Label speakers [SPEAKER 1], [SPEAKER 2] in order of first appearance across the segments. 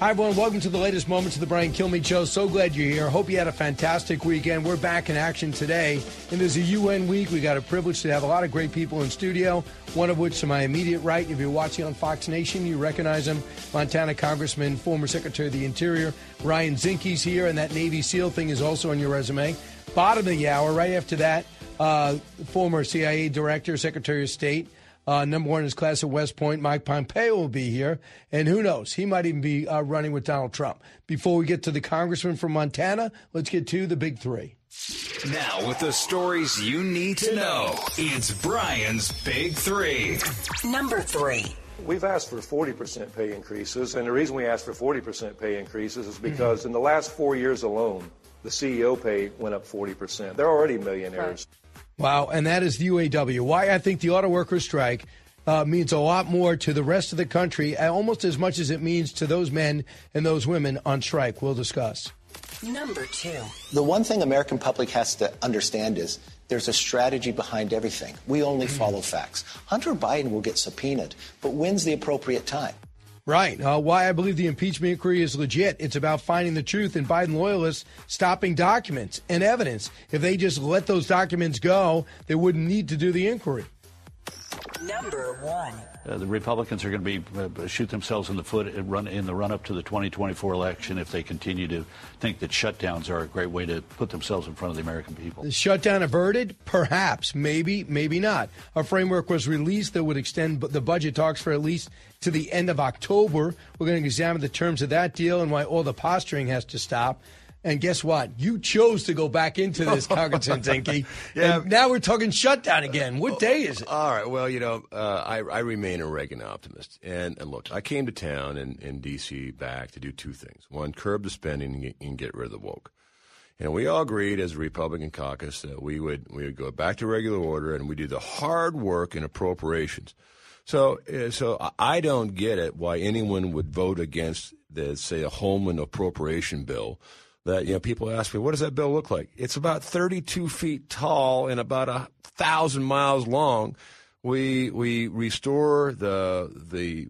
[SPEAKER 1] Hi, everyone. Welcome to the latest moments of the Brian Kilmeade Show. So glad you're here. Hope you had a fantastic weekend. We're back in action today. And there's a UN week. We got a privilege to have a lot of great people in studio, one of which to my immediate right. If you're watching on Fox Nation, you recognize him. Montana Congressman, former Secretary of the Interior, Ryan Zinke's here, and that Navy SEAL thing is also on your resume. Bottom of the hour, right after that, uh, former CIA Director, Secretary of State, uh, number one in his class at West Point, Mike Pompeo will be here. And who knows, he might even be uh, running with Donald Trump. Before we get to the congressman from Montana, let's get to the big three.
[SPEAKER 2] Now, with the stories you need to know, it's Brian's Big Three.
[SPEAKER 3] Number three.
[SPEAKER 4] We've asked for 40% pay increases, and the reason we asked for 40% pay increases is because in the last four years alone, the CEO pay went up 40%. They're already millionaires.
[SPEAKER 1] Wow, and that is the UAW. Why I think the auto workers strike uh, means a lot more to the rest of the country, uh, almost as much as it means to those men and those women on strike. We'll discuss.
[SPEAKER 3] Number two.
[SPEAKER 5] The one thing American public has to understand is there's a strategy behind everything. We only follow facts. Hunter Biden will get subpoenaed, but when's the appropriate time?
[SPEAKER 1] Right. Uh, why I believe the impeachment inquiry is legit. It's about finding the truth and Biden loyalists stopping documents and evidence. If they just let those documents go, they wouldn't need to do the inquiry.
[SPEAKER 3] Number one.
[SPEAKER 6] Uh, the Republicans are going to be uh, shoot themselves in the foot and run in the run up to the 2024 election if they continue to think that shutdowns are a great way to put themselves in front of the American people.
[SPEAKER 1] Shutdown averted? Perhaps, maybe, maybe not. A framework was released that would extend the budget talks for at least to the end of October. We're going to examine the terms of that deal and why all the posturing has to stop. And guess what? You chose to go back into this, Congressman Zinke.
[SPEAKER 7] Yeah.
[SPEAKER 1] And now we're talking shutdown again. What day is it?
[SPEAKER 7] All right. Well, you know, uh, I, I remain a Reagan optimist. And, and look, I came to town in, in D.C. back to do two things. One, curb the spending and get, and get rid of the woke. And we all agreed as a Republican caucus that we would we would go back to regular order and we do the hard work in appropriations. So uh, so I don't get it why anyone would vote against the say a homeland appropriation bill. That you know people ask me, what does that bill look like? It's about 32 feet tall and about a thousand miles long. We we restore the the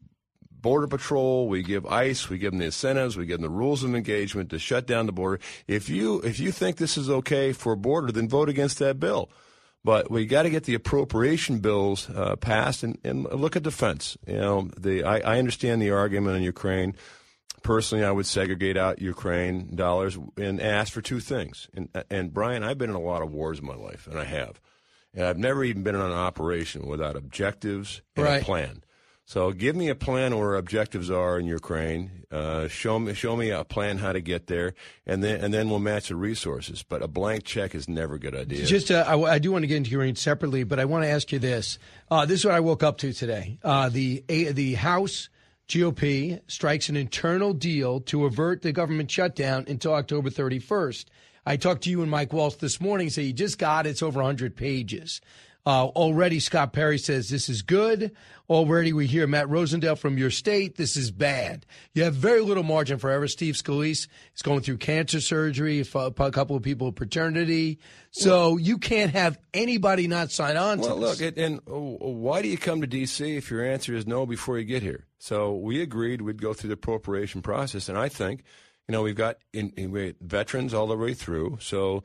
[SPEAKER 7] Border Patrol, we give ICE, we give them the incentives, we give them the rules of engagement to shut down the border. If you if you think this is okay for border, then vote against that bill. But we got to get the appropriation bills uh, passed and, and look at defense. You know, the I, I understand the argument on Ukraine. Personally, I would segregate out Ukraine dollars and ask for two things. And, and Brian, I've been in a lot of wars in my life, and I have. And I've never even been on an operation without objectives and
[SPEAKER 1] Right.
[SPEAKER 7] a plan. So give me a plan where objectives are in Ukraine. Uh, show me show me a plan how to get there, and then and then we'll match the resources. But a blank check is never a good idea.
[SPEAKER 1] Just, uh, I, I do want to get into Ukraine separately, but I want to ask you this. Uh, this is what I woke up to today. Uh, the a, the House GOP strikes an internal deal to avert the government shutdown until October 31st. I talked to you and Mike Waltz this morning. Say you just got it. it's over 100 pages. Uh, already, Scott Perry says this is good. Already, we hear Matt Rosendale from your state. This is bad. You have very little margin for error. Steve Scalise is going through cancer surgery. A couple of people paternity. So you can't have anybody not sign on to
[SPEAKER 7] Well, look, it, and uh, why do you come to D.C. if your answer is no before you get here? So we agreed we'd go through the appropriation process, and I think, you know, we've got in, in, we- veterans all the way through, so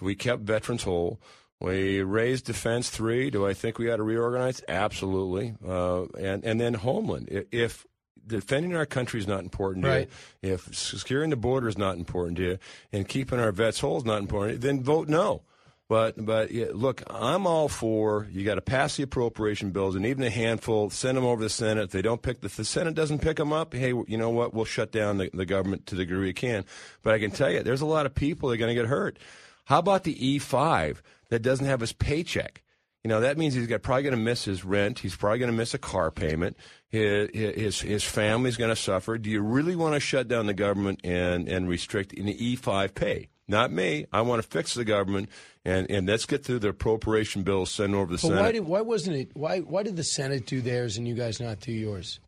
[SPEAKER 7] we kept veterans whole. We raised defense three. Do I think we ought to reorganize? Absolutely. Uh, and and then Homeland. If defending our country is not important
[SPEAKER 1] Right.
[SPEAKER 7] to you, if securing the border is not important to you, and keeping our vets whole is not important, then vote no. But but yeah, look, I'm all for you. Got to pass the appropriation bills, and even a handful, send them over to the Senate. If they don't pick, if the Senate doesn't pick them up, hey, you know what? We'll shut down the, the government to the degree we can. But I can tell you, there's a lot of people that are going to get hurt. How about the E5 that doesn't have his paycheck? you know, that means he's got, probably going to miss his rent. He's probably going to miss a car payment. His, his, his family's going to suffer. Do you really want to shut down the government and, and restrict an E5 pay? Not me. I want to fix the government and, and let's get through the appropriation bill sent over the
[SPEAKER 1] but
[SPEAKER 7] Senate.
[SPEAKER 1] Why, did, why wasn't it? Why why did the Senate do theirs and you guys not do yours?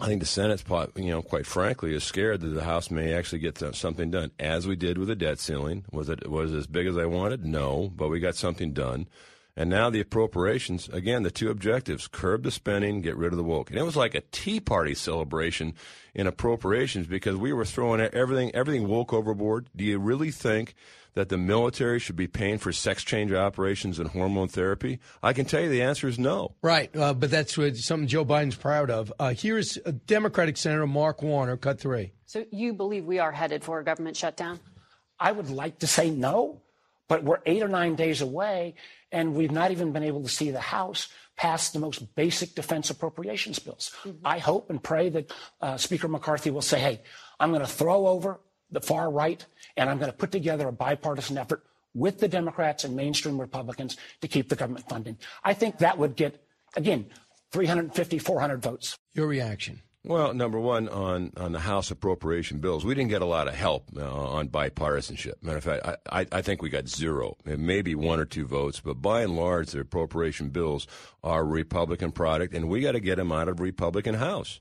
[SPEAKER 7] I think the Senate's, you know, quite frankly, is scared that the House may actually get something done, as we did with the debt ceiling. Was it was it as big as I wanted? No, but we got something done. And now the appropriations, again, the two objectives curb the spending, get rid of the woke. And it was like a Tea Party celebration in appropriations because we were throwing everything, everything woke overboard. Do you really think that the military should be paying for sex change operations and hormone therapy? I can tell you the answer is no.
[SPEAKER 1] Right, uh, but that's what, something Joe Biden's proud of. Uh, here's Democratic Senator Mark Warner, cut three.
[SPEAKER 8] So you believe we are headed for a government shutdown?
[SPEAKER 9] I would like to say no, but we're eight or nine days away, and we've not even been able to see the House pass the most basic defense appropriations bills. Mm-hmm. I hope and pray that uh, Speaker McCarthy will say, hey, I'm going to throw over the far right, and I'm going to put together a bipartisan effort with the Democrats and mainstream Republicans to keep the government funding. I think that would get, again, 350, 400 votes.
[SPEAKER 1] Your reaction?
[SPEAKER 7] Well, number one, on, on the House appropriation bills, we didn't get a lot of help uh, on bipartisanship. Matter of fact, I, I, I, think we got zero, maybe one or two votes, but by and large, the appropriation bills are Republican product, and we got to get them out of Republican House.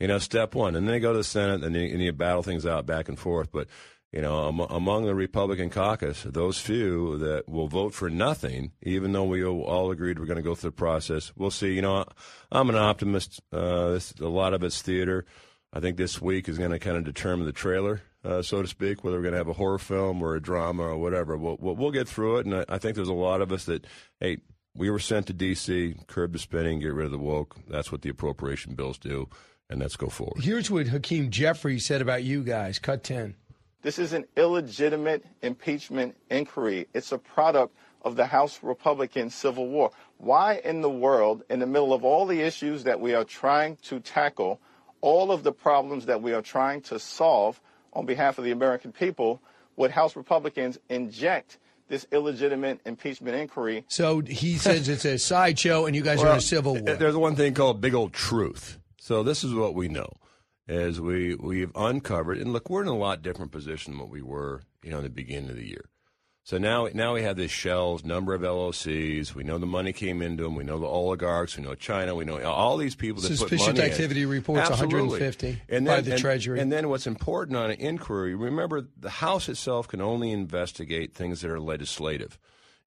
[SPEAKER 7] You know, step one, and then they go to the Senate, and you, and you battle things out back and forth. But you know, among the Republican caucus, those few that will vote for nothing, even though we all agreed we're going to go through the process, we'll see. You know, I'm an optimist. Uh, this, a lot of it's theater. I think this week is going to kind of determine the trailer, uh, so to speak, whether we're going to have a horror film or a drama or whatever. We'll, we'll, we'll get through it, and I, I think there's a lot of us that, hey, we were sent to D.C., curb the spending, get rid of the woke. That's what the appropriation bills do, and let's go forward.
[SPEAKER 1] Here's what Hakeem Jeffries said about you guys. Cut 10.
[SPEAKER 10] This is an illegitimate impeachment inquiry. It's a product of the House Republican Civil War. Why in the world, in the middle of all the issues that we are trying to tackle, all of the problems that we are trying to solve on behalf of the American people, would House Republicans inject this illegitimate impeachment inquiry?
[SPEAKER 1] So he says it's a sideshow and you guys well, are in a civil war.
[SPEAKER 7] There's one thing called big old truth. So this is what we know as we we've uncovered and look we're in a lot different position than what we were you know in the beginning of the year. So now now we have this shells number of LLCs we know the money came into them we know the oligarchs. We know China. We know all these people that
[SPEAKER 1] suspicious
[SPEAKER 7] put money
[SPEAKER 1] activity
[SPEAKER 7] in.
[SPEAKER 1] reports
[SPEAKER 7] Absolutely.
[SPEAKER 1] 150
[SPEAKER 7] and then,
[SPEAKER 1] by the
[SPEAKER 7] and,
[SPEAKER 1] treasury.
[SPEAKER 7] and then what's important on an inquiry remember the house itself can only investigate things that are legislative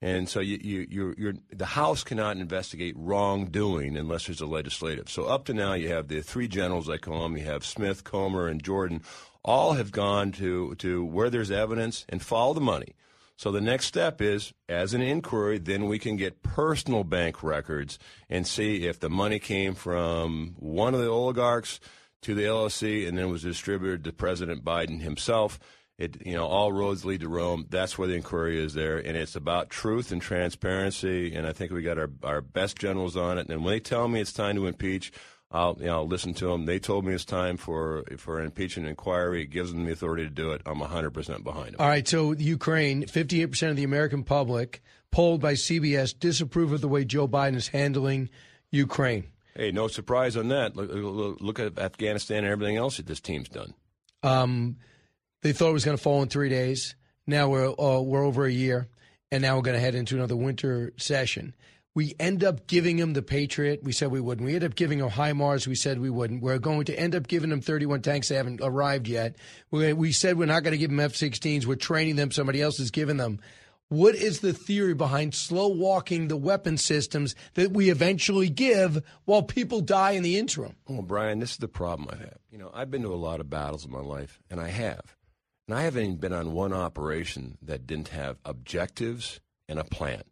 [SPEAKER 7] and so you, you, you're, you're, the House cannot investigate wrongdoing unless there's a legislative. So up to now, you have the three generals, I call them. You have Smith, Comer, and Jordan. All have gone to, to where there's evidence and follow the money. So the next step is, as an inquiry, then we can get personal bank records and see if the money came from one of the oligarchs to the LLC and then was distributed to President Biden himself. It, you know, all roads lead to Rome. That's where the inquiry is there, and it's about truth and transparency. And I think we got our our best generals on it. And when they tell me it's time to impeach, I'll you know I'll listen to them. They told me it's time for for an impeachment inquiry. It gives them the authority to do it. I'm 100 percent behind them.
[SPEAKER 1] All right. So Ukraine, 58 percent of the American public polled by CBS disapprove of the way Joe Biden is handling Ukraine.
[SPEAKER 7] Hey, no surprise on that. Look, look, look at Afghanistan and everything else that this team's done.
[SPEAKER 1] Um, they thought it was going to fall in three days. Now we're uh, we're over a year, and now we're going to head into another winter session. We end up giving them the Patriot. We said we wouldn't. We end up giving them HIMARS. We said we wouldn't. We're going to end up giving them 31 tanks. They haven't arrived yet. We, we said we're not going to give them F-16s. We're training them. Somebody else is giving them. What is the theory behind slow walking the weapon systems that we eventually give while people die in the interim?
[SPEAKER 7] Well, Brian, this is the problem I have. You know, I've been to a lot of battles in my life, and I have. And I haven't been on one operation that didn't have objectives and a plan.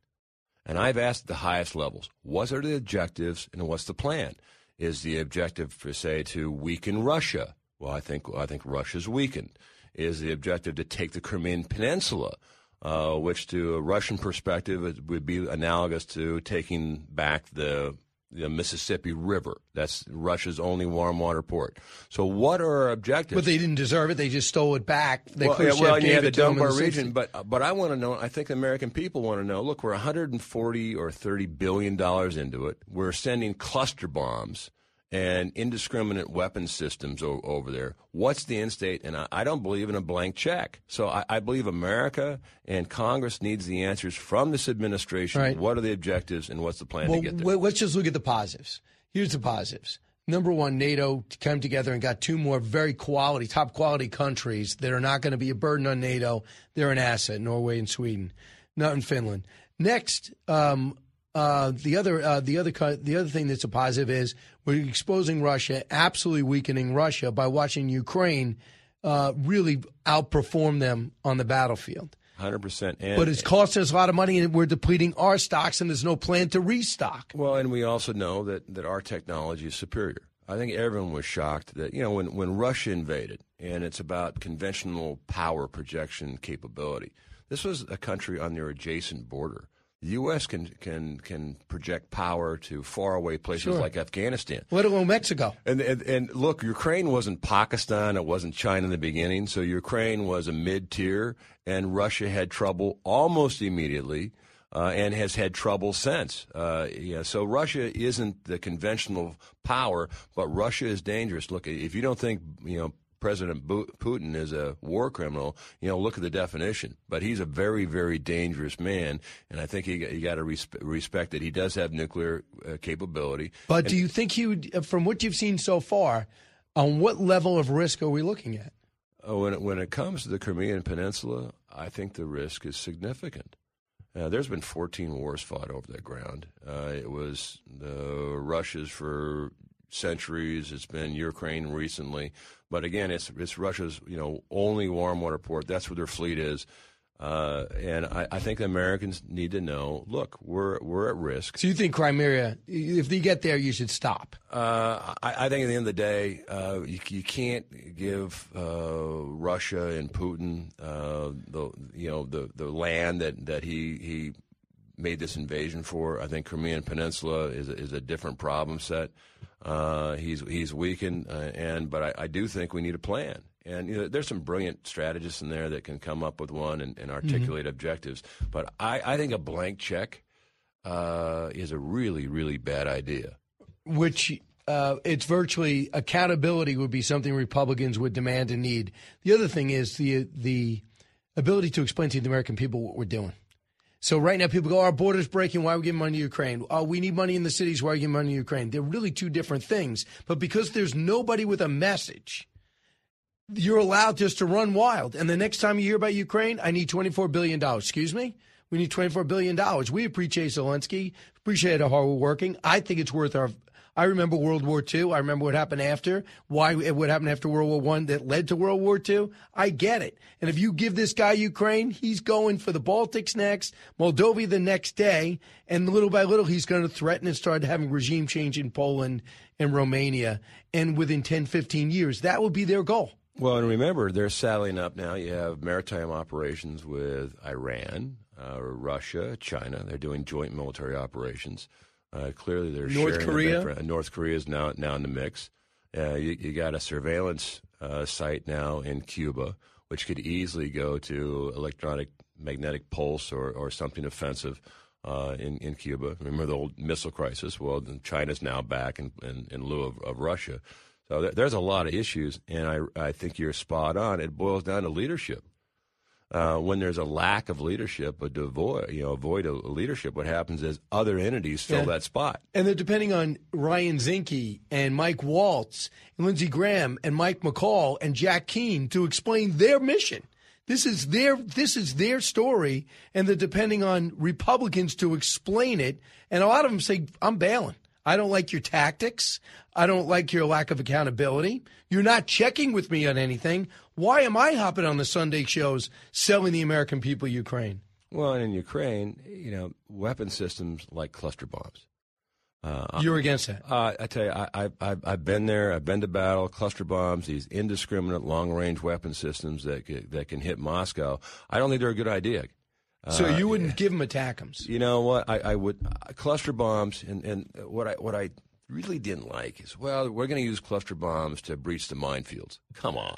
[SPEAKER 7] And I've asked the highest levels, what are the objectives and what's the plan? Is the objective, for say, to weaken Russia? Well, I think I think Russia's weakened. Is the objective to take the Crimean Peninsula, uh, which to a Russian perspective would be analogous to taking back the the Mississippi River. That's Russia's only warm water port. So, what are our objectives?
[SPEAKER 1] But they didn't deserve it. They just stole it back. They
[SPEAKER 7] well, yeah, well, and you have the
[SPEAKER 1] to Donbas
[SPEAKER 7] region, but but I want to know. I think the American people want to know. Look, we're 140 or 30 billion dollars into it. We're sending cluster bombs and indiscriminate weapon systems o- over there. What's the end state? And I, I don't believe in a blank check. So I, I believe America and Congress needs the answers from this administration.
[SPEAKER 1] Right.
[SPEAKER 7] What are the objectives and what's the plan
[SPEAKER 1] well,
[SPEAKER 7] to get there?
[SPEAKER 1] w- let's just look at the positives. Here's the positives. Number one, NATO came together and got two more very quality, top quality countries that are not going to be a burden on NATO. They're an asset, Norway and Sweden, not in Finland. Next, um, uh, the other uh, the other the other thing that's a positive is we're exposing Russia, absolutely weakening Russia by watching Ukraine uh, really outperform them on the battlefield.
[SPEAKER 7] 100%. And,
[SPEAKER 1] But it's costing us a lot of money, and we're depleting our stocks, and there's no plan to restock.
[SPEAKER 7] Well, and we also know that, that our technology is superior. I think everyone was shocked that, you know, when, when Russia invaded, and it's about conventional power projection capability, this was a country on their adjacent border. The U.S. can, can, can project power to faraway places
[SPEAKER 1] Sure.
[SPEAKER 7] like Afghanistan.
[SPEAKER 1] Let alone Mexico.
[SPEAKER 7] And, and and look, Ukraine wasn't Pakistan. It wasn't China in the beginning. So Ukraine was a mid tier, and Russia had trouble almost immediately, uh, and has had trouble since. Uh, yeah. So Russia isn't the conventional power, but Russia is dangerous. Look, if you don't think you know. President Putin is a war criminal. You know, look at the definition. But he's a very, very dangerous man, and I think you, you got to respe- respect that he does have nuclear uh, capability.
[SPEAKER 1] But
[SPEAKER 7] And-
[SPEAKER 1] do you think he would, uh, from what you've seen so far, on what level of risk are we looking at?
[SPEAKER 7] Oh, when it, when it comes to the Crimean Peninsula, I think the risk is significant. Uh, there's been 14 wars fought over that ground. Uh, it was the Russia's for centuries. It's been Ukraine recently, but again, it's it's Russia's you know only warm water port. That's where their fleet is. Uh, and I, I think the Americans need to know. Look, we're we're at risk.
[SPEAKER 1] So you think Crimea, if they get there, you should stop?
[SPEAKER 7] Uh, I, I think at the end of the day, uh, you, you can't give uh, Russia and Putin uh, the you know the, the land that, that he he made this invasion for. I think Crimean Peninsula is a, is a different problem set. Uh, he's he's weakened, uh, and but I, I do think we need a plan. And you know, there's some brilliant strategists in there that can come up with one and, and articulate objectives. But I, I think a blank check uh, is a really really bad idea.
[SPEAKER 1] Which uh, it's virtually accountability would be something Republicans would demand and need. The other thing is the the ability to explain to the American people what we're doing. So right now, people go, "Our border's breaking. Why are we giving money to Ukraine? Oh, we need money in the cities. Why are we giving money to Ukraine?" They're really two different things. But because there's nobody with a message, you're allowed just to run wild. And the next time you hear about Ukraine, I need $24 billion. Excuse me? We need $24 billion. We appreciate Zelensky, appreciate how hard we're working. I think it's worth our. I remember World War II. I remember what happened after, why what happened after World War One that led to World War II. I get it. And if you give this guy Ukraine, he's going for the Baltics next, Moldova the next day, and little by little he's going to threaten and start having regime change in Poland and Romania. And within 10, 15 years, that would be their goal.
[SPEAKER 7] Well, and remember, they're saddling up now. You have maritime operations with Iran, uh, Russia, China. They're doing joint military operations. Uh, clearly, they're
[SPEAKER 1] North Korea?
[SPEAKER 7] North Korea is now now in the mix. Uh, you, you got a surveillance uh, site now in Cuba, which could easily go to electronic magnetic pulse or, or something offensive uh, in, in Cuba. Remember the old missile crisis? Well, China's now back in, in, in lieu of, of Russia. So there, there's a lot of issues, and I, I think you're spot on. It boils down to leadership. Uh, when there's a lack of leadership, a devoid, you know, void of leadership, what happens is other entities fill
[SPEAKER 1] Yeah.
[SPEAKER 7] that spot.
[SPEAKER 1] And they're depending on Ryan Zinke and Mike Waltz and Lindsey Graham and Mike McCaul and Jack Keane to explain their mission. This is their this is their story, and they're depending on Republicans to explain it. And a lot of them say, "I'm bailing. I don't like your tactics. I don't like your lack of accountability. You're not checking with me on anything. Why am I hopping on the Sunday shows selling the American people Ukraine?"
[SPEAKER 7] Well, in Ukraine, you know, weapon systems like cluster bombs. Uh,
[SPEAKER 1] You're against that.
[SPEAKER 7] Uh, I tell you, I, I, I've, I've been there. I've been to battle. Cluster bombs, these indiscriminate long-range weapon systems that that can hit Moscow. I don't think they're a good idea.
[SPEAKER 1] So
[SPEAKER 7] Uh,
[SPEAKER 1] you wouldn't give them ATACMs.
[SPEAKER 7] You know what? I, I would uh, cluster bombs, and, and what I what I really didn't like is well, we're going to use cluster bombs to breach the minefields. Come on.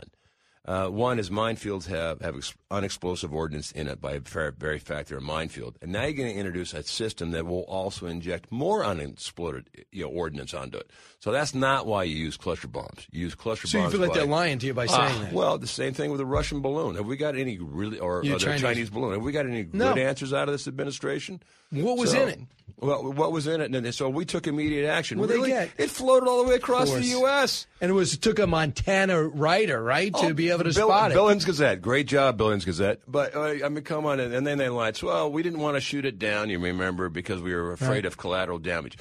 [SPEAKER 7] Uh, one is minefields have have ex- unexplosive ordnance in it by very, very fact they're a minefield, and now you're going to introduce a system that will also inject more unexploded you know, ordnance onto it. So that's not why you use cluster bombs. You use cluster
[SPEAKER 1] So you
[SPEAKER 7] bombs.
[SPEAKER 1] feel like
[SPEAKER 7] by-
[SPEAKER 1] they're lying to you by saying
[SPEAKER 7] Ah,
[SPEAKER 1] that.
[SPEAKER 7] Well, the same thing with the Russian balloon. Have we got any really, or, or the
[SPEAKER 1] Chinese.
[SPEAKER 7] Chinese. balloon? Have we got any
[SPEAKER 1] No.
[SPEAKER 7] good answers out of this administration?
[SPEAKER 1] What was
[SPEAKER 7] So-
[SPEAKER 1] in it?
[SPEAKER 7] Well, what was in it? And so we took immediate action.
[SPEAKER 1] They
[SPEAKER 7] really,
[SPEAKER 1] get?
[SPEAKER 7] it floated all the way across the. U.S.
[SPEAKER 1] And it was it took a Montana writer, right, to
[SPEAKER 7] Oh,
[SPEAKER 1] be able to
[SPEAKER 7] Bill,
[SPEAKER 1] spot it.
[SPEAKER 7] Billings Gazette, great job, Billings Gazette. But uh, I mean, come on, and, and then they lied. So, well, we didn't want to shoot it down. You remember because we were afraid
[SPEAKER 1] Right.
[SPEAKER 7] of collateral damage.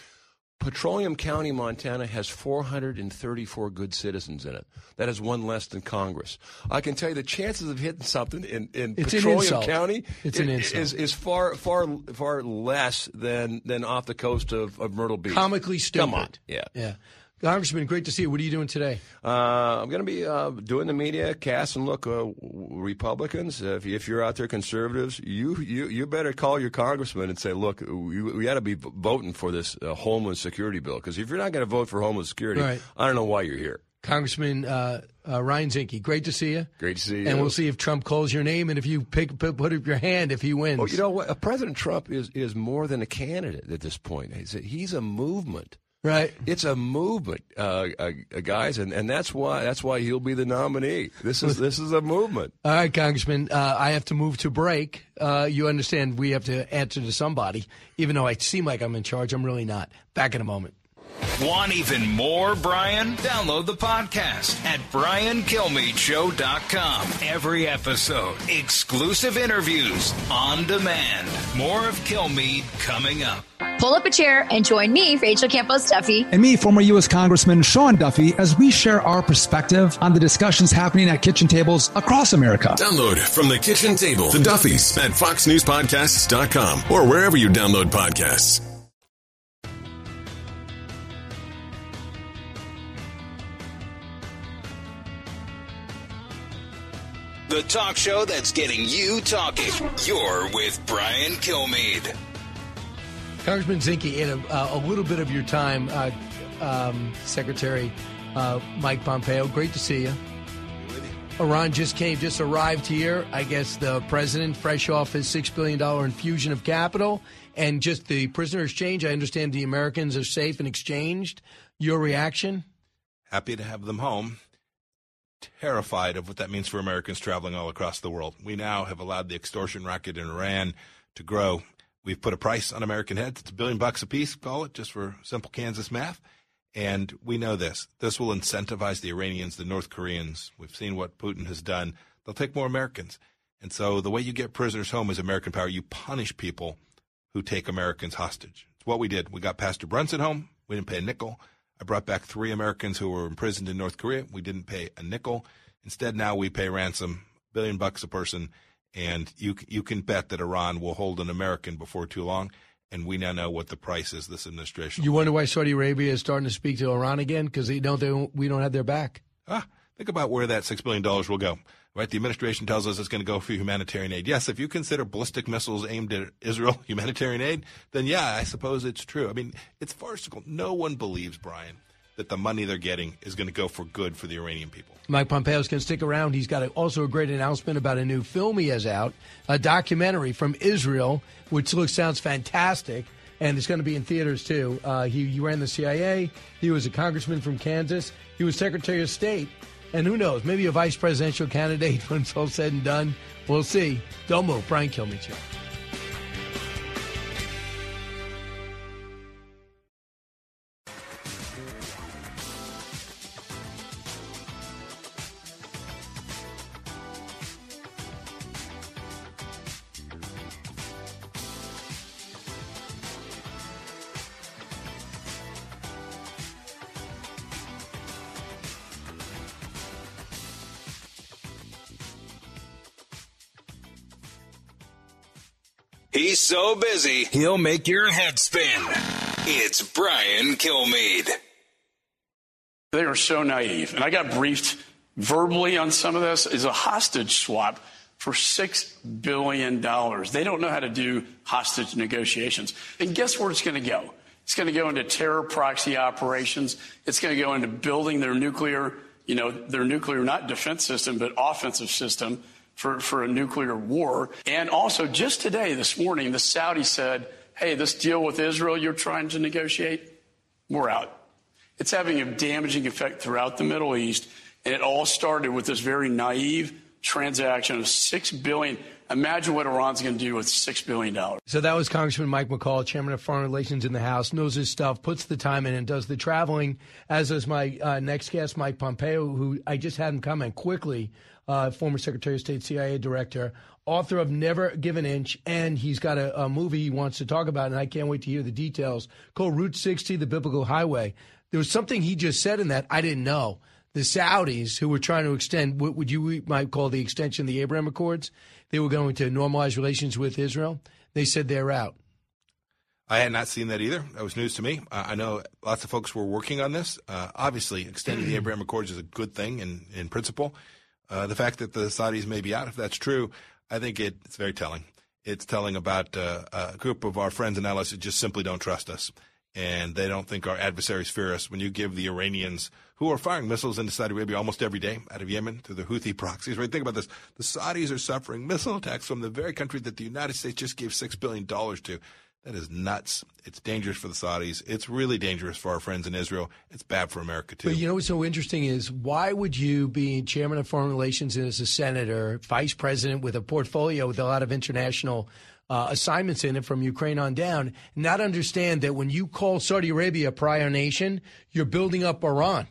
[SPEAKER 7] Petroleum County, Montana has 434 good citizens in it. That is one less than Congress. I can tell you the chances of hitting something in, in
[SPEAKER 1] It's
[SPEAKER 7] Petroleum. County
[SPEAKER 1] It's
[SPEAKER 7] is far far far less than than off the coast of, of Myrtle Beach.
[SPEAKER 1] Comically stupid.
[SPEAKER 7] Come on, yeah.
[SPEAKER 1] Yeah. Congressman, great to see you. What are you doing today?
[SPEAKER 7] Uh, I'm going to be uh, doing the media cast and look, uh, Republicans. If, if you're out there, conservatives, you, you you better call your congressman and say, look, we, we got to be voting for this uh, homeland security bill because if you're not going to vote for homeland security,
[SPEAKER 1] Right.
[SPEAKER 7] I don't know why you're here.
[SPEAKER 1] Congressman uh, uh, Ryan Zinke, great to see you.
[SPEAKER 7] Great to see you.
[SPEAKER 1] And we'll see if Trump calls your name and if you pick, put, put up your hand if he wins.
[SPEAKER 7] Well, you know what? Uh, President Trump is is more than a candidate at this point. He's a, he's a movement.
[SPEAKER 1] Right.
[SPEAKER 7] It's a movement, uh, uh, guys, and, and that's why that's why he'll be the nominee. This is this is a movement.
[SPEAKER 1] All right, Congressman, uh, I have to move to break. Uh, you understand we have to answer to somebody. Even though I seem like I'm in charge, I'm really not. Back in a moment.
[SPEAKER 2] Want even more Brian? Download the podcast at briankilmeadshow.com. Every episode, exclusive interviews on demand. More of Kilmeade coming up.
[SPEAKER 11] Pull up a chair and join me, Rachel Campos Duffy.
[SPEAKER 12] and me, former U.S. Congressman Sean Duffy, as we share our perspective on the discussions happening at kitchen tables across America.
[SPEAKER 13] Download from the kitchen table the Duffys at foxnewspodcasts.com or wherever you download podcasts.
[SPEAKER 2] The talk show that's getting you talking. You're with Brian Kilmeade.
[SPEAKER 1] Congressman Zinke, in a, uh, a little bit of your time, uh, um, Secretary uh, Mike Pompeo, great to see you. Iran just came, just arrived here. I guess the president, fresh off his $6 billion infusion of capital and just the prisoner exchange. I understand the Americans are safe and exchanged. Your reaction?
[SPEAKER 14] Happy to have them home. Terrified of what that means for Americans traveling all across the world. We now have allowed the extortion racket in Iran to grow. We've put a price on American heads. It's a billion bucks a piece, call it, just for simple Kansas math. And we know this. This will incentivize the Iranians, the North Koreans. We've seen what Putin has done. They'll take more Americans. And so the way you get prisoners home is American power. You punish people who take Americans hostage. It's what we did. We got Pastor Brunson home. We didn't pay a nickel. I brought back three Americans who were imprisoned in North Korea. We didn't pay a nickel. Instead, now we pay ransom, billion bucks a person, and you you can bet that Iran will hold an American before too long. And we now know what the price is. This administration.
[SPEAKER 1] You wonder why Saudi Arabia is starting to speak to Iran again? Because they don't, they we don't have their back.
[SPEAKER 14] Ah, think about where that six billion dollars will go. Right, the administration tells us it's going to go for humanitarian aid. Yes, if you consider ballistic missiles aimed at Israel humanitarian aid, then yeah, I suppose it's true. I mean, it's farcical. No one believes, Brian, that the money they're getting is going to go for good for the Iranian people.
[SPEAKER 1] Mike Pompeo's going to stick around. He's got also a great announcement about a new film he has out, a documentary from Israel, which looks sounds fantastic, and it's going to be in theaters too. Uh, he, he ran the CIA. He was a congressman from Kansas. He was Secretary of State, and who knows, maybe a vice presidential candidate when it's all said and done. We'll see. Don't move. Brian Kilmeade.
[SPEAKER 2] So busy, he'll make your head spin. It's Brian Kilmeade.
[SPEAKER 15] They are so naive. And I got briefed verbally on some of this is a hostage swap for $6 billion. They don't know how to do hostage negotiations. And guess where it's going to go? It's going to go into terror proxy operations. It's going to go into building their nuclear, you know, their nuclear, not defense system, but offensive system for, for a nuclear war. And also, just today, this morning, the Saudis said, hey, this deal with Israel you're trying to negotiate, we're out. It's having a damaging effect throughout the Middle East. And it all started with this very naive transaction of 6 billion. Imagine what Iran's going to do with six billion dollars.
[SPEAKER 1] So that was Congressman Mike McCaul, chairman of Foreign Relations in the House, knows his stuff, puts the time in, and does the traveling. As does my uh, next guest, Mike Pompeo, who I just had him comment quickly, uh, former Secretary of State, CIA director, author of Never Give an Inch, and he's got a, a movie he wants to talk about, and I can't wait to hear the details. Called Route 60, the Biblical Highway. There was something he just said in that I didn't know the Saudis, who were trying to extend what would you might call the extension of the Abraham Accords, they were going to normalize relations with Israel. They said they're out.
[SPEAKER 14] I had not seen that either. That was news to me. Uh, I know lots of folks were working on this. Uh, obviously, extending the Abraham Accords is a good thing in, in principle. Uh, the fact that the Saudis may be out, if that's true, I think it, it's very telling. It's telling about uh, a group of our friends and allies who just simply don't trust us and they don't think our adversaries fear us. When you give the Iranians, who are firing missiles into Saudi Arabia almost every day out of Yemen through the Houthi proxies, right? Think about this. The Saudis are suffering missile attacks from the very country that the United States just gave $6 billion to. That is nuts. It's dangerous for the Saudis. It's really dangerous for our friends in Israel. It's bad for America, too.
[SPEAKER 1] But you know what's so interesting is why would you be chairman of foreign relations and as a senator, vice president with a portfolio with a lot of international uh, assignments in it from Ukraine on down, not understand that when you call Saudi Arabia a prior nation, you're building up Iran.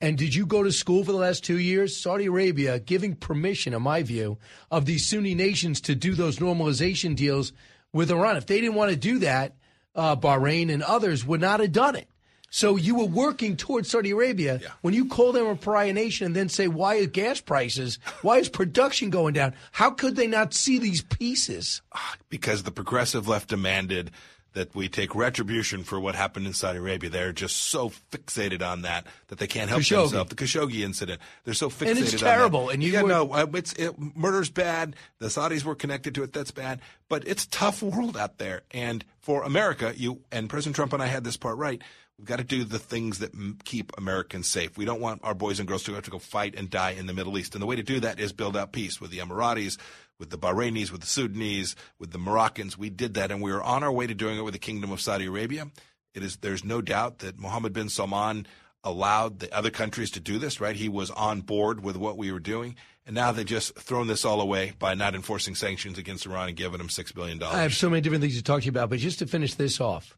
[SPEAKER 1] And did you go to school for the last two years? Saudi Arabia giving permission, in my view, of these Sunni nations to do those normalization deals with Iran. If they didn't want to do that, uh, Bahrain and others would not have done it. So you were working towards Saudi Arabia yeah. when you call them a pariah nation and then say, why is gas prices, why is production going down? How could they not see these pieces?
[SPEAKER 14] Because the progressive left demanded that we take retribution for what happened in Saudi Arabia. They're just so fixated on that that they can't help Khashoggi. themselves. The Khashoggi incident. They're so fixated
[SPEAKER 1] and it's terrible.
[SPEAKER 14] And
[SPEAKER 1] you
[SPEAKER 14] yeah,
[SPEAKER 1] were...
[SPEAKER 14] no, uh, it's it, murder's bad. The Saudis were connected to it. That's bad. But it's tough world out there. And for America, you and President Trump and I had this part right. We've got to do the things that m- keep Americans safe. We don't want our boys and girls to have to go fight and die in the Middle East. And the way to do that is build out peace with the Emiratis, with the Bahrainis, with the Sudanese, with the Moroccans. We did that, and we are on our way to doing it with the Kingdom of Saudi Arabia. It is there's no doubt that Mohammed bin Salman allowed the other countries to do this, right? He was on board with what we were doing. And now they've just thrown this all away by not enforcing sanctions against Iran and giving them $6 billion.
[SPEAKER 1] I have so many different things to talk to you about, but just to finish this off,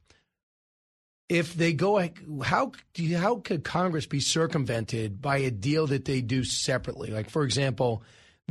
[SPEAKER 1] if they go, how how could Congress be circumvented by a deal that they do separately? Like, for example,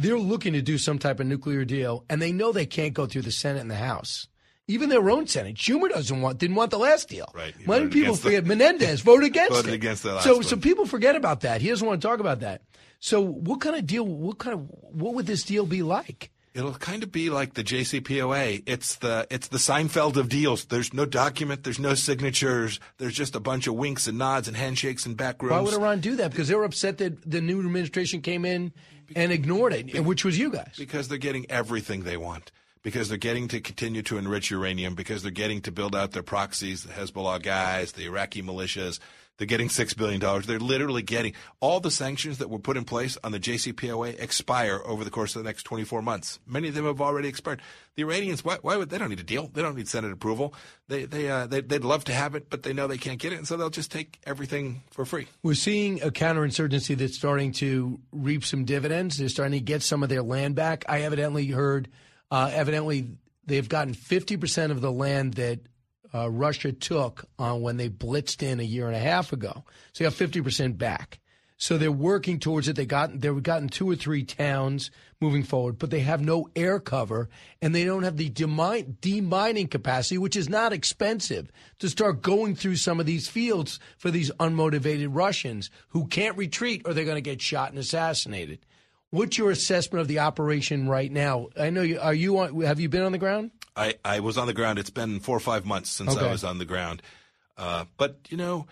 [SPEAKER 1] they're looking to do some type of nuclear deal, and they know they can't go through the Senate and the House. Even their own Senate, Schumer doesn't want, didn't want the last deal.
[SPEAKER 14] Right.
[SPEAKER 1] Many people forget? The, Menendez voted against
[SPEAKER 14] voted
[SPEAKER 1] it.
[SPEAKER 14] against the last
[SPEAKER 1] so,
[SPEAKER 14] one.
[SPEAKER 1] so people forget about that. He doesn't want to talk about that. So, what kind of deal? What kind of what would this deal be like?
[SPEAKER 14] It'll kind of be like the JCPOA. It's the it's the Seinfeld of deals. There's no document. There's no signatures. There's just a bunch of winks and nods and handshakes and back rooms.
[SPEAKER 1] Why would Iran do that? Because they were upset that the new administration came in and ignored it, which was you guys.
[SPEAKER 14] Because they're getting everything they want. Because they're getting to continue to enrich uranium. Because they're getting to build out their proxies, the Hezbollah guys, the Iraqi militias. They're getting $6 billion. They're literally getting all the sanctions that were put in place on the JCPOA expire over the course of the next 24 months. Many of them have already expired. The Iranians, why, why would they don't need a deal? They don't need Senate approval. They, they, uh, they, would love to have it, but they know they can't get it, and so they'll just take everything for free.
[SPEAKER 1] We're seeing a counterinsurgency that's starting to reap some dividends. They're starting to get some of their land back. I evidently heard, uh, evidently, they've gotten 50% of the land that uh, Russia took on when they blitzed in a year and a half ago. So you have 50% back. So they're working towards it. They got they've gotten two or three towns moving forward, but they have no air cover and they don't have the demine, demining capacity, which is not expensive, to start going through some of these fields for these unmotivated Russians who can't retreat or they're going to get shot and assassinated. What's your assessment of the operation right now? I know you are you on. Have you been on the ground?
[SPEAKER 14] I, I was on the ground. It's been four or five months since
[SPEAKER 1] okay.
[SPEAKER 14] I was on the ground. Uh, but, you know,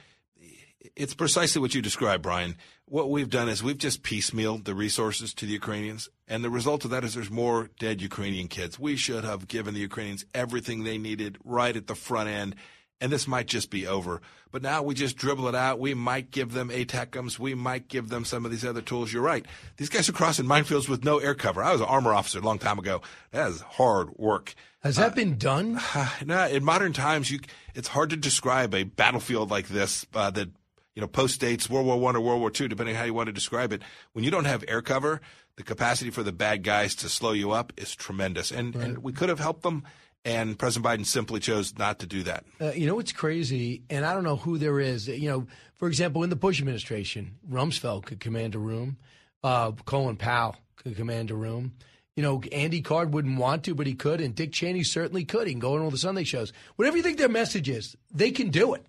[SPEAKER 14] it's precisely what you described, Brian. what we've done is we've just piecemealed the resources to the Ukrainians. And the result of that is there's more dead Ukrainian kids. We should have given the Ukrainians everything they needed right at the front end. And this might just be over. But now we just dribble it out. We might give them ATACMs. We might give them some of these other tools. You're right. These guys are crossing minefields with no air cover. I was an armor officer a long time ago. That is hard work.
[SPEAKER 1] Has that uh, been done?
[SPEAKER 14] No, in modern times, you, it's hard to describe a battlefield like this uh, that you know, post dates World War One or World War Two, depending on how you want to describe it. When you don't have air cover, the capacity for the bad guys to slow you up is tremendous. And, right. and we could have helped them, and President Biden simply chose not to do that.
[SPEAKER 1] Uh, you know what's crazy, and I don't know who there is. You know, for example, in the Bush administration, Rumsfeld could command a room, uh, Colin Powell could command a room. You know, Andy Card wouldn't want to, but he could, and Dick Cheney certainly could. He can go on all the Sunday shows. Whatever you think their message is, they can do it.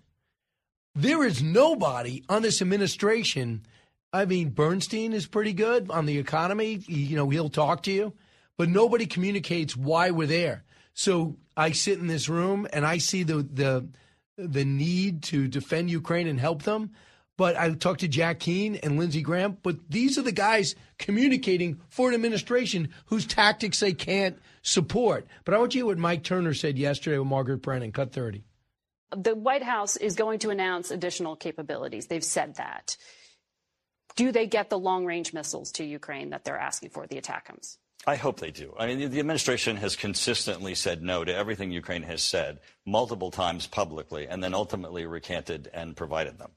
[SPEAKER 1] There is nobody on this administration. I mean, Bernstein is pretty good on the economy. You know, he'll talk to you, but nobody communicates why we're there. So I sit in this room and I see the the the need to defend Ukraine and help them. But I talked to Jack Keane and Lindsey Graham, but these are the guys communicating for an administration whose tactics they can't support. But I want you to hear what Mike Turner said yesterday with Margaret Brennan, cut 30
[SPEAKER 8] the White House is going to announce additional capabilities. They've said that. Do they get the long range missiles to Ukraine that they're asking for, the ATACMs?
[SPEAKER 16] I hope they do. I mean, the administration has consistently said no to everything Ukraine has said multiple times publicly and then ultimately recanted and provided them.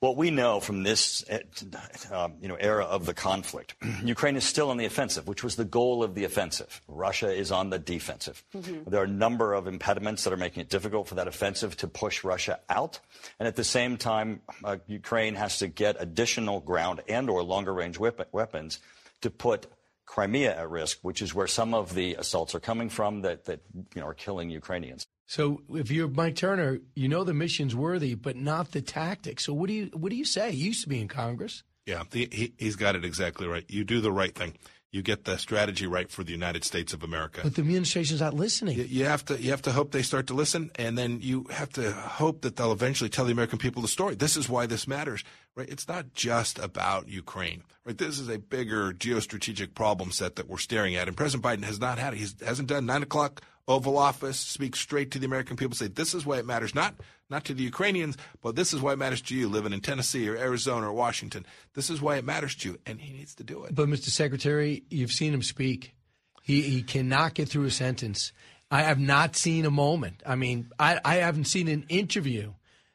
[SPEAKER 16] What we know from this uh, you know, era of the conflict, Ukraine is still on the offensive, which was the goal of the offensive. Russia is on the defensive. Mm-hmm. There are a number of impediments that are making it difficult for that offensive to push Russia out. And at the same time, uh, Ukraine has to get additional ground and or longer range weapons to put Crimea at risk, which is where some of the assaults are coming from that, that you know, are killing Ukrainians.
[SPEAKER 1] So if you're Mike Turner, you know the mission's worthy, but not the tactics. So what do you what do you say? He used to be in Congress.
[SPEAKER 14] Yeah, he, he's got it exactly right. You do the right thing. You get the strategy right for the United States of America.
[SPEAKER 1] But the administration's not listening.
[SPEAKER 14] You, you have to you have to hope they start to listen, and then you have to hope that they'll eventually tell the American people the story. This is why this matters, right? It's not just about Ukraine, right? This is a bigger geostrategic problem set that we're staring at, and President Biden has not had it. He hasn't done nine o'clock Oval Office, speak straight to the American people, say this is why it matters, not not to the Ukrainians, but this is why it matters to you living in Tennessee or Arizona or Washington. This is why it matters to you, and he needs to do it.
[SPEAKER 1] But Mr. Secretary, you've seen him speak. He he cannot get through a sentence. I have not seen a moment. I mean, I, I haven't seen an interview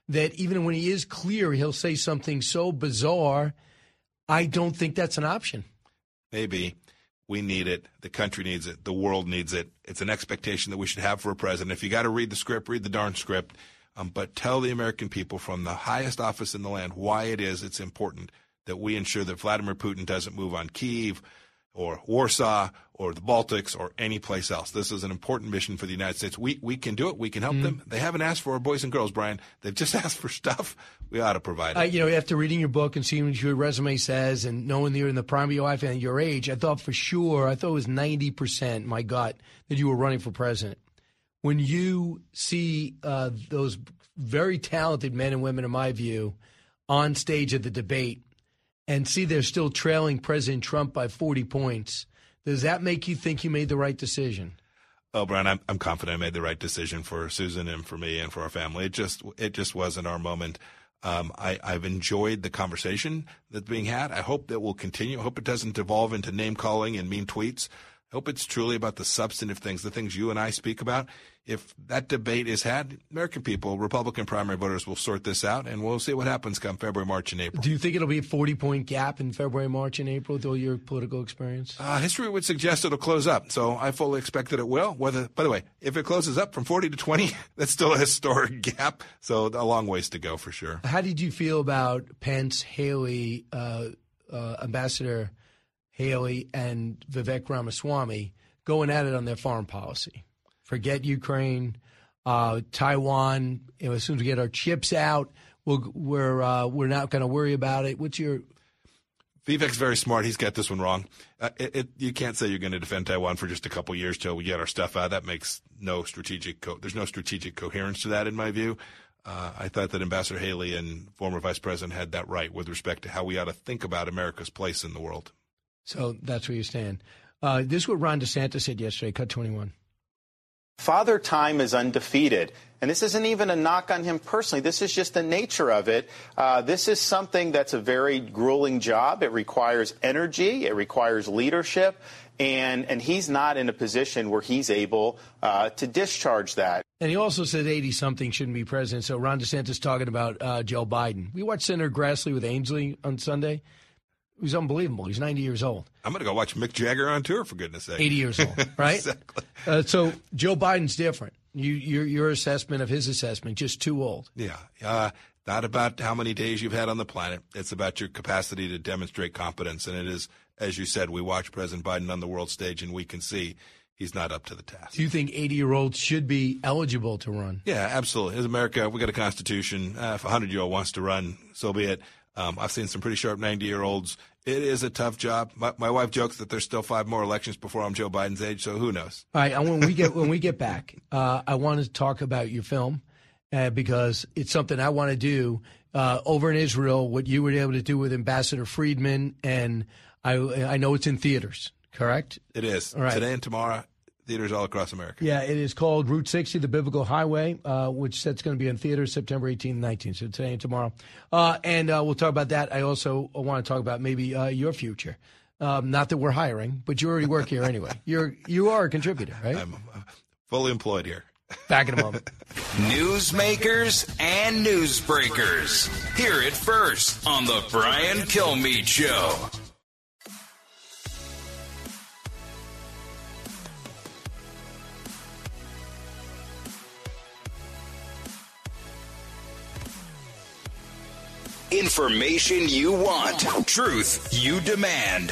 [SPEAKER 1] that even when he is clear, he'll say something so bizarre. I don't think that's an option.
[SPEAKER 14] Maybe. We need it. The country needs it. The world needs it. It's an expectation that we should have for a president. If you got to read the script, read the darn script. Um, but tell the American people from the highest office in the land why it is it's important that we ensure that Vladimir Putin doesn't move on Kiev, or Warsaw or the Baltics or any place else. This is an important mission for the United States. We we can do it. We can help mm-hmm. them. They haven't asked for boys and girls, Brian. They've just asked for stuff. We ought to provide it.
[SPEAKER 1] Uh, you know, after reading your book and seeing what your resume says and knowing that you're in the prime of your life and your age, I thought for sure, I thought it was 90%, my gut, that you were running for president. When you see uh, those very talented men and women, in my view, on stage at the debate and see they're still trailing President Trump by 40 points, does that make you think you made the right decision?
[SPEAKER 14] Oh, Brian, I'm, I'm confident I made the right decision for Susan and for me and for our family. It just it just wasn't our moment. Um, I, I've enjoyed the conversation that's being had. I hope that will continue. I hope it doesn't devolve into name calling and mean tweets. I hope it's truly about the substantive things, the things you and I speak about if that debate is had, American people, Republican primary voters will sort this out, and we'll see what happens come February, March, and April.
[SPEAKER 1] Do you think it'll be a 40 point gap in February, March, and April with all your political experience?
[SPEAKER 14] Uh, history would suggest it'll close up, so I fully expect that it will. Whether, by the way, if it closes up from 40 to 20, that's still a historic gap, so a long ways to go for sure.
[SPEAKER 1] How did you feel about Pence, Haley, uh, uh, Ambassador Haley, and Vivek Ramaswamy going at it on their foreign policy? forget Ukraine, uh, Taiwan. You know, as soon as we get our chips out, we'll, we're uh, we're not going to worry about it. What's your
[SPEAKER 14] Vivek's very smart. He's got this one wrong. Uh, it, it, you can't say you're going to defend Taiwan for just a couple years till we get our stuff out. That makes no strategic. Co- there's no strategic coherence to that, in my view. uh, I thought that Ambassador Haley and former Vice President had that right with respect to how we ought to think about America's place in the world.
[SPEAKER 1] So that's where you stand. Uh, this is what Ron DeSantis said yesterday, cut 21.
[SPEAKER 17] Father Time is undefeated. And this isn't even a knock on him personally. This is just the nature of it. Uh, this is something that's a very grueling job. It requires energy, it requires leadership. And, and he's not in a position where he's able uh, to discharge that.
[SPEAKER 1] And he also said 80 something shouldn't be president. So Ron DeSantis talking about uh, Joe Biden. We watched Senator Grassley with Ainsley on Sunday. Was unbelievable. He's 90 years old.
[SPEAKER 14] I'm going to go watch Mick Jagger on tour, for goodness sake.
[SPEAKER 1] 80 years old, right?
[SPEAKER 14] exactly.
[SPEAKER 1] Uh, so Joe Biden's different. You, your, your assessment of his assessment, just too old.
[SPEAKER 14] Yeah. Uh, not about how many days you've had on the planet. It's about your capacity to demonstrate competence. And it is, as you said, we watch President Biden on the world stage and we can see he's not up to the task.
[SPEAKER 1] Do you think 80 year olds should be eligible to run?
[SPEAKER 14] Yeah, absolutely. As America, we got a constitution. Uh, if a 100 year old wants to run, so be it. Um, I've seen some pretty sharp 90 year olds. It is a tough job. My, my, wife jokes that there's still five more elections before I'm Joe Biden's age, so who knows?
[SPEAKER 1] All right. When we get when we get back, uh, I want to talk about your film uh, because it's something I want to do uh, over in Israel. What you were able to do with Ambassador Friedman, and I I know it's in theaters. Correct.
[SPEAKER 14] It is
[SPEAKER 1] All right.
[SPEAKER 14] today and tomorrow theaters all across America.
[SPEAKER 1] Yeah, it is called Route 60, the Biblical Highway, uh, which that's going to be in theaters September 18th and 19th, so today and tomorrow. Uh, and uh, we'll talk about that. I also want to talk about maybe uh, your future. Um, not that we're hiring, but you already work here anyway. You're you are a contributor, right?
[SPEAKER 14] I'm fully employed here.
[SPEAKER 1] Back in a moment.
[SPEAKER 2] Newsmakers and newsbreakers. Hear it first on the Brian Kilmeade Show. Information you want, truth you demand.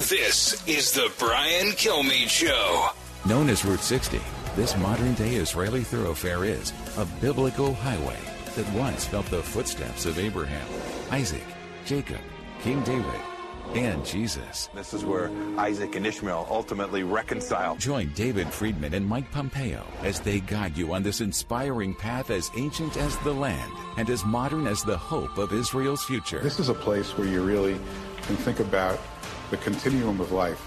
[SPEAKER 2] This is the Brian Kilmeade Show.
[SPEAKER 18] Known as Route 60, this modern day Israeli thoroughfare is a biblical highway that once felt the footsteps of Abraham, Isaac, Jacob, King David, and Jesus.
[SPEAKER 19] This is where Isaac and Ishmael ultimately reconcile.
[SPEAKER 18] Join David Friedman and Mike Pompeo as they guide you on this inspiring path as ancient as the land and as modern as the hope of Israel's future.
[SPEAKER 20] This is a place where you really can think about the continuum of life.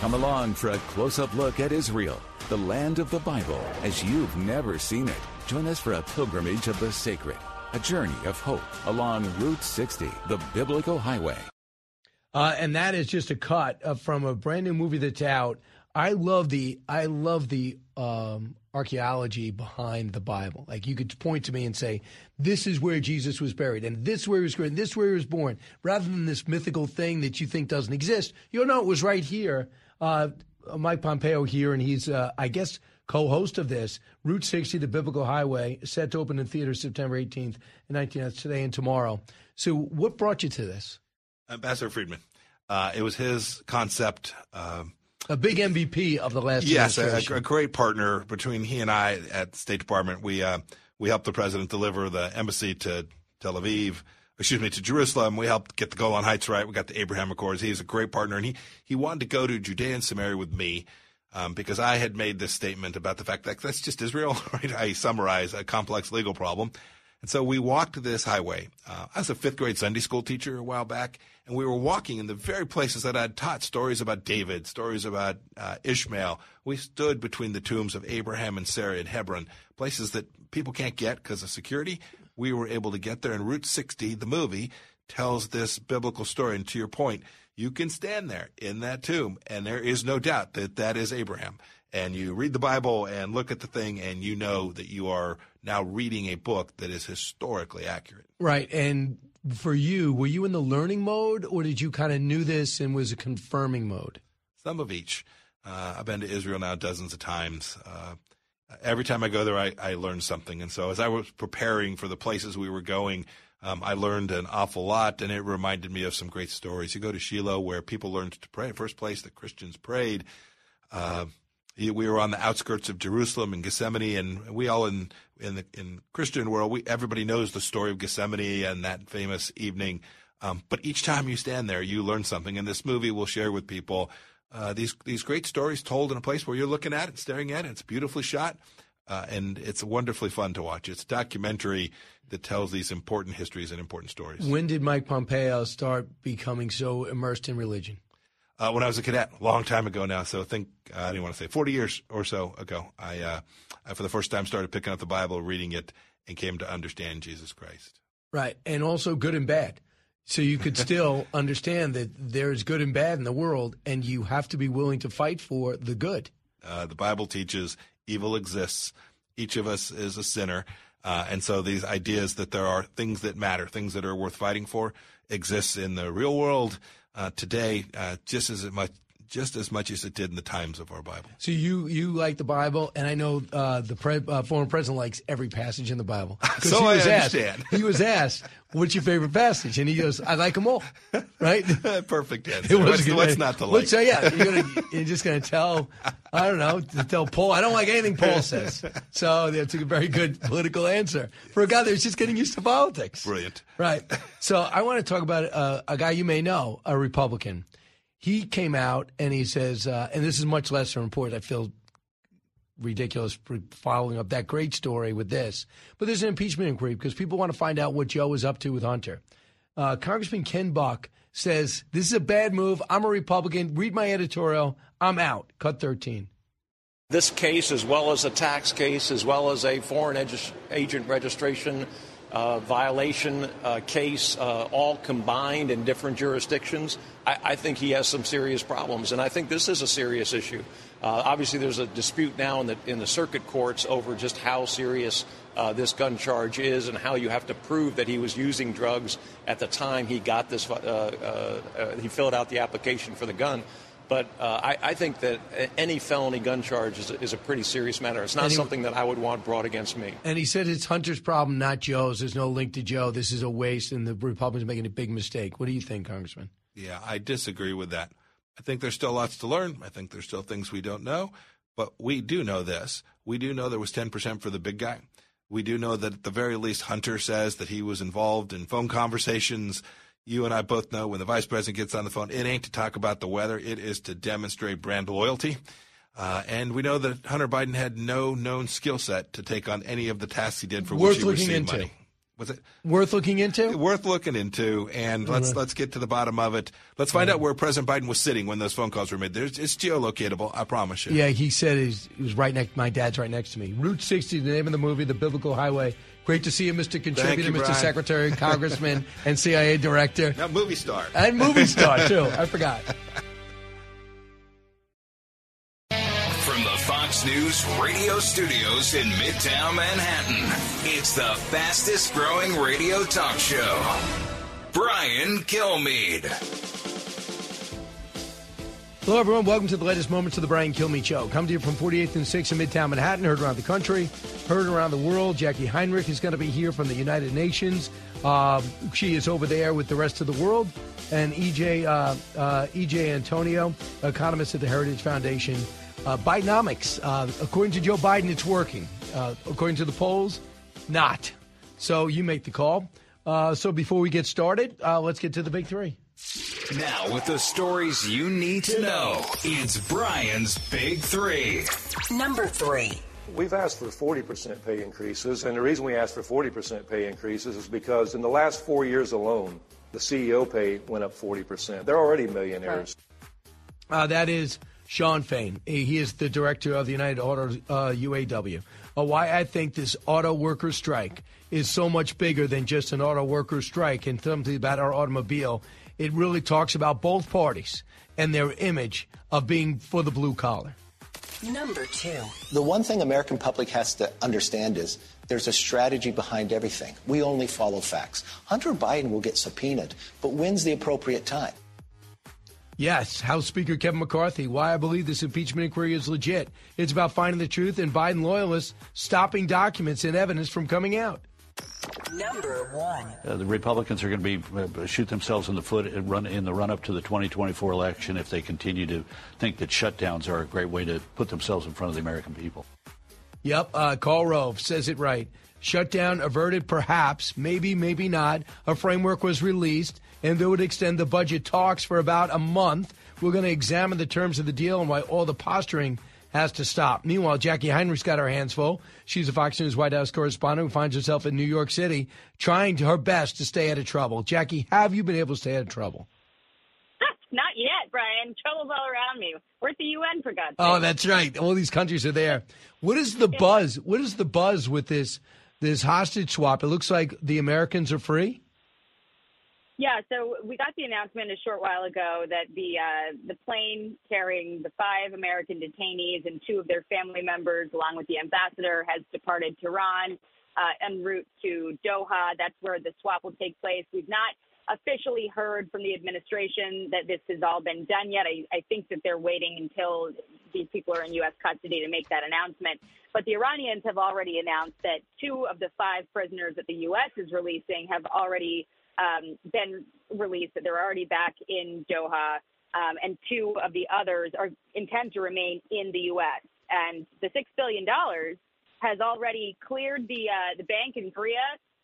[SPEAKER 18] Come along for a close up look at Israel, the land of the Bible, as you've never seen it. Join us for a pilgrimage of the sacred, a journey of hope along Route 60, the biblical highway.
[SPEAKER 1] Uh, and that is just a cut uh, from a brand new movie that's out. I love the I love the um, archaeology behind the Bible. Like you could point to me and say, "This is where Jesus was buried, and this is where he was buried, and this is where he was born," rather than this mythical thing that you think doesn't exist. You'll know it was right here. Uh, Mike Pompeo here, and he's uh, I guess co-host of this Route 60, the Biblical Highway, set to open in theaters September 18th and 19th today and tomorrow. So, what brought you to this?
[SPEAKER 14] Ambassador Friedman. Uh, it was his concept. Um,
[SPEAKER 1] a big MVP of the last year.
[SPEAKER 14] yes, a, a great partner between he and I at the State Department. We uh, we helped the president deliver the embassy to Tel Aviv. Excuse me, to Jerusalem. We helped get the Golan Heights right. We got the Abraham Accords. He's a great partner, and he he wanted to go to Judea and Samaria with me. Um, because I had made this statement about the fact that that's just Israel, right? I summarize a complex legal problem. And so we walked this highway. Uh, I was a fifth grade Sunday school teacher a while back, and we were walking in the very places that I'd taught stories about David, stories about uh, Ishmael. We stood between the tombs of Abraham and Sarah in Hebron, places that people can't get because of security. We were able to get there, and Route 60, the movie, tells this biblical story. And to your point, you can stand there in that tomb, and there is no doubt that that is Abraham and you read the Bible and look at the thing, and you know that you are now reading a book that is historically accurate.
[SPEAKER 1] Right. And for you, were you in the learning mode, or did you kind of knew this and was a confirming mode?
[SPEAKER 14] Some of each. Uh, I've been to Israel now dozens of times. Uh, every time I go there, I, I learn something. And so as I was preparing for the places we were going, um, I learned an awful lot, and it reminded me of some great stories. You go to Shiloh, where people learned to pray. First place that Christians prayed. Uh, we were on the outskirts of Jerusalem and Gethsemane, and we all in in the in Christian world, we everybody knows the story of Gethsemane and that famous evening. Um, but each time you stand there, you learn something. And this movie will share with people uh, these these great stories told in a place where you're looking at it, staring at it. It's beautifully shot. Uh, and it's wonderfully fun to watch. It's a documentary that tells these important histories and important stories.
[SPEAKER 1] When did Mike Pompeo start becoming so immersed in religion?
[SPEAKER 14] Uh, when I was a cadet, a long time ago now. So I think uh, I didn't want to say 40 years or so ago. I, uh, I, for the first time, started picking up the Bible, reading it, and came to understand Jesus Christ.
[SPEAKER 1] Right, and also good and bad. So you could still understand that there's good and bad in the world, and you have to be willing to fight for the good.
[SPEAKER 14] Uh, the Bible teaches evil exists. Each of us is a sinner. Uh, and so these ideas that there are things that matter, things that are worth fighting for, exists in the real world today uh, just as much just as much as it did in the times of our Bible.
[SPEAKER 1] So you you like the Bible, and I know uh, the pre- uh, former president likes every passage in the Bible.
[SPEAKER 14] so
[SPEAKER 1] he was
[SPEAKER 14] I
[SPEAKER 1] asked, he was asked, "What's your favorite passage?" And he goes, "I like them all." Right?
[SPEAKER 14] Perfect answer.
[SPEAKER 1] It was
[SPEAKER 14] What's, what's not to like?
[SPEAKER 1] What's- uh, yeah, you're, gonna, you're just going to tell, I don't know, to tell Paul, I don't like anything Paul says. So that's a very good political answer for a guy that's just getting used to politics.
[SPEAKER 14] Brilliant.
[SPEAKER 1] Right. So I want to talk about uh, a guy you may know, a Republican. He came out and he says, uh, and this is much lesser important. I feel ridiculous for following up that great story with this, but there's an impeachment inquiry because people want to find out what Joe is up to with Hunter. Uh, Congressman Ken Buck says this is a bad move. I'm a Republican. Read my editorial. I'm out. Cut 13.
[SPEAKER 21] This case, as well as a tax case, as well as a foreign agent registration uh, violation uh, case, uh, all combined in different jurisdictions, I, I think he has some serious problems. And I think this is a serious issue. Uh, obviously, there's a dispute now in the, in the circuit courts over just how serious uh, this gun charge is and how you have to prove that he was using drugs at the time he got this, uh, he filled out the application for the gun. But uh, I, I think that any felony gun charge is a, is a pretty serious matter. It's not
[SPEAKER 1] he-
[SPEAKER 21] something that I would want brought against me.
[SPEAKER 1] And he said it's Hunter's problem, not Joe's. There's no link to Joe. This is a waste, and the Republicans are making a big mistake. What do you think, Congressman?
[SPEAKER 14] Yeah, I disagree with that. I think there's still lots to learn. I think there's still things we don't know, but we do know this. We do know there was 10% for the big guy. We do know that at the very least, Hunter says that he was involved in phone conversations. You and I both know when the vice president gets on the phone, it ain't to talk about the weather, it is to demonstrate brand loyalty. Uh, and we know that Hunter Biden had no known skill set to take on any of the tasks he did for
[SPEAKER 1] Worth
[SPEAKER 14] which he
[SPEAKER 1] looking
[SPEAKER 14] received
[SPEAKER 1] into.
[SPEAKER 14] money. Was it
[SPEAKER 1] Worth looking into?
[SPEAKER 14] worth looking into? And let's let's get to the bottom of it. Let's find out where President Biden was sitting when those phone calls were made. There's, it's geolocatable, I promise you.
[SPEAKER 1] Yeah, he said he was right next. My dad's right next to me. Route 60, the name of the movie, The Biblical Highway. Great to see you, Mr. Contributor,
[SPEAKER 14] you,
[SPEAKER 1] Mr.
[SPEAKER 14] Brian.
[SPEAKER 1] Secretary, Congressman, and CIA Director,
[SPEAKER 14] Now, movie star.
[SPEAKER 1] and movie star too. I forgot.
[SPEAKER 2] From the Fox News radio studios in Midtown Manhattan, it's the fastest growing radio talk show. Brian Kilmeade.
[SPEAKER 1] Hello, everyone. Welcome to the latest moments of the Brian Kilmeade Show. Come to you from 48th and 6th in Midtown Manhattan. Heard around the country, heard around the world. Jacqui Heinrich is going to be here from the United Nations. Um, she is over there with the rest of the world. And EJ, uh, uh, EJ Antoni, economist at the Heritage Foundation. Uh, Bidenomics. Uh, according to Joe Biden, it's working. Uh, according to the polls, not. So you make the call. Uh, so before we get started, uh, let's get to the big three.
[SPEAKER 2] Now, with the stories you need to know, it's Brian's Big Three.
[SPEAKER 22] Number three.
[SPEAKER 4] We've asked for 40% pay increases, and the reason we asked for 40% pay increases is because in the last four years alone, the CEO pay went up 40%. They're already millionaires.
[SPEAKER 1] Uh, that is Shawn Fain. He he is the director of the United Auto uh, UAW. Uh, why I think this auto worker strike is so much bigger than just an auto worker strike and something about our automobile. It really talks about both parties and their image of being for the blue collar.
[SPEAKER 22] Number two.
[SPEAKER 5] The one thing American public has to understand is there's a strategy behind everything. We only follow facts. Hunter Biden will get subpoenaed, but when's the appropriate time?
[SPEAKER 1] Yes, House Speaker Kevin McCarthy. Why I believe this impeachment inquiry is legit. It's about finding the truth and Biden loyalists stopping documents and evidence from coming out.
[SPEAKER 22] Number one.
[SPEAKER 6] Uh, the Republicans are going to be uh, shoot themselves in the foot and run in the run up to the 2024 election if they continue to think that shutdowns are a great way to put themselves in front of the American people.
[SPEAKER 1] Yep, uh, Karl Rove says it right. Shutdown averted, perhaps, maybe, maybe not. A framework was released, and they would extend the budget talks for about a month. We're going to examine the terms of the deal and why all the posturing has to stop. Meanwhile, Jacqui Heinrich's got her hands full. She's a Fox News White House correspondent who finds herself in New York City trying to, her best to stay out of trouble. Jacqui, have you been able to stay out of trouble?
[SPEAKER 23] Not yet, Brian. Trouble's all around me. We're at the UN for God's oh, sake.
[SPEAKER 1] Oh, that's right. All these countries are there. What is the buzz? What is the buzz with this this hostage swap? It looks like the Americans are free.
[SPEAKER 23] Yeah, so we got the announcement a short while ago that the uh, the plane carrying the five American detainees and two of their family members, along with the ambassador, has departed Tehran uh, en route to Doha. That's where the swap will take place. We've not officially heard from the administration that this has all been done yet. I, I think that they're waiting until these people are in U.S. custody to make that announcement. But the Iranians have already announced that two of the five prisoners that the U.S. is releasing have already um, been released, that they're already back in Doha, um, and two of the others are intend to remain in the U.S. And the six billion dollars has already cleared the uh, the bank in Korea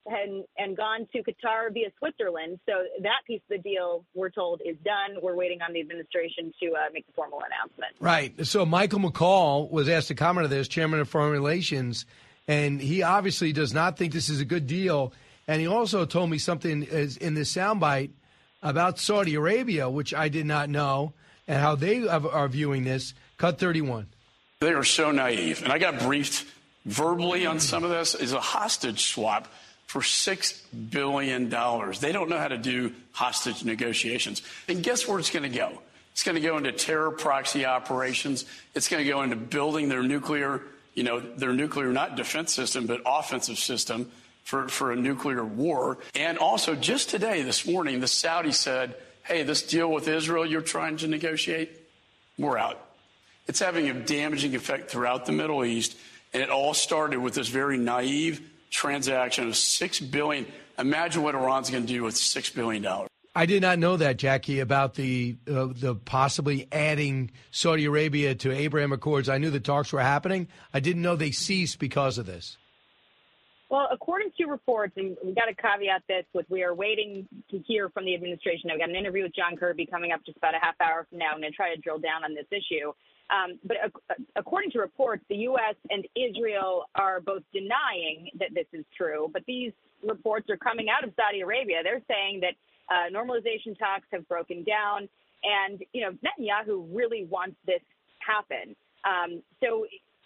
[SPEAKER 23] and and gone to Qatar via Switzerland. So that piece of the deal, we're told, is done. We're waiting on the administration to uh, make the formal announcement.
[SPEAKER 1] Right. So Michael McCaul was asked to comment on this, chairman of Foreign Relations, and he obviously does not think this is a good deal. And he also told me something is in this soundbite about Saudi Arabia, which I did not know, and how they are viewing this. Cut 31.
[SPEAKER 15] They are so naive. And I got briefed verbally on some of this is a hostage swap for $6 billion. They don't know how to do hostage negotiations. And guess where it's going to go? It's going to go into terror proxy operations. It's going to go into building their nuclear, you know, their nuclear, not defense system, but offensive system for, for a nuclear war. And also, just today, this morning, the Saudis said, hey, this deal with Israel you're trying to negotiate, we're out. It's having a damaging effect throughout the Middle East. And it all started with this very naive transaction of 6 billion. Imagine what Iran's going to do with six billion dollars.
[SPEAKER 1] I did not know that, Jacqui, about the uh, the possibly adding Saudi Arabia to Abraham Accords. I knew the talks were happening. I didn't know they ceased because of this.
[SPEAKER 23] Well, according to reports, and we got to caveat this with we are waiting to hear from the administration. I've got an interview with John Kirby coming up just about a half hour from now. I'm going to try to drill down on this issue. Um, but according to reports, the U.S. and Israel are both denying that this is true. But these reports are coming out of Saudi Arabia. They're saying that uh, normalization talks have broken down, and you know Netanyahu really wants this happen. Um, so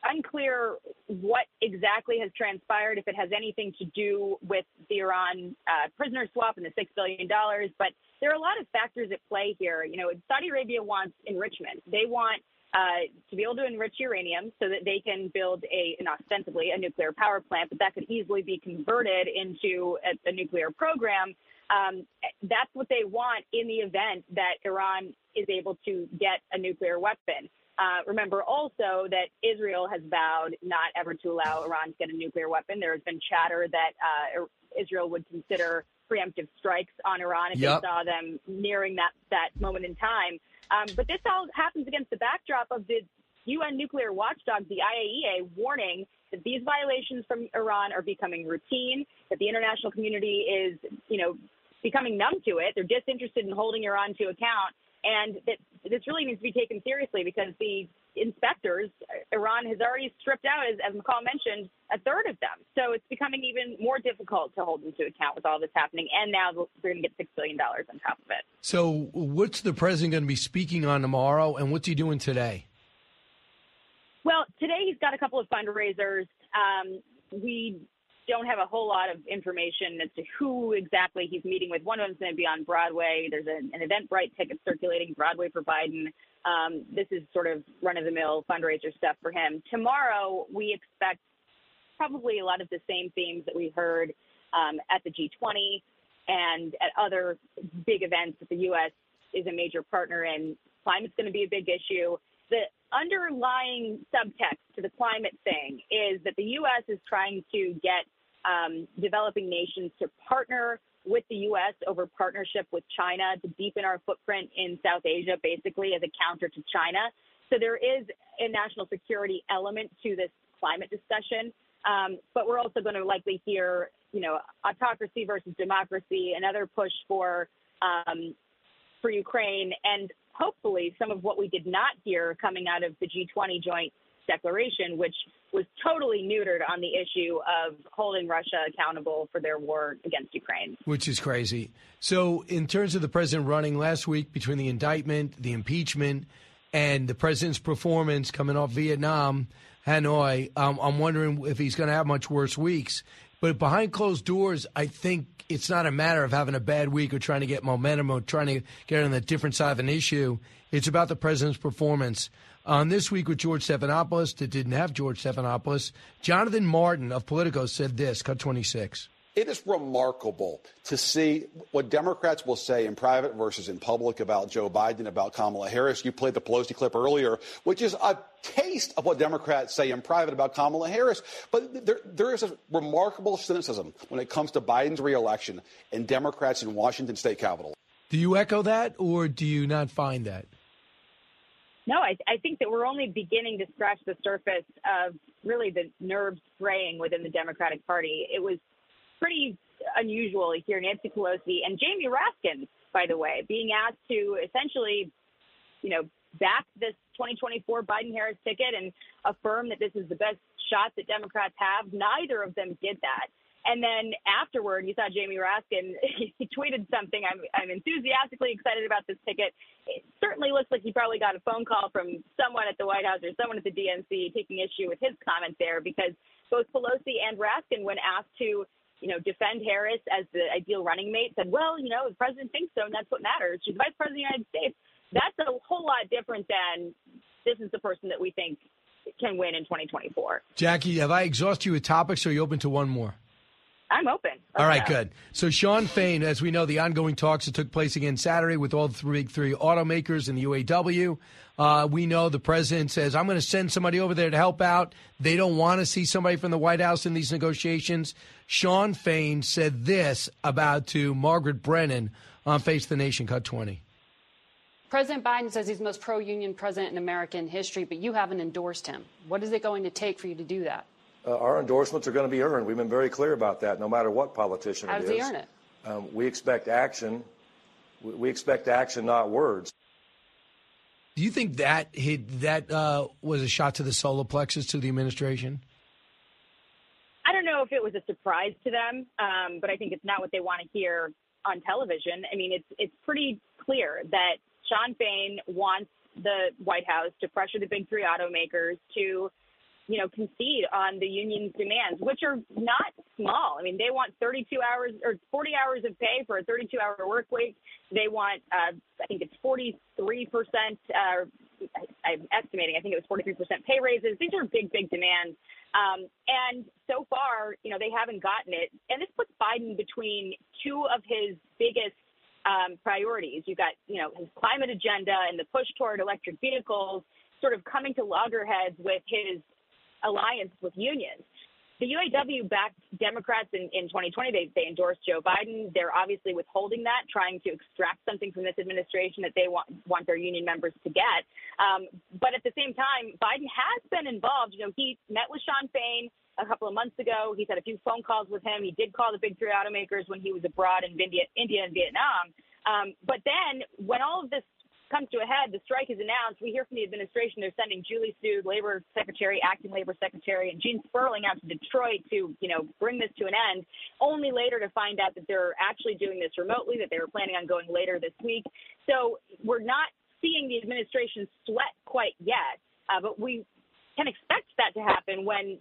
[SPEAKER 23] unclear what exactly has transpired, if it has anything to do with the Iran uh, prisoner swap and the six billion dollars. But there are a lot of factors at play here. You know, Saudi Arabia wants enrichment. They want uh, to be able to enrich uranium so that they can build a, and ostensibly a nuclear power plant, but that could easily be converted into a, a nuclear program. Um, that's what they want in the event that Iran is able to get a nuclear weapon. Uh, remember also that Israel has vowed not ever to allow Iran to get a nuclear weapon. There has been chatter that uh, Israel would consider preemptive strikes on Iran if yep. they saw them nearing that, that moment in time. Um, but this all happens against the backdrop of the UN nuclear watchdog, the IAEA, warning that these violations from Iran are becoming routine, that the international community is, you know, becoming numb to it. They're disinterested in holding Iran to account, and that this really needs to be taken seriously because the inspectors, Iran has already stripped out, as, as McCaul mentioned, a third of them. So it's becoming even more difficult to hold them to account with all this happening. And now they're going to get $6 billion on top of it.
[SPEAKER 1] So, what's the president going to be speaking on tomorrow, and what's he doing today?
[SPEAKER 23] Well, today he's got a couple of fundraisers. Um, we don't have a whole lot of information as to who exactly he's meeting with. One of them's going to be on Broadway. There's an, an Eventbrite ticket circulating Broadway for Biden. Um, this is sort of run of the mill fundraiser stuff for him. Tomorrow, we expect probably a lot of the same themes that we heard um, at the G20 and at other big events that the U.S. is a major partner in. Climate's going to be a big issue. The underlying subtext to the climate thing is that the U.S. is trying to get um, developing nations to partner with the U.S. over partnership with China to deepen our footprint in South Asia, basically as a counter to China. So there is a national security element to this climate discussion. Um, but we're also going to likely hear, you know, autocracy versus democracy, another push for um, for Ukraine, and hopefully some of what we did not hear coming out of the G20 joint declaration, which was totally neutered on the issue of holding Russia accountable for their war against Ukraine.
[SPEAKER 1] Which is crazy. So, in terms of the president running last week between the indictment, the impeachment, and the president's performance coming off Vietnam, Hanoi, um, I'm wondering if he's going to have much worse weeks. But behind closed doors, I think it's not a matter of having a bad week or trying to get momentum or trying to get on the different side of an issue. It's about the president's performance. On this week with George Stephanopoulos, that didn't have George Stephanopoulos, Jonathan Martin of Politico said this, cut 26.
[SPEAKER 24] It is remarkable to see what Democrats will say in private versus in public about Joe Biden, about Kamala Harris. You played the Pelosi clip earlier, which is a taste of what Democrats say in private about Kamala Harris. But there, there is a remarkable cynicism when it comes to Biden's reelection and Democrats in Washington state capitol.
[SPEAKER 1] Do you echo that, or do you not find that?
[SPEAKER 23] No, I, I think that we're only beginning to scratch the surface of really the nerves fraying within the Democratic Party. It was pretty unusual to hear Nancy Pelosi and Jamie Raskin, by the way, being asked to essentially, you know, back this 2024 Biden Harris ticket and affirm that this is the best shot that Democrats have. Neither of them did that. And then afterward, you saw Jamie Raskin. He tweeted something. I'm, I'm enthusiastically excited about this ticket. It certainly looks like he probably got a phone call from someone at the White House or someone at the DNC taking issue with his comment there because both Pelosi and Raskin, when asked to you know, defend Harris as the ideal running mate, said, well, you know, the president thinks so, and that's what matters. She's vice president of the United States. That's a whole lot different than this is the person that we think can win in 2024.
[SPEAKER 1] Jackie, have I exhausted you with topics, or are you open to one more?
[SPEAKER 23] I'm open.
[SPEAKER 1] All right, good. So Shawn Fain, as we know, the ongoing talks that took place again Saturday with all the three, big three automakers and the UAW. Uh, we know the president says, I'm going to send somebody over there to help out. They don't want to see somebody from the White House in these negotiations. Shawn Fain said this about to Margaret Brennan on Face the Nation, Cut 20.
[SPEAKER 8] President Biden says he's the most pro union president in American history, but you haven't endorsed him. What is it going to take for you to do that?
[SPEAKER 4] Uh, our endorsements are going to be earned. We've been very clear about that, no matter what politician
[SPEAKER 8] How
[SPEAKER 4] it
[SPEAKER 8] does he earn it?
[SPEAKER 4] Um, we expect action. We- We expect action, not words.
[SPEAKER 1] Do you think that hit, that uh, was a shot to the solar plexus to the administration?
[SPEAKER 23] I don't know if it was a surprise to them, um, but I think it's not what they want to hear on television. I mean, it's it's pretty clear that Shawn Fain wants the White House to pressure the big three automakers to, you know, concede on the union's demands, which are not small. I mean, they want 32 hours or 40 hours of pay for a 32-hour work week. They want, uh, I think it's 43 percent. Uh, I'm estimating. I think it was 43 percent pay raises. These are big, big demands. Um, and so far, you know, they haven't gotten it. And this puts Biden between two of his biggest um, priorities. You've got, you know, his climate agenda and the push toward electric vehicles sort of coming to loggerheads with his alliance with unions. The UAW backed Democrats in, in 2020. They, they endorsed Joe Biden. They're obviously withholding that, trying to extract something from this administration that they want, want their union members to get. Um, but at the same time, Biden has been involved. You know, he met with Shawn Fain a couple of months ago. He's had a few phone calls with him. He did call the big three automakers when he was abroad in India, India and Vietnam. Um, but then when all of this comes to a head, the strike is announced. We hear from the administration they're sending Julie Su, Labor Secretary, Acting Labor Secretary, and Gene Sperling out to Detroit to, you know, bring this to an end. Only later to find out that they're actually doing this remotely, that they were planning on going later this week. So we're not seeing the administration sweat quite yet, uh, but we can expect that to happen when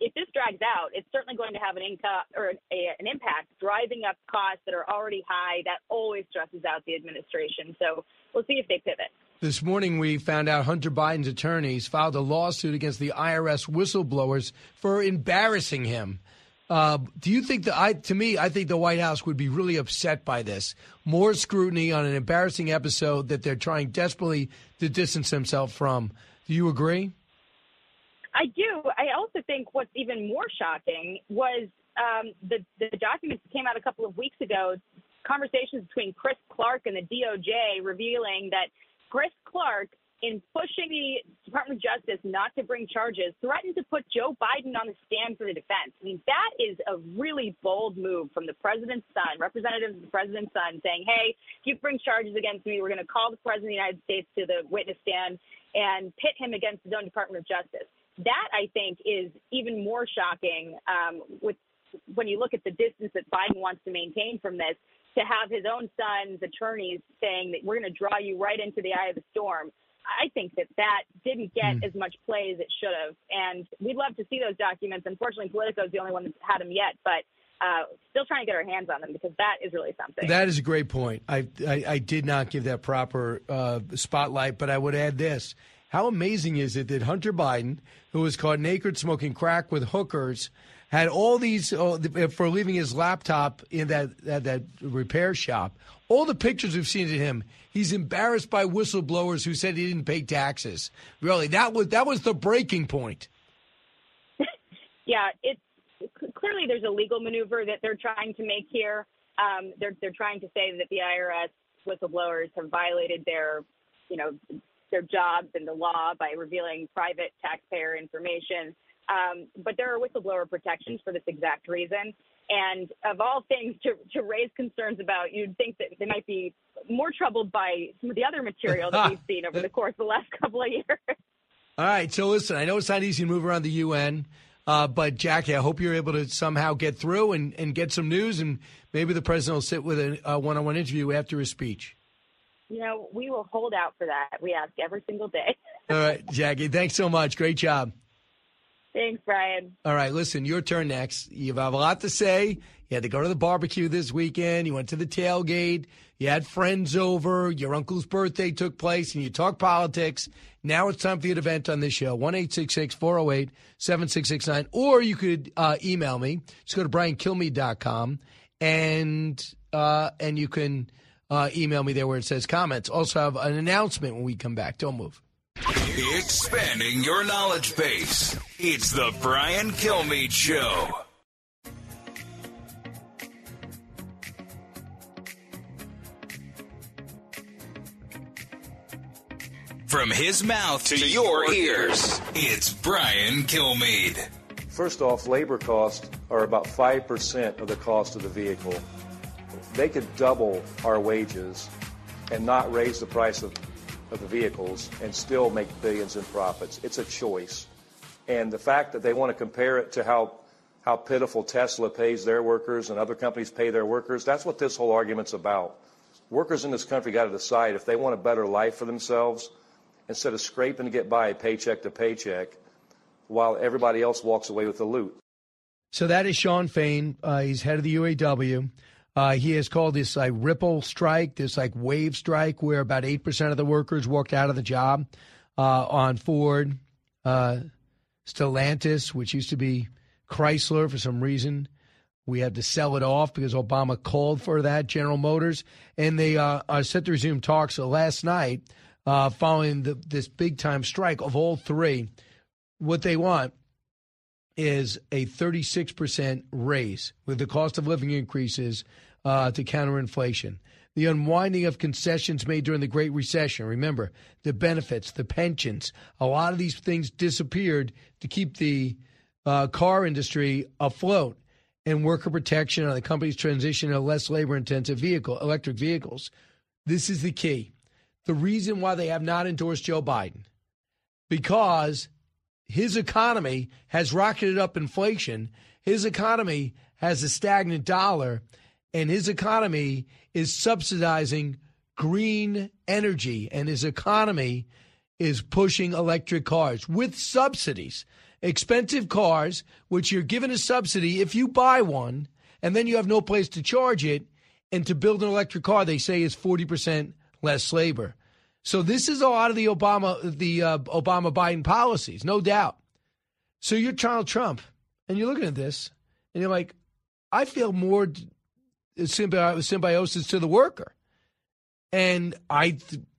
[SPEAKER 23] if this drags out, it's certainly going to have an income or a, an impact, driving up costs that are already high. That always stresses out the administration. So we'll see if they pivot.
[SPEAKER 1] This morning, we found out Hunter Biden's attorneys filed a lawsuit against the IRS whistleblowers for embarrassing him. Uh, do you think that I, to me, I think the White House would be really upset by this. More scrutiny on an embarrassing episode that they're trying desperately to distance themselves from. Do you agree?
[SPEAKER 23] I do. I also think what's even more shocking was um, the the documents that came out a couple of weeks ago. Conversations between Chris Clark and the DOJ revealing that Chris Clark, in pushing the Department of Justice not to bring charges, threatened to put Joe Biden on the stand for the defense. I mean, that is a really bold move from the president's son, representatives of the president's son, saying, "Hey, if you bring charges against me, we're going to call the president of the United States to the witness stand and pit him against his own Department of Justice." That I think is even more shocking um, with when you look at the distance that Biden wants to maintain from this. To have his own son's attorneys saying that we're going to draw you right into the eye of the storm. I think that that didn't get
[SPEAKER 1] Hmm.
[SPEAKER 23] as much play as it should have, and we'd love to see those documents. Unfortunately, Politico is the only one that's had them yet, but uh, still trying to get our hands on them because that is really something.
[SPEAKER 1] That is a great point. I I, I did not give that proper uh, spotlight, but I would add this: How amazing is it that Hunter Biden, who was caught naked smoking crack with hookers, had all these uh, for leaving his laptop in that that, that repair shop? All the pictures we've seen of him, he's embarrassed by whistleblowers who said he didn't pay taxes. Really, that was that was the breaking point.
[SPEAKER 23] yeah, it's clearly there's a legal maneuver that they're trying to make here. Um, they're they're trying to say that the IRS whistleblowers have violated their, you know, their jobs and the law by revealing private taxpayer information. Um, but there are whistleblower protections for this exact reason. And of all things to, to raise concerns about, you'd think that they might be more troubled by some of the other material that we've seen over the course of the last couple of years.
[SPEAKER 1] All right. So listen, I know it's not easy to move around the UN, uh, but Jacqui, I hope you're able to somehow get through and, and get some news, and maybe the president will sit with a one on one interview after his speech.
[SPEAKER 23] You know, we will hold out for that. We ask every single day.
[SPEAKER 1] All right, Jacqui, thanks so much. Great job.
[SPEAKER 23] Thanks, Brian.
[SPEAKER 1] All right, listen, your turn next. You have a lot to say. You had to go to the barbecue this weekend. You went to the tailgate. You had friends over. Your uncle's birthday took place, and you talk politics. Now it's time for you to vent on this show. 1 408 7669. Or you could uh, email me. Just go to briankilmeade.com and, uh, and you can uh, email me there where it says comments. Also, have an announcement when we come back. Don't move.
[SPEAKER 2] Expanding your knowledge base. It's the Brian Kilmeade Show. From his mouth to your ears, it's Brian Kilmeade.
[SPEAKER 4] First off, labor costs are about 5% of the cost of the vehicle. They could double our wages and not raise the price of, of the vehicles and still make billions in profits. It's a choice. And the fact that they want to compare it to how, how pitiful Tesla pays their workers and other companies pay their workers, that's what this whole argument's about. Workers in this country got to decide if they want a better life for themselves instead of scraping to get by paycheck to paycheck while everybody else walks away with the loot.
[SPEAKER 1] So that is Shawn Fain. Uh, he's head of the UAW. Uh, he has called this like ripple strike, this like wave strike, where about eight percent of the workers walked out of the job uh, on Ford, uh, Stellantis, which used to be Chrysler for some reason. We had to sell it off because Obama called for that. General Motors, and they uh, are set to resume talks last night uh, following the, this big time strike of all three. What they want is a 36% raise with the cost of living increases uh, to counter inflation. The unwinding of concessions made during the Great Recession. Remember, the benefits, the pensions, a lot of these things disappeared to keep the uh, car industry afloat and worker protection on the company's transition to less labor intensive vehicle, electric vehicles. This is the key. The reason why they have not endorsed Joe Biden, because his economy has rocketed up inflation. His economy has a stagnant dollar, and his economy is subsidizing green energy, and his economy is pushing electric cars with subsidies. Expensive cars, which you're given a subsidy if you buy one, and then you have no place to charge it. And to build an electric car, they say is 40% less labor. So this is a lot of the Obama the uh, Obama Biden policies, no doubt. So you're Donald Trump, and you're looking at this, and you're like, I feel more symbi- symbiosis to the worker, and I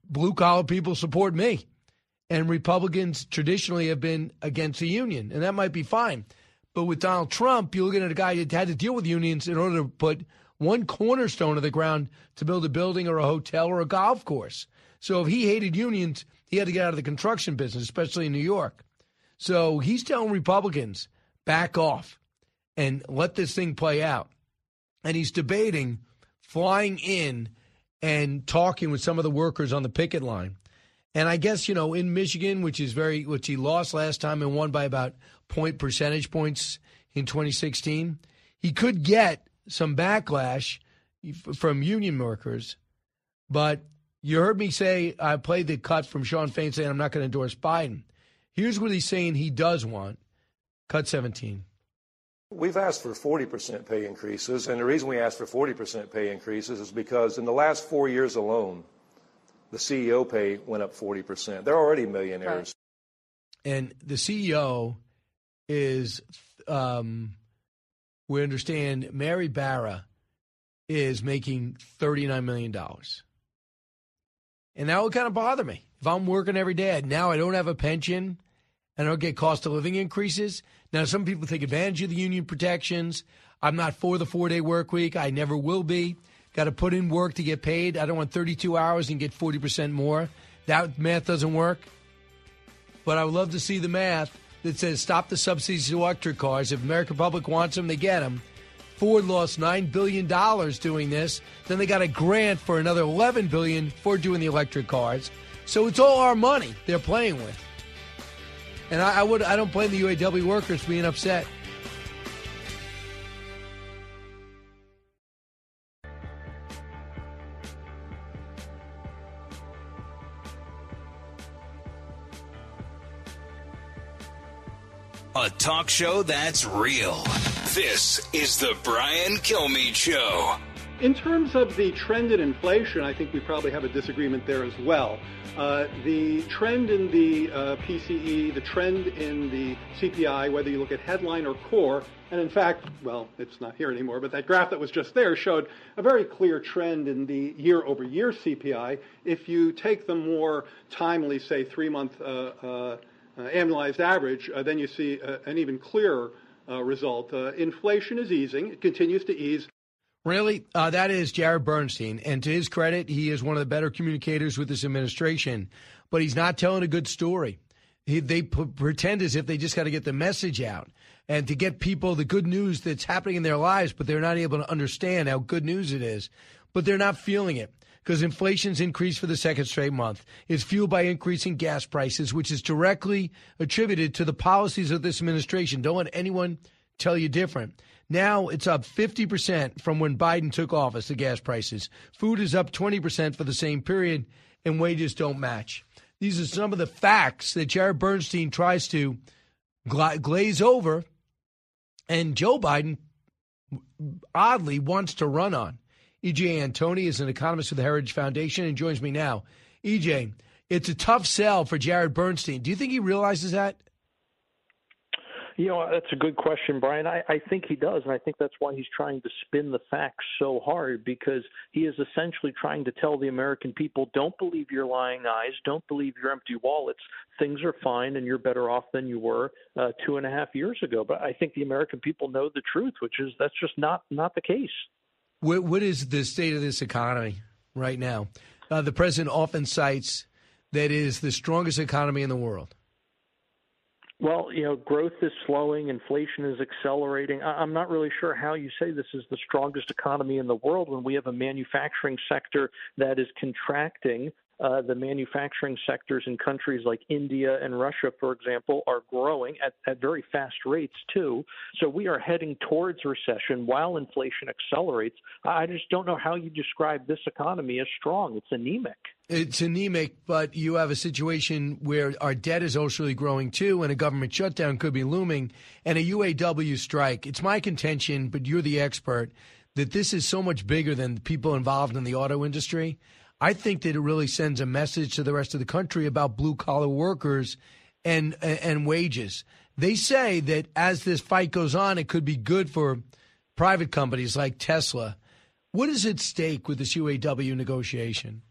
[SPEAKER 1] blue collar people support me, and Republicans traditionally have been against the union, and that might be fine. But with Donald Trump, you're looking at a guy that had to deal with unions in order to put one cornerstone of the ground to build a building or a hotel or a golf course. So if he hated unions, he had to get out of the construction business, especially in New York. So he's telling Republicans, back off and let this thing play out. And he's debating flying in and talking with some of the workers on the picket line. And I guess you know in Michigan, which is very which he lost last time and won by about point percentage points in 2016, he could get some backlash from union workers. But you heard me say I played the cut from Shawn Fain saying I'm not going to endorse Biden. Here's what he's saying he does want. Cut 17.
[SPEAKER 4] We've asked for 40% pay increases, and the reason we asked for 40% pay increases is because in the last four years alone, the CEO pay went up 40%. They're already millionaires.
[SPEAKER 1] Right. And the CEO is, um, we understand, Mary Barra is making $39 million. And that would kind of bother me. If I'm working every day, and now I don't have a pension and I don't get cost of living increases. Now, some people take advantage of the union protections. I'm not for the four day work week. I never will be. Got to put in work to get paid. I don't want 32 hours and get 40% more. That math doesn't work. But I would love to see the math that says stop the subsidies to electric cars. If American public wants them, they get them. Ford lost nine billion dollars doing this. Then they got a grant for another eleven billion for doing the electric cars. So it's all our money they're playing with. And I, I would I don't blame the UAW workers being upset.
[SPEAKER 2] A talk show that's real. This is the Brian Kilmeade Show.
[SPEAKER 25] In terms of the trend in inflation, I think we probably have a disagreement there as well. Uh, the trend in the uh, PCE, the trend in the CPI, whether you look at headline or core, and in fact, well, it's not here anymore, but that graph that was just there showed a very clear trend in the year over year CPI. If you take the more timely, say, three month uh, uh, uh annualized average, uh, then you see an even clearer uh, result. Uh, inflation is easing, it continues to ease.
[SPEAKER 1] Really? Uh, that is Jared Bernstein. And to his credit, he is one of the better communicators with this administration, but he's not telling a good story. He, they p- pretend as if they just got to get the message out and to get people the good news that's happening in their lives, but they're not able to understand how good news it is, but they're not feeling it because inflation's increased for the second straight month. It's fueled by increasing gas prices, which is directly attributed to the policies of this administration. Don't let anyone tell you different. Now it's up 50% from when Biden took office, the gas prices. Food is up 20% for the same period, and wages don't match. These are some of the facts that Jared Bernstein tries to gla- glaze over, and Joe Biden oddly wants to run on. EJ Antoni is an economist with the Heritage Foundation and joins me now. EJ, it's a tough sell for Jared Bernstein. Do you think he realizes that?
[SPEAKER 26] You know, that's a good question, Brian. I, I think he does, and I think that's why he's trying to spin the facts so hard because he is essentially trying to tell the American people don't believe your lying eyes, don't believe your empty wallets. Things are fine, and you're better off than you were uh, two and a half years ago. But I think the American people know the truth, which is that's just not not the case.
[SPEAKER 1] What, what is the state of this economy right now? Uh, the president often cites that is the strongest economy in the world.
[SPEAKER 26] Well, you know, growth is slowing, inflation is accelerating. I'm not really sure how you say this is the strongest economy in the world when we have a manufacturing sector that is contracting uh, the manufacturing sectors in countries like India and Russia, for example, are growing at, at very fast rates too. So we are heading towards recession while inflation accelerates. I just don't know how you describe this economy as strong. It's anemic.
[SPEAKER 1] It's anemic, but you have a situation where our debt is also growing too, and a government shutdown could be looming, and a UAW strike. It's my contention, but you're the expert, that this is so much bigger than people involved in the auto industry. I think that it really sends a message to the rest of the country about blue collar workers and and wages. They say that as this fight goes on, it could be good for private companies like Tesla. What is at stake with this UAW negotiation?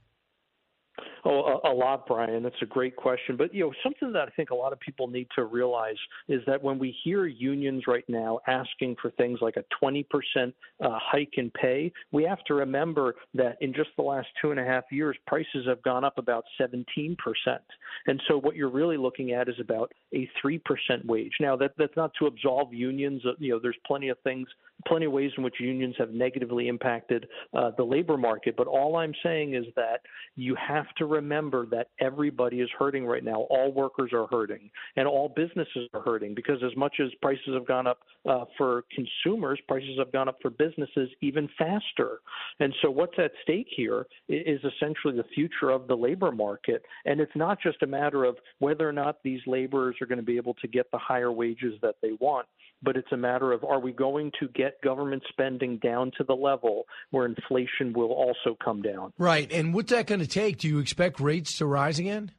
[SPEAKER 26] Oh, a, a lot, Brian. That's a great question. But you know, something that I think a lot of people need to realize is that when we hear unions right now asking for things like a 20% uh, hike in pay, we have to remember that in just the last two and a half years, prices have gone up about 17%. And so what you're really looking at is about a 3% wage. Now, that, that's not to absolve unions. You know, there's plenty of things plenty of ways in which unions have negatively impacted uh, the labor market. But all I'm saying is that you have to remember that everybody is hurting right now. All workers are hurting, and all businesses are hurting because as much as prices have gone up uh, for consumers, prices have gone up for businesses even faster. And so, what's at stake here is essentially the future of the labor market. And it's not just a matter of whether or not these laborers are going to be able to get the higher wages that they want but it's a matter of are we going to get government spending down to the level where inflation will also come down?
[SPEAKER 1] Right. And what's that going to take? Do you expect rates to rise again?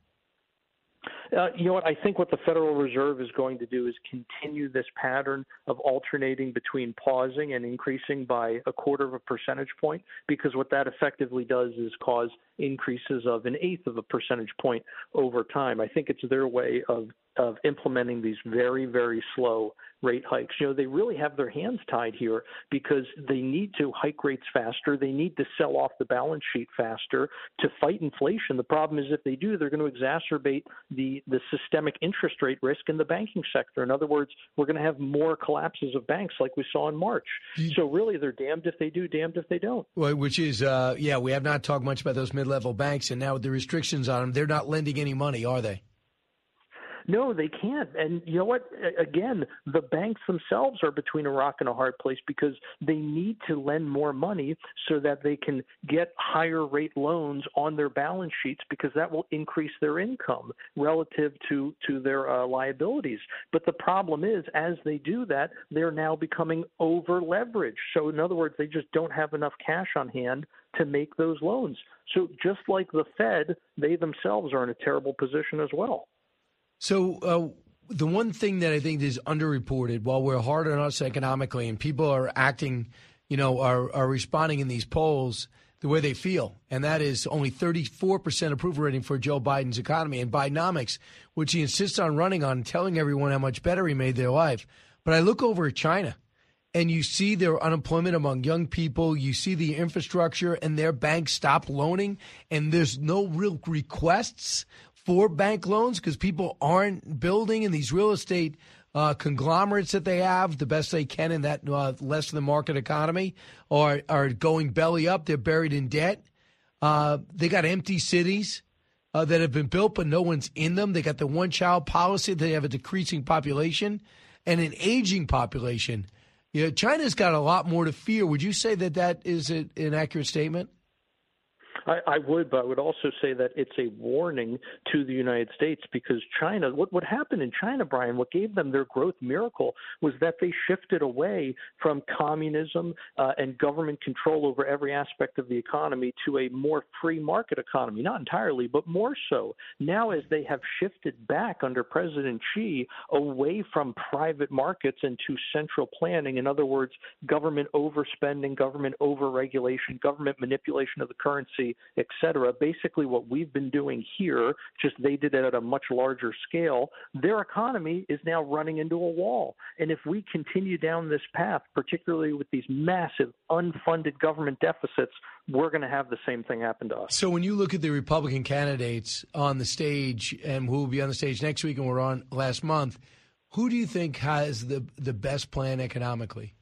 [SPEAKER 26] Uh, you know what? I think what the Federal Reserve is going to do is continue this pattern of alternating between pausing and increasing by a quarter of a percentage point, because what that effectively does is cause increases of an eighth of a percentage point over time. I think it's their way of of implementing these very, very slow rate hikes. You know, they really have their hands tied here because they need to hike rates faster. They need to sell off the balance sheet faster to fight inflation. The problem is if they do, they're going to exacerbate the, the systemic interest rate risk in the banking sector. In other words, we're going to have more collapses of banks like we saw in March. So really, they're damned if they do, damned if they don't.
[SPEAKER 1] Well, which is, uh, yeah, we have not talked much about those mid-level banks, and now with the restrictions on them, they're not lending any money, are they?
[SPEAKER 26] No, they can't. And you know what? Again, the banks themselves are between a rock and a hard place because they need to lend more money so that they can get higher rate loans on their balance sheets because that will increase their income relative to to their uh, liabilities. But the problem is, as they do that, they're now becoming over leveraged. So in other words, they just don't have enough cash on hand to make those loans. So just like the Fed, they themselves are in a terrible position as well.
[SPEAKER 1] So uh, the one thing that I think is underreported, while we're hard on us economically, and people are acting, you know, are are responding in these polls the way they feel, and that is only 34% approval rating for Joe Biden's economy and Bidenomics, which he insists on running on, telling everyone how much better he made their life. But I look over at China and you see their unemployment among young people, you see the infrastructure and their banks stop loaning, and there's no real requests for bank loans because people aren't building in these real estate uh, conglomerates that they have the best they can in that uh, less than market economy or are going belly up. They're buried in debt. Uh, they got empty cities uh, that have been built, but no one's in them. They got the one child policy. They have a decreasing population and an aging population. You know, China's got a lot more to fear. Would you say that that is an accurate statement?
[SPEAKER 26] I, I would, but I would also say that it's a warning to the United States because China, what, what happened in China, Brian, what gave them their growth miracle was that they shifted away from communism uh, and government control over every aspect of the economy to a more free market economy. Not entirely, but more so. Now, as they have shifted back under President Xi away from private markets into central planning, in other words, government overspending, government overregulation, government manipulation of the currency, et cetera. Basically, what we've been doing here, just they did it at a much larger scale, their economy is now running into a wall. And if we continue down this path, particularly with these massive unfunded government deficits, we're going to have the same thing happen to us.
[SPEAKER 1] So when you look at the Republican candidates on the stage and who will be on the stage next week and we're on last month, who do you think has the the best plan economically?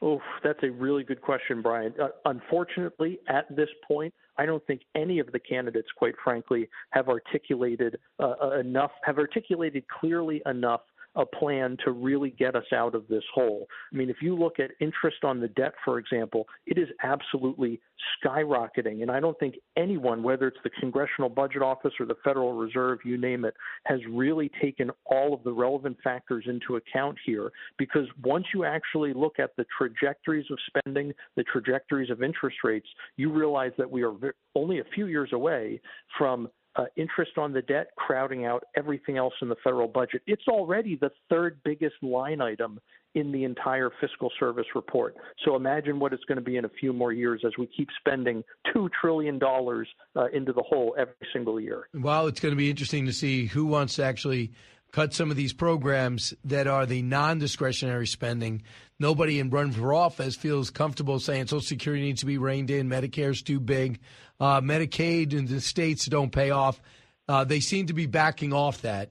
[SPEAKER 26] Oh, that's a really good question, Brian. Uh, unfortunately, at this point, I don't think any of the candidates, quite frankly, have articulated uh, uh enough, have articulated clearly enough a plan to really get us out of this hole. I mean, if you look at interest on the debt, for example, it is absolutely skyrocketing. And I don't think anyone, whether it's the Congressional Budget Office or the Federal Reserve, you name it, has really taken all of the relevant factors into account here. Because once you actually look at the trajectories of spending, the trajectories of interest rates, you realize that we are only a few years away from uh, interest on the debt crowding out everything else in the federal budget. It's already the third biggest line item in the entire fiscal service report. So imagine what it's going to be in a few more years as we keep spending $2 trillion uh, into the hole every single year.
[SPEAKER 1] Well, it's going to be interesting to see who wants to actually cut some of these programs that are the non discretionary spending. Nobody in run for office feels comfortable saying Social Security needs to be reined in, Medicare's too big, uh, Medicaid in the states don't pay off. Uh, they seem to be backing off that.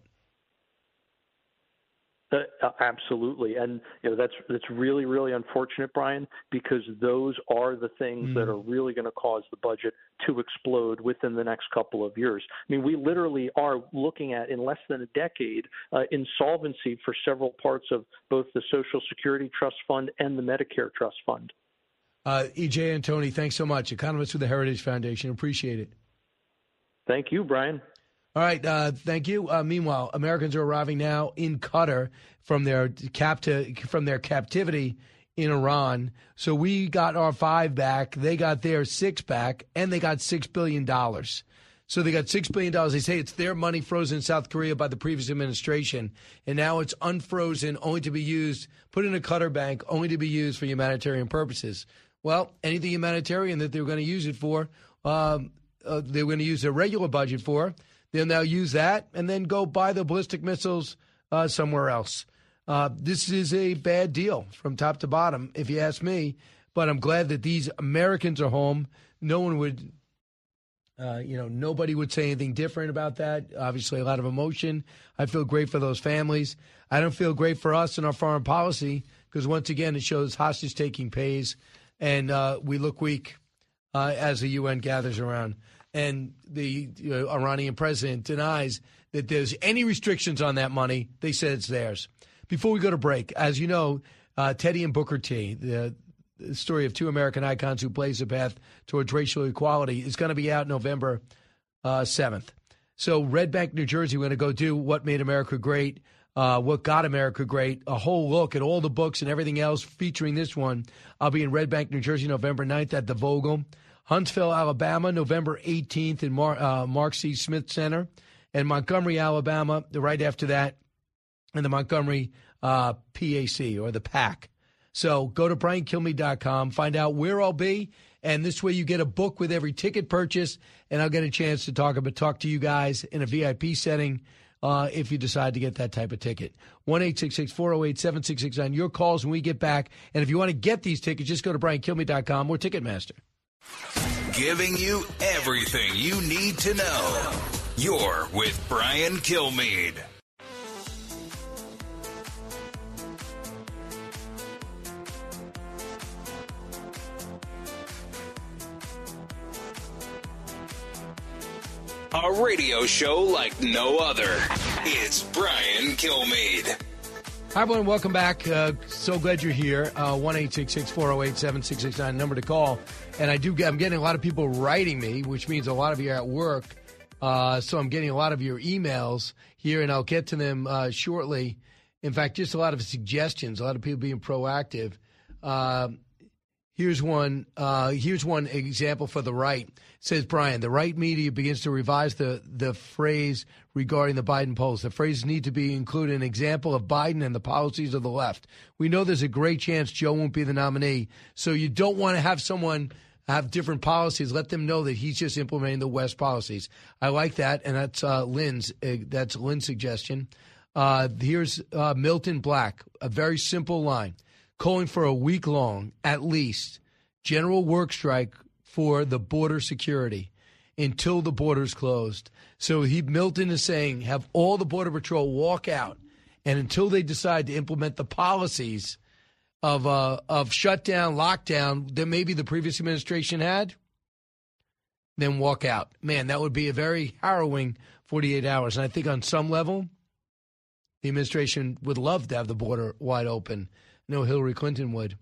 [SPEAKER 26] Uh, uh, absolutely, and you know that's that's really really unfortunate, Brian, because those are the things
[SPEAKER 1] Mm.
[SPEAKER 26] that are really going to cause the budget to explode within the next couple of years. I mean, we literally are looking at in less than a decade uh, insolvency for several parts of both the Social Security Trust Fund and the Medicare Trust Fund.
[SPEAKER 1] Uh, EJ Antoni, thanks so much. Economist with the Heritage Foundation. Appreciate it.
[SPEAKER 26] Thank you, Brian.
[SPEAKER 1] All right, uh, thank you. Uh, meanwhile, Americans are arriving now in Qatar from their capti- from their captivity in Iran. So we got our five back, they got their six back, and they got six billion dollars. So they got six billion dollars. They say it's their money frozen in South Korea by the previous administration, and now it's unfrozen, only to be used, put in a Qatar bank, only to be used for humanitarian purposes. Well, anything humanitarian that they were going to use it for, um, uh, they were going to use their regular budget for. They'll now use that and then go buy the ballistic missiles uh, somewhere else. Uh, this is a bad deal from top to bottom, if you ask me. But I'm glad that these Americans are home. No one would, uh, you know, nobody would say anything different about that. Obviously, a lot of emotion. I feel great for those families. I don't feel great for us and our foreign policy because once again, it shows hostage taking pays, and uh, we look weak uh, as the UN gathers around. And the you know, Iranian president denies that there's any restrictions on that money. They said it's theirs. Before we go to break, as you know, uh, Teddy and Booker T, the, the story of two American icons who blaze the path towards racial equality, is going to be out November uh, 7th. So, Red Bank, New Jersey, we're going to go do What Made America Great, uh, What Got America Great, a whole look at all the books and everything else featuring this one. I'll be in Red Bank, New Jersey, November 9th at the Vogel. Huntsville, Alabama, November 18th in Mar- uh, Mark C. Smith Center. And Montgomery, Alabama, the right after that, in the Montgomery uh, PAC or the PAC. So go to briankilmeade.com, find out where I'll be, and this way you get a book with every ticket purchase, and I'll get a chance to talk about talk to you guys in a VIP setting uh, if you decide to get that type of ticket. One eight six six four zero eight seven six six nine. Your calls when we get back, and if you want to get these tickets, just go to briankilmeade.com or Ticketmaster.
[SPEAKER 2] Giving you everything you need to know. You're with Brian Kilmeade. A radio show like no other. It's Brian Kilmeade.
[SPEAKER 1] Hi, everyone. Welcome back. Uh, so glad you're here. Uh, One eight six six four zero eight seven six six nine number to call. And I do. I'm getting a lot of people writing me, which means a lot of you are at work. Uh, so I'm getting a lot of your emails here, and I'll get to them uh, shortly. In fact, just a lot of suggestions. A lot of people being proactive. Uh, Here's one. Uh, here's one example for the right. Says Brian, the right media begins to revise the the phrase regarding the Biden polls. The phrases need to be included an example of Biden and the policies of the left. We know there's a great chance Joe won't be the nominee, so you don't want to have someone have different policies. Let them know that he's just implementing the West policies. I like that, and that's uh, Lynn's. Uh, that's Lynn's suggestion. Uh, here's uh, Milton Black. A very simple line calling for a week long, at least, general work strike for the border security until the border's closed. So he Milton is saying have all the border patrol walk out, and until they decide to implement the policies of uh, of shutdown, lockdown that maybe the previous administration had, then walk out. Man, that would be a very harrowing 48 hours. And I think on some level, the administration would love to have the border wide open. No, Hillary Clinton would.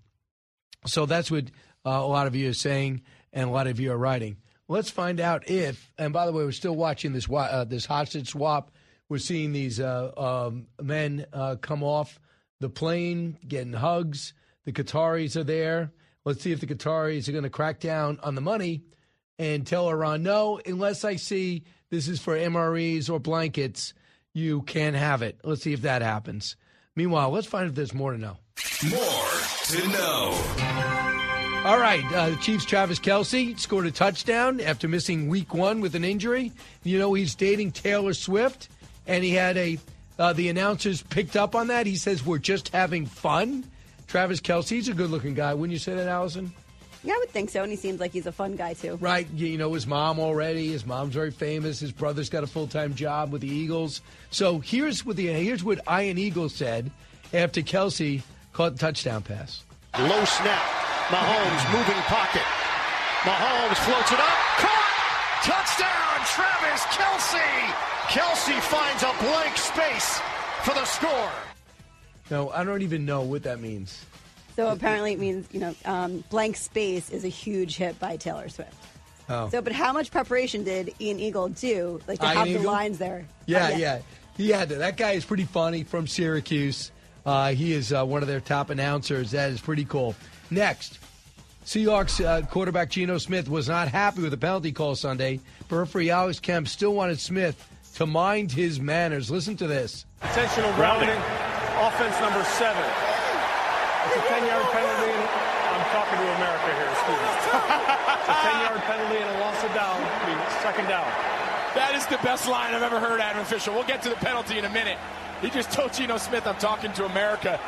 [SPEAKER 1] So that's what uh, a lot of you are saying, and a lot of you are writing. Let's find out if, and by the way, we're still watching this uh, this hostage swap. We're seeing these uh, um, men uh, come off the plane, getting hugs. The Qataris are there. Let's see if the Qataris are going to crack down on the money and tell Iran, no, unless I see this is for MREs or blankets, you can't have it. Let's see if that happens. Meanwhile, let's find if there's more to know.
[SPEAKER 2] More to know.
[SPEAKER 1] All right, uh, the Chiefs' Travis Kelce scored a touchdown after missing Week One with an injury. You know he's dating Taylor Swift, and he had a uh, the announcers picked up on that. He says we're just having fun. Travis Kelce's a good-looking guy, wouldn't you say that, Allison?
[SPEAKER 27] Yeah, I would think so. And he seems like he's a fun guy too.
[SPEAKER 1] Right. You you know his mom already. His mom's very famous. His brother's got a full time job with the Eagles. So here's what the here's what Ian Eagle said after Kelce caught the touchdown pass.
[SPEAKER 28] Low snap. Mahomes moving pocket. Mahomes floats it up. Caught. Touchdown, Travis Kelce. Kelce finds a blank space for the score.
[SPEAKER 1] No, I don't even know what that means.
[SPEAKER 27] So apparently it means, you know, um, blank space is a huge hit by Taylor Swift.
[SPEAKER 1] Oh.
[SPEAKER 27] So, but how much preparation did Ian Eagle do, like to
[SPEAKER 1] Ian
[SPEAKER 27] have the lines there?
[SPEAKER 1] Yeah,
[SPEAKER 27] Oh,
[SPEAKER 1] yeah. He had to. That guy is pretty funny from Syracuse. Uh, he is uh, one of their top announcers. That is pretty cool. Next, Seahawks uh, quarterback Geno Smith was not happy with the penalty call Sunday, but referee Alex Kemp still wanted Smith to mind his manners. Listen to this.
[SPEAKER 29] Intentional grounding, offense number seven. It's a 10 yard penalty, and I'm talking to America here, excuse me. It's a 10 yard penalty and a loss of down, I mean, second down.
[SPEAKER 30] That is the best line I've ever heard, Adam Fisher. We'll get to the penalty in a minute. He just told Geno Smith, I'm talking to America.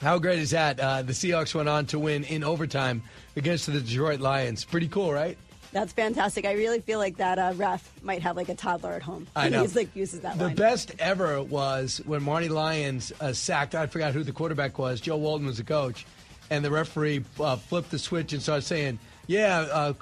[SPEAKER 1] How great is that? Uh, the Seahawks went on to win in overtime against the Detroit Lions. Pretty cool, right?
[SPEAKER 27] That's fantastic. I really feel like that uh, ref might have like a toddler at home.
[SPEAKER 1] I know.
[SPEAKER 27] He's like uses that
[SPEAKER 1] The
[SPEAKER 27] line.
[SPEAKER 1] best ever was when Marty Lyons uh, sacked, I forgot who the quarterback was. Joe Walton was the coach. And the referee uh, flipped the switch and started saying, yeah, uh,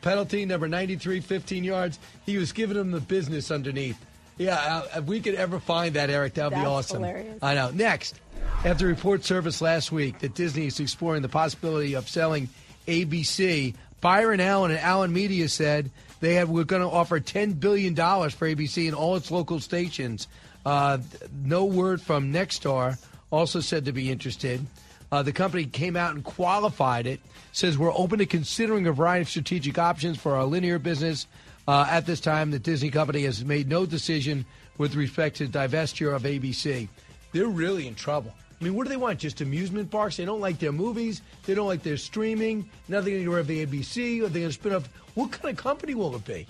[SPEAKER 1] penalty number 93, 15 yards. He was giving him the business underneath. Yeah, uh, if we could ever find that, Eric, that would be awesome.
[SPEAKER 27] hilarious.
[SPEAKER 1] I know. Next, after report surfaced last week that Disney is exploring the possibility of selling ABC, Byron Allen and Allen Media said they had, were going to offer $10 billion for ABC and all its local stations. Uh, no word from Nexstar also said to be interested. Uh, the company came out and qualified it. Says we're open to considering a variety of strategic options for our linear business. Uh, at this time, the Disney company has made no decision with respect to divestiture of ABC. They're really in trouble. I mean, what do they want? Just amusement parks? They don't like their movies. They don't like their streaming. Nothing to do with the ABC. Are they going to spin off? What kind of company will it be?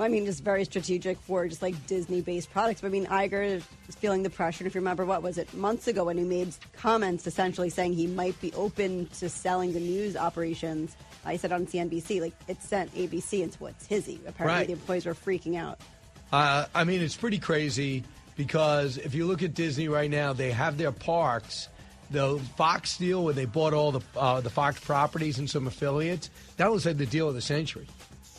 [SPEAKER 27] I mean, just very strategic for just like Disney-based products. But I mean, Iger is feeling the pressure. And if you remember, what was it months ago when he made comments essentially saying he might be open to selling the news operations? I said on CNBC, like it sent ABC into a tizzy. Apparently,
[SPEAKER 1] Right.
[SPEAKER 27] the employees were freaking out.
[SPEAKER 1] Uh, I mean, it's pretty crazy because if you look at Disney right now, they have their parks. The Fox deal where they bought all the uh, the Fox properties and some affiliates. That was like the deal of the century.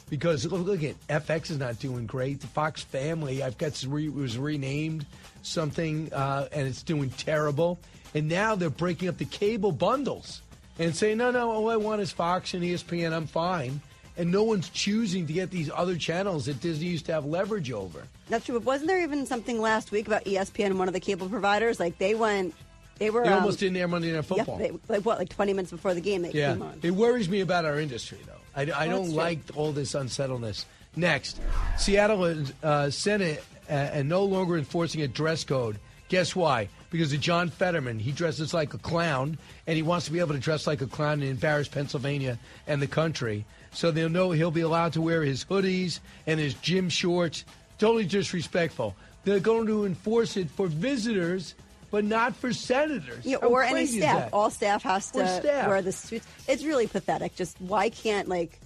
[SPEAKER 1] Because look, look at FX is not doing great. The Fox family, I've got re, was renamed something, uh, and it's doing terrible. And now they're breaking up the cable bundles and saying, no, no, all I want is Fox and ESPN. I'm fine. And no one's choosing to get these other channels that Disney used to have leverage over.
[SPEAKER 27] That's true. But wasn't there even something last week about ESPN and one of the cable providers? Like they went, they were
[SPEAKER 1] They
[SPEAKER 27] um,
[SPEAKER 1] almost didn't air Monday Night
[SPEAKER 27] yeah,
[SPEAKER 1] Football.
[SPEAKER 27] they- like what, like twenty minutes before the game they
[SPEAKER 1] Yeah,
[SPEAKER 27] came on.
[SPEAKER 1] it worries me about our industry, though. I, I
[SPEAKER 27] Well,
[SPEAKER 1] don't like all this unsettledness. Next, Seattle uh, Senate uh, and no longer enforcing a dress code. Guess why? Because of John Fetterman. He dresses like a clown, and he wants to be able to dress like a clown and embarrass Pennsylvania and the country. So they'll know he'll be allowed to wear his hoodies and his gym shorts. Totally disrespectful. They're going to enforce it for visitors, but not for senators.
[SPEAKER 27] Yeah, or any staff. All staff has to
[SPEAKER 1] staff.
[SPEAKER 27] wear the suits. It's really pathetic. Just why can't like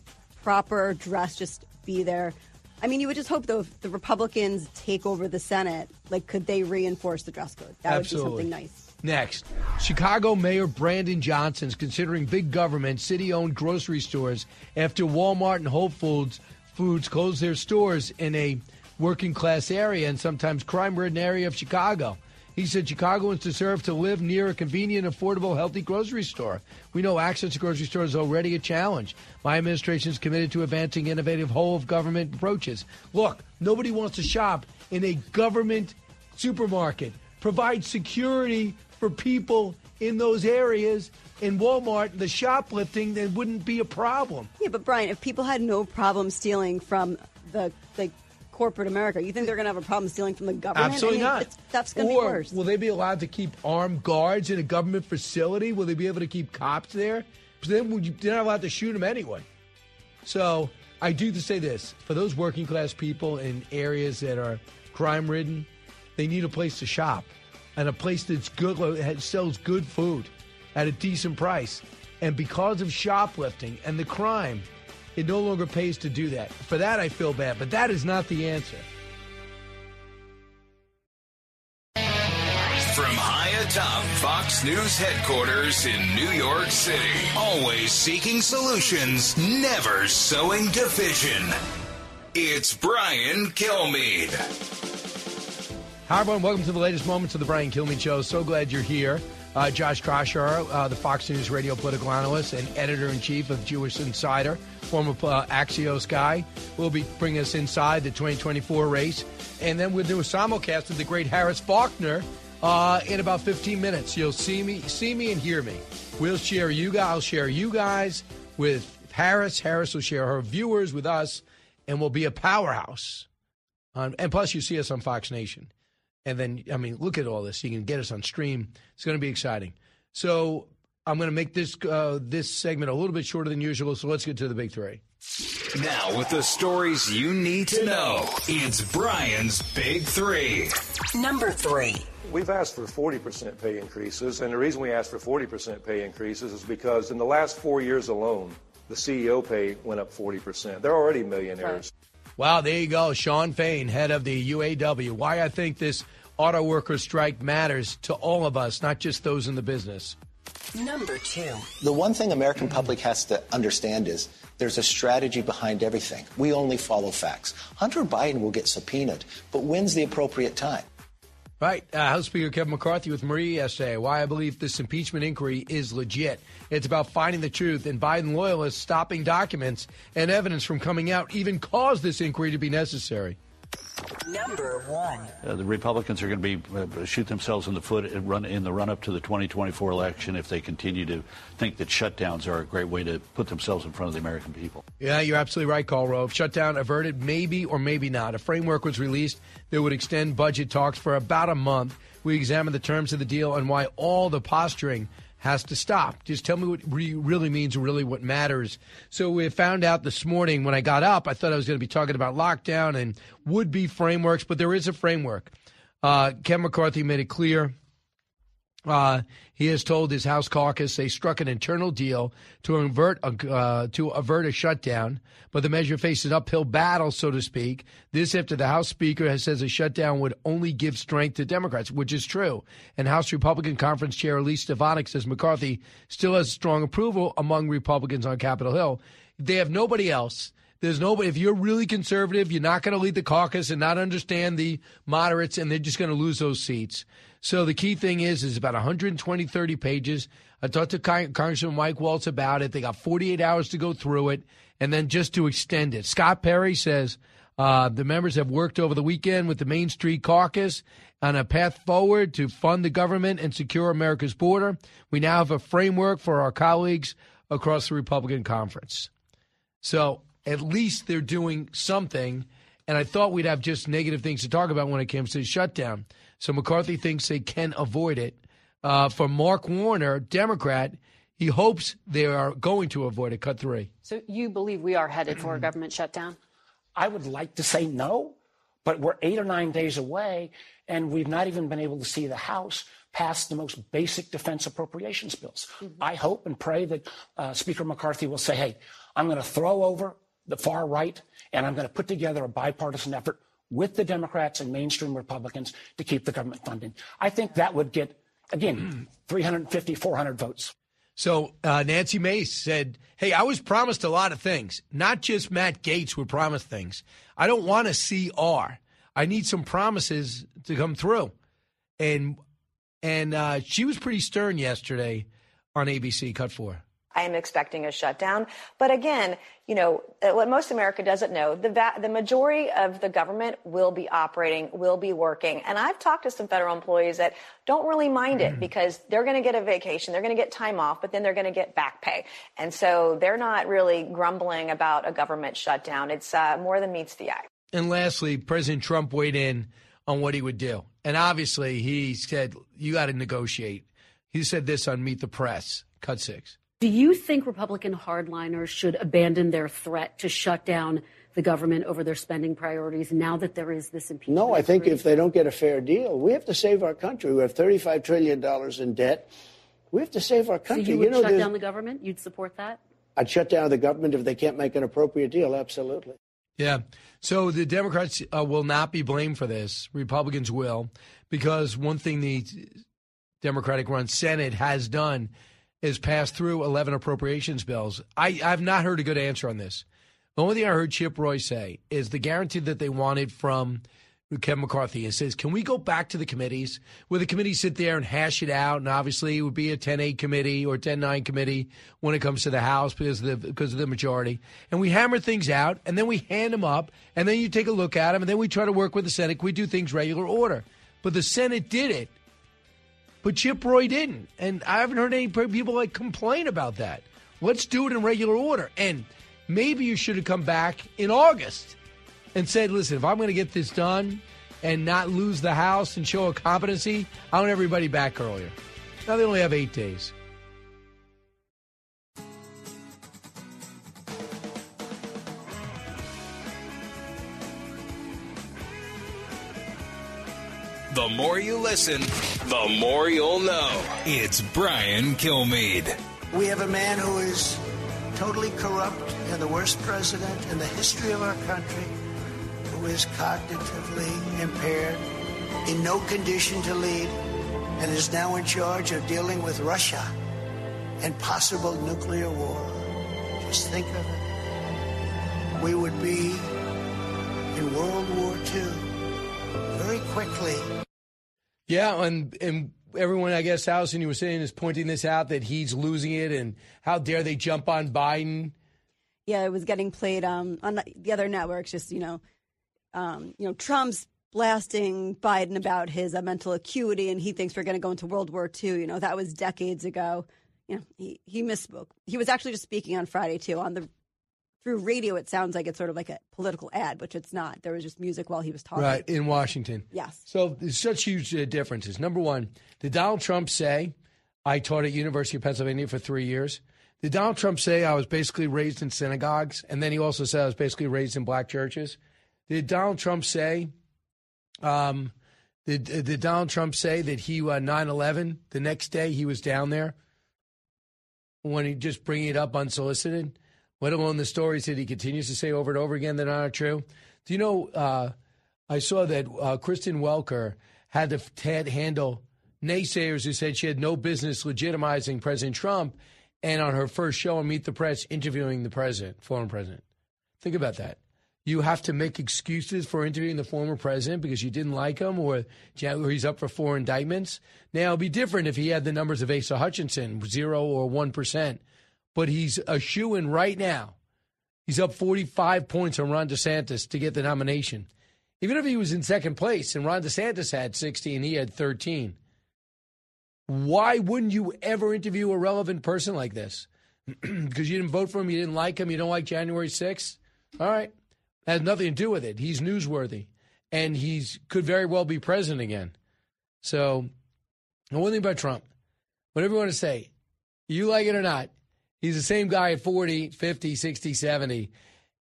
[SPEAKER 27] proper dress just be there? I mean, you would just hope though if the Republicans take over the Senate, like could they reinforce the dress code? That
[SPEAKER 1] Absolutely.
[SPEAKER 27] would be something nice.
[SPEAKER 1] Next, Chicago Mayor Brandon Johnson is considering big government, city-owned grocery stores after Walmart and Whole Foods Foods closed their stores in a working-class area and sometimes crime-ridden area of Chicago. He said Chicagoans deserve to live near a convenient, affordable, healthy grocery store. We know access to grocery stores is already a challenge. My administration is committed to advancing innovative whole of government approaches. Look, nobody wants to shop in a government supermarket. Provide security for people in those areas. In Walmart, the shoplifting, there wouldn't be a problem.
[SPEAKER 27] Yeah, but Brian, if people had no problem stealing from the like corporate America, you think they're going to have a problem stealing from the government?
[SPEAKER 1] Absolutely
[SPEAKER 27] I mean,
[SPEAKER 1] not.
[SPEAKER 27] Stuff's going to be worse.
[SPEAKER 1] Will they be allowed to keep armed guards in a government facility? Will they be able to keep cops there? Because then would you, they're not allowed to shoot them anyway. So I do to say this: for those working class people in areas that are crime ridden, they need a place to shop and a place that's good, that sells good food at a decent price. And because of shoplifting and the crime, it no longer pays to do that. For that, I feel bad, but that is not the answer.
[SPEAKER 2] From high atop Fox News headquarters in New York City, always seeking solutions, never sowing division. It's Brian Kilmeade.
[SPEAKER 1] Hi, everyone. Welcome to the latest moments of the Brian Kilmeade Show. So glad you're here. Uh, Josh Kraushaar, uh, the Fox News radio political analyst and editor in chief of Jewish Insider, former uh, Axios guy, will be bringing us inside the 2024 race. And then we'll do a simulcast with the great Harris Faulkner uh, in about 15 minutes. You'll see me, see me, and hear me. We'll share you guys. I'll share you guys with Harris. Harris will share her viewers with us, and we'll be a powerhouse. On, and plus, you see us on Fox Nation. And then, I mean, look at all this. You can get us on stream. It's going to be exciting. So I'm going to make this uh, this segment a little bit shorter than usual. So let's get to the big three.
[SPEAKER 2] Now, with the stories you need to know, it's Brian's Big Three.
[SPEAKER 22] Number three.
[SPEAKER 4] We've asked for 40% pay increases, and the reason we asked for 40% pay increases is because in the last four years alone, the CEO pay went up 40%. They're already millionaires.
[SPEAKER 1] Wow, there you go. Shawn Fain, head of the UAW. Why I think this auto worker strike matters to all of us, not just those in the business.
[SPEAKER 22] Number two.
[SPEAKER 5] The one thing American public has to understand is there's a strategy behind everything. We only follow facts. Hunter Biden will get subpoenaed, but when's the appropriate time?
[SPEAKER 1] Right. Uh, House Speaker Kevin McCarthy with Marie yesterday. Why I believe this impeachment inquiry is legit. It's about finding the truth, and Biden loyalists stopping documents and evidence from coming out even caused this inquiry to be necessary.
[SPEAKER 22] Number one.
[SPEAKER 6] Uh, the Republicans are going to be uh, shoot themselves in the foot and run in the run up to the 2024 election if they continue to think that shutdowns are a great way to put themselves in front of the American people.
[SPEAKER 1] Yeah, you're absolutely right, Karl Rove. Shutdown averted, maybe or maybe not. A framework was released that would extend budget talks for about a month. We examined the terms of the deal and why all the posturing has to stop. Just tell me what re- really means, really what matters. So we found out this morning when I got up, I thought I was going to be talking about lockdown and would be frameworks, but there is a framework. Uh, Ken McCarthy made it clear. Uh, he has told his House caucus they struck an internal deal to avert a, uh, to avert a shutdown, but the measure faces an uphill battle, so to speak. This after the House Speaker has says a shutdown would only give strength to Democrats, which is true. And House Republican Conference Chair Elise Stefanik says McCarthy still has strong approval among Republicans on Capitol Hill. They have nobody else. There's nobody. If you're really conservative, you're not going to lead the caucus and not understand the moderates, and they're just going to lose those seats. So the key thing is, is about 120, 30 pages. I talked to Congressman Mike Waltz about it. They got 48 hours to go through it, and then just to extend it. Scott Perry says uh, the members have worked over the weekend with the Main Street Caucus on a path forward to fund the government and secure America's border. We now have a framework for our colleagues across the Republican conference. So at least they're doing something. And I thought we'd have just negative things to talk about when it comes to the shutdown. So McCarthy thinks they can avoid it. Uh, for Mark Warner, Democrat, he hopes they are going to avoid it. Cut three.
[SPEAKER 8] So you believe we are headed for a government shutdown?
[SPEAKER 31] I would like to say no, but we're eight or nine days away, and we've not even been able to see the House pass the most basic defense appropriations bills. Mm-hmm. I hope and pray that uh, Speaker McCarthy will say, hey, I'm going to throw over the far right, and I'm going to put together a bipartisan effort with the Democrats and mainstream Republicans to keep the government funding. I think that would get, again, 350, 400 votes.
[SPEAKER 1] So uh, Nancy Mace said, "Hey, I was promised a lot of things. Not just Matt Gaetz were promised things. I don't want a CR. I need some promises to come through." And and uh, she was pretty stern yesterday on ABC. Cut four.
[SPEAKER 32] I am expecting a shutdown. But again, you know, uh, what most America doesn't know, the, va- the majority of the government will be operating, will be working. And I've talked to some federal employees that don't really mind it because they're going to get a vacation, they're going to get time off, but then they're going to get back pay. And so they're not really grumbling about a government shutdown. It's uh, more than meets the eye.
[SPEAKER 1] And lastly, President Trump weighed in on what he would do. And obviously, he said, you got to negotiate. He said this on Meet the Press, cut six.
[SPEAKER 33] Do you think Republican hardliners should abandon their threat to shut down the government over their spending priorities now that there is this impeachment?
[SPEAKER 34] No, I think if they don't get a fair deal, we have to save our country. We have $35 trillion in debt.
[SPEAKER 35] We have to save our
[SPEAKER 33] So
[SPEAKER 35] country.
[SPEAKER 33] you would
[SPEAKER 35] know,
[SPEAKER 33] shut
[SPEAKER 35] there's-
[SPEAKER 33] down the government? You'd support that?
[SPEAKER 35] I'd shut down the government if they can't make an appropriate deal. Absolutely.
[SPEAKER 1] Yeah. So the Democrats uh, will not be blamed for this. Republicans will, because one thing the Democratic run Senate has done is passed through 11 appropriations bills. I, I've not heard a good answer on this. The only thing I heard Chip Roy say is the guarantee that they wanted from Kevin McCarthy. It says, can we go back to the committees where the committees sit there and hash it out? And obviously, it would be a 10-8 committee or 10-9 committee when it comes to the House because of the, because of the majority. And we hammer things out, and then we hand them up, and then you take a look at them, and then we try to work with the Senate. We do things regular order. But the Senate did it. But Chip Roy didn't. And I haven't heard any people like complain about that. Let's do it in regular order. And maybe you should have come back in August and said, listen, if I'm going to get this done and not lose the House and show a competency, I want everybody back earlier. Now they only have eight days.
[SPEAKER 2] The more you listen, the more you'll know. It's Brian Kilmeade.
[SPEAKER 36] We have a man who is totally corrupt and the worst president in the history of our country, who is cognitively impaired, in no condition to lead, and is now in charge of dealing with Russia and possible nuclear war. Just think of it. We would be in World War II very quickly.
[SPEAKER 1] Yeah, and and everyone, I guess, Allison, you were saying, is pointing this out that he's losing it, and how dare they jump on Biden?
[SPEAKER 27] Yeah, it was getting played um, on the other networks. Just you know, um, you know, Trump's blasting Biden about his uh, mental acuity, and he thinks we're going to go into World War II. You know, that was decades ago. You know, he he misspoke. He was actually just speaking on Friday too on the through radio. It sounds like it's sort of like a political ad, which it's not. There was just music while he was talking.
[SPEAKER 1] Right, in Washington.
[SPEAKER 27] Yes.
[SPEAKER 1] So there's such huge uh, differences. Number one, did Donald Trump say, I taught at University of Pennsylvania for three years? Did Donald Trump say I was basically raised in synagogues? And then he also said I was basically raised in black churches? Did Donald Trump say, um, did, did Donald Trump say that he, uh, 9-11, the next day he was down there when he just bringing it up unsolicited? Let alone the stories that he continues to say over and over again that aren't true. Do you know? Uh, I saw that uh, Kristen Welker had to t- handle naysayers who said she had no business legitimizing President Trump, and on her first show on Meet the Press, interviewing the president, former president. Think about that. You have to make excuses for interviewing the former president because you didn't like him or, or he's up for four indictments. Now, it'd be different if he had the numbers of Asa Hutchinson, zero or 1% but he's a shoe in right now. He's up 45 points on Ron DeSantis to get the nomination. Even if he was in second place and Ron DeSantis had 16, he had 13. Why wouldn't you ever interview a relevant person like this? Because you didn't vote for him, you didn't like him, you don't like January 6th? All right. That has nothing to do with it. He's newsworthy and he's could very well be president again. So, one thing about Trump, whatever you want to say, you like it or not, He's the same guy at 40, 50, 60, 70.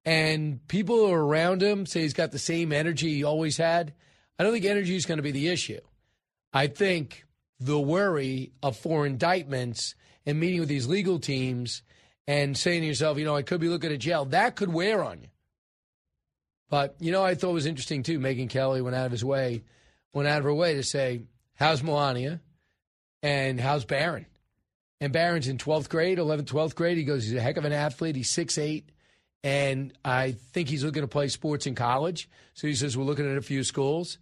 [SPEAKER 1] And people around him say he's got the same energy he always had. I don't think energy is going to be the issue. I think the worry of four indictments and meeting with these legal teams and saying to yourself, you know, I could be looking at jail, that could wear on you. But, you know, I thought it was interesting too. Megyn Kelly went out of his way, went out of her way to say, how's Melania and how's Barron? And Barron's in 12th grade, 11th, 12th grade. He goes, he's a heck of an athlete. He's 6'8. And I think he's looking to play sports in college. So he says, we're looking at a few schools.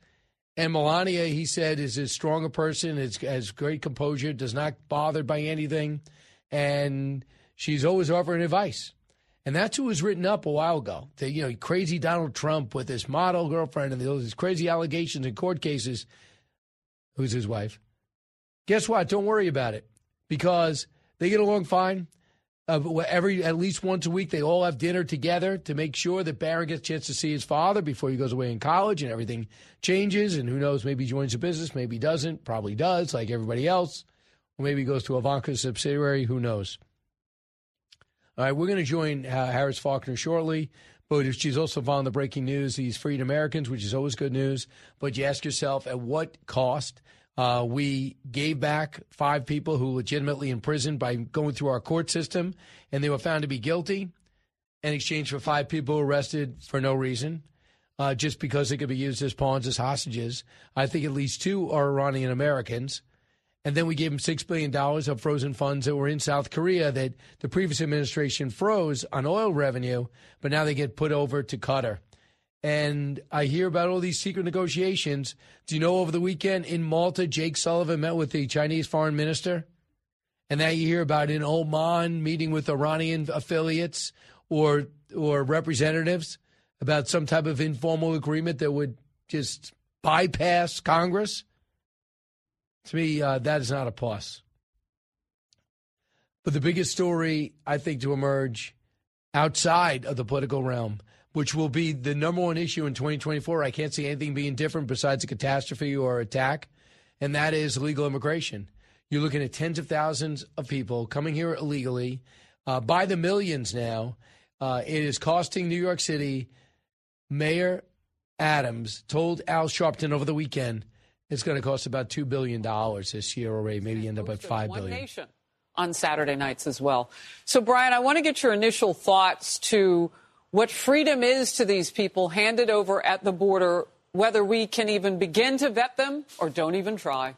[SPEAKER 1] And Melania, he said, is as strong a person, is, has great composure, does not bothered by anything. And she's always offering advice. And that's who was written up a while ago. The, you know, crazy Donald Trump with his model girlfriend and all these crazy allegations in court cases. Who's his wife? Guess what? Don't worry about it because they get along fine. Uh, every at least once a week, they all have dinner together to make sure that Barron gets a chance to see his father before he goes away in college, and everything changes. And who knows? Maybe he joins the business, maybe he doesn't. Probably does, like everybody else. Or maybe he goes to Ivanka's subsidiary. Who knows? All right, we're going to join uh, Harris Faulkner shortly. But she's also following the breaking news. He's freed Americans, which is always good news. But you ask yourself, at what cost? Uh, we gave back five people who legitimately imprisoned by going through our court system, and they were found to be guilty in exchange for five people arrested for no reason, uh, just because they could be used as pawns, as hostages. I think at least two are Iranian Americans. And then we gave them $6 billion of frozen funds that were in South Korea that the previous administration froze on oil revenue, but now they get put over to Qatar and I hear about all these secret negotiations. Do you know over the weekend in Malta, Jake Sullivan met with the Chinese foreign minister? And now you hear about in Oman meeting with Iranian affiliates or or representatives about some type of informal agreement that would just bypass Congress. To me, uh, that is not a plus. But the biggest story I think to emerge outside of the political realm which will be the number one issue in 2024. I can't see anything being different besides a catastrophe or attack, and that is illegal immigration. You're looking at tens of thousands of people coming here illegally uh, by the millions now. Uh, it is costing New York City. Mayor Adams told Al Sharpton over the weekend it's going to cost about $2 billion this year already, maybe end up at $5 billion.
[SPEAKER 37] Nation on Saturday nights as well. So, Brian, I want to get your initial thoughts to what freedom is to these people handed over at the border, whether we can even begin to vet them or don't even try.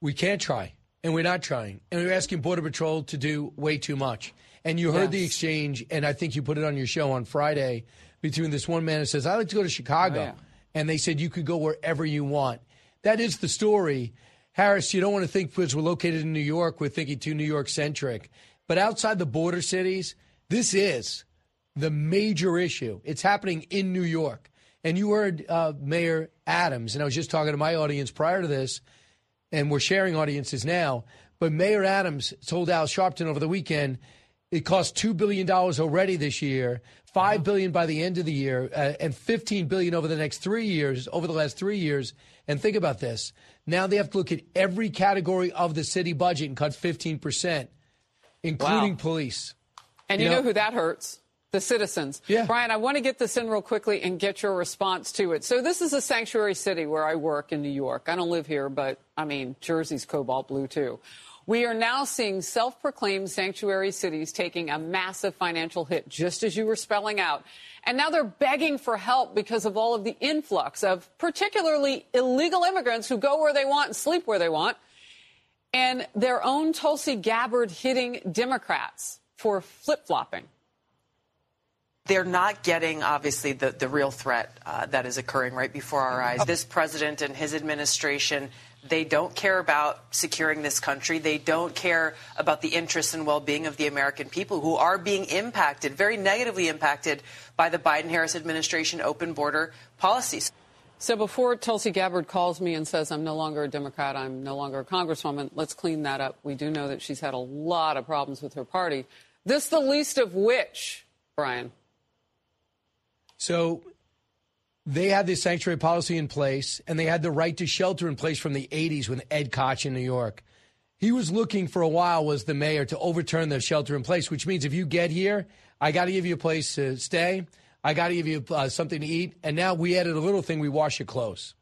[SPEAKER 1] We can't try, and we're not trying. And we're asking Border Patrol to do way too much. And you heard yes. the exchange, and I think you put it on your show on Friday between this one man who says, I like to go to Chicago. Oh, yeah. And they said, you could go wherever you want. That is the story. Harris, you don't want to think because we're located in New York, we're thinking too New York centric. But outside the border cities, this is the major issue. It's happening in New York. And you heard uh, Mayor Adams, and I was just talking to my audience prior to this, and we're sharing audiences now. But Mayor Adams told Al Sharpton over the weekend it cost $2 billion already this year, 5 billion by the end of the year, uh, and 15 billion over the next three years, over the last three years. And think about this. Now they have to look at every category of the city budget and cut 15%, including wow. police.
[SPEAKER 37] And you, you know, know who that hurts? The citizens.
[SPEAKER 1] Yeah.
[SPEAKER 37] Brian, I want to get this in real quickly and get your response to it. So this is a sanctuary city where I work in New York. I don't live here, but I mean, Jersey's cobalt blue too. We are now seeing self-proclaimed sanctuary cities taking a massive financial hit, just as you were spelling out. And now they're begging for help because of all of the influx of particularly illegal immigrants who go where they want and sleep where they want. And their own Tulsi Gabbard hitting Democrats for flip-flopping
[SPEAKER 38] they're not getting, obviously, the, the real threat uh, that is occurring right before our eyes. This president and his administration, they don't care about securing this country. They don't care about the interests and well being of the American people who are being impacted, very negatively impacted, by the Biden Harris administration open border policies.
[SPEAKER 37] So before Tulsi Gabbard calls me and says, I'm no longer a Democrat, I'm no longer a Congresswoman, let's clean that up. We do know that she's had a lot of problems with her party. This the least of which, Brian.
[SPEAKER 1] So they had this sanctuary policy in place, and they had the right to shelter in place from the 80s with Ed Koch in New York. He was looking for a while, was the mayor, to overturn the shelter in place, which means if you get here, I got to give you a place to stay. I got to give you uh, something to eat. And now we added a little thing we wash your clothes.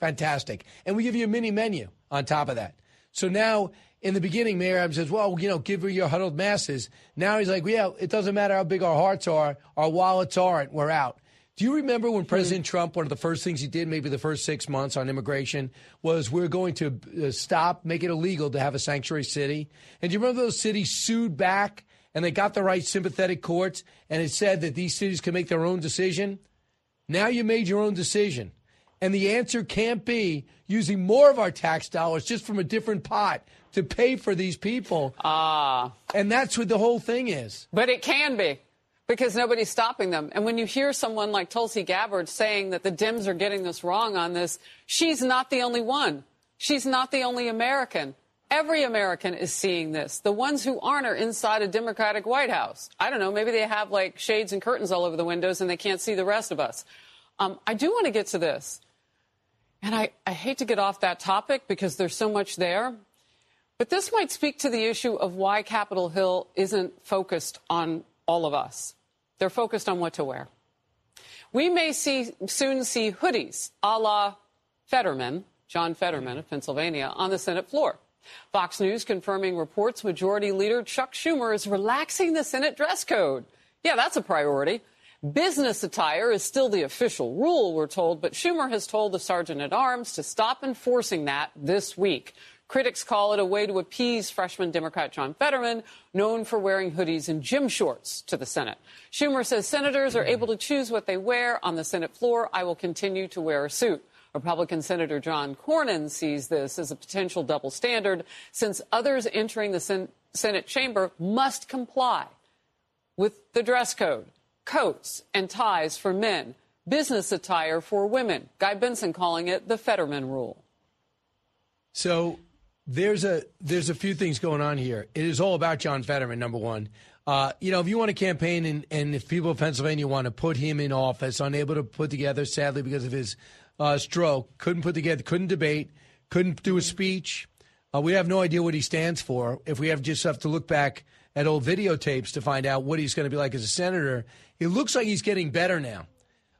[SPEAKER 1] Fantastic. And we give you a mini menu on top of that. So now, in the beginning, Mayor Adams says, well, you know, give her your huddled masses. Now he's like, yeah, it doesn't matter how big our hearts are, our wallets aren't, we're out. Do you remember when President mm-hmm. Trump, one of the first things he did, maybe the first six months on immigration, was we're going to uh, stop, make it illegal to have a sanctuary city? And do you remember those cities sued back and they got the right sympathetic courts and it said that these cities can make their own decision? Now you made your own decision. And the answer can't be using more of our tax dollars just from a different pot to pay for these people.
[SPEAKER 37] Ah.
[SPEAKER 1] And that's what the whole thing is.
[SPEAKER 37] But it can be because nobody's stopping them. And when you hear someone like Tulsi Gabbard saying that the Dems are getting this wrong on this, she's not the only one. She's not the only American. Every American is seeing this. The ones who aren't are inside a Democratic White House. I don't know, maybe they have like shades and curtains all over the windows and they can't see the rest of us. Um, I do want to get to this. And I, I hate to get off that topic because there's so much there. But this might speak to the issue of why Capitol Hill isn't focused on all of us. They're focused on what to wear. We may see, soon see hoodies a la Fetterman John Fetterman of Pennsylvania, on the Senate floor. Fox News confirming reports Majority Leader Chuck Schumer is relaxing the Senate dress code. Yeah, that's a priority. Business attire is still the official rule, we're told, but Schumer has told the Sergeant at Arms to stop enforcing that this week. Critics call it a way to appease freshman Democrat John Fetterman, known for wearing hoodies and gym shorts to the Senate. Schumer says senators are able to choose what they wear on the Senate floor. I will continue to wear a suit. Republican Senator John Cornyn sees this as a potential double standard since others entering the Sen- Senate chamber must comply with the dress code, coats and ties for men, business attire for women. Guy Benson calling it the Fetterman rule.
[SPEAKER 1] So there's a there's a few things going on here. It is all about John Fetterman, number one. Uh, you know, if you want to campaign and, and if people of Pennsylvania want to put him in office, unable to put together, sadly, because of his uh, stroke, couldn't put together, couldn't debate, couldn't do a speech. Uh, we have no idea what he stands for. If we have just have to look back at old videotapes to find out what he's going to be like as a senator, it looks like he's getting better now.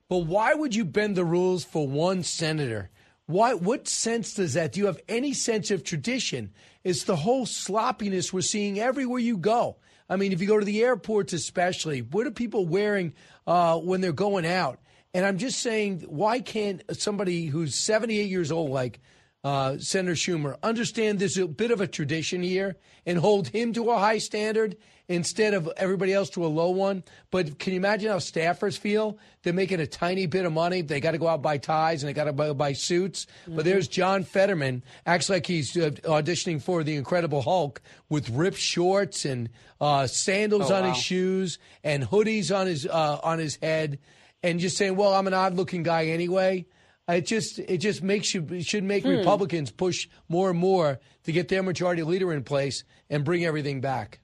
[SPEAKER 1] But why would you bend the rules for one senator? Why? What sense does that? Do you have any sense of tradition? It's the whole sloppiness we're seeing everywhere you go. I mean, if you go to the airports, especially, what are people wearing uh, when they're going out? And I'm just saying, why can't somebody who's 78 years old, like uh, Senator Schumer, understand there's a bit of a tradition here and hold him to a high standard instead of everybody else to a low one. But can you imagine how staffers feel? They're making a tiny bit of money. They got to go out buy ties and they got to buy, buy suits. Mm-hmm. But there's John Fetterman, acts like he's uh, auditioning for the Incredible Hulk with ripped shorts and uh, sandals
[SPEAKER 37] Oh,
[SPEAKER 1] on
[SPEAKER 37] wow.
[SPEAKER 1] his shoes and hoodies on his uh, on his head, and just saying, "Well, I'm an odd-looking guy anyway." It just it just makes you it should make
[SPEAKER 37] Hmm.
[SPEAKER 1] Republicans push more and more to get their majority leader in place and bring everything back.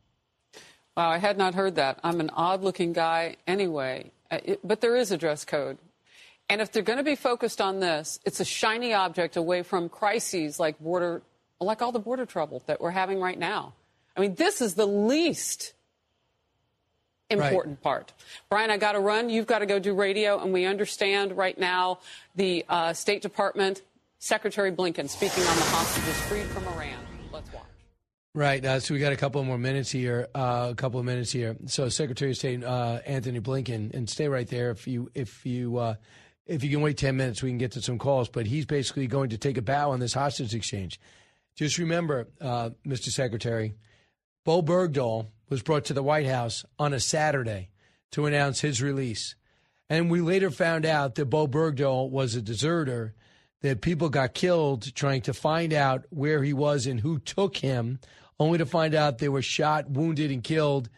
[SPEAKER 37] Wow, I had not heard that. I'm an odd looking guy anyway. Uh, but there is a dress code. And if they're going to be focused on this, it's a shiny object away from crises like border, like all the border trouble that we're having right now. I mean, this is the least important part. Brian, I got to run. You've got to go do radio. And we understand right now the uh, State Department Secretary Blinken speaking on the hostages freed from Iran. Let's watch.
[SPEAKER 1] Right. Uh, so we got a couple more minutes here. Uh, a couple of minutes here. So Secretary of State uh, Antony Blinken, and stay right there if you if you uh, if you can wait ten minutes, we can get to some calls. But he's basically going to take a bow on this hostage exchange. Just remember, uh, Mr. Secretary, Bo Bergdahl was brought to the White House on a Saturday to announce his release, and we later found out that Bo Bergdahl was a deserter. That people got killed trying to find out where he was and who took him only to find out they were shot, wounded, and killed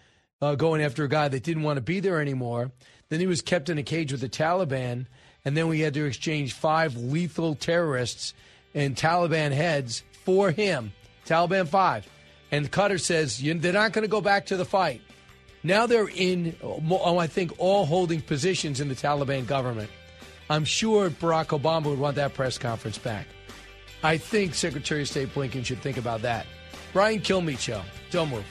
[SPEAKER 1] uh, going after a guy that didn't want to be there anymore. Then he was kept in a cage with the Taliban, and then we had to exchange five lethal terrorists and Taliban heads for him. Taliban five. And Qatar says they're not going to go back to the fight. Now they're in, oh, I think, all holding positions in the Taliban government. I'm sure Barack Obama would want that press conference back. I think Secretary of State Blinken should think about that. Brian Kilmeade Show. Don't move.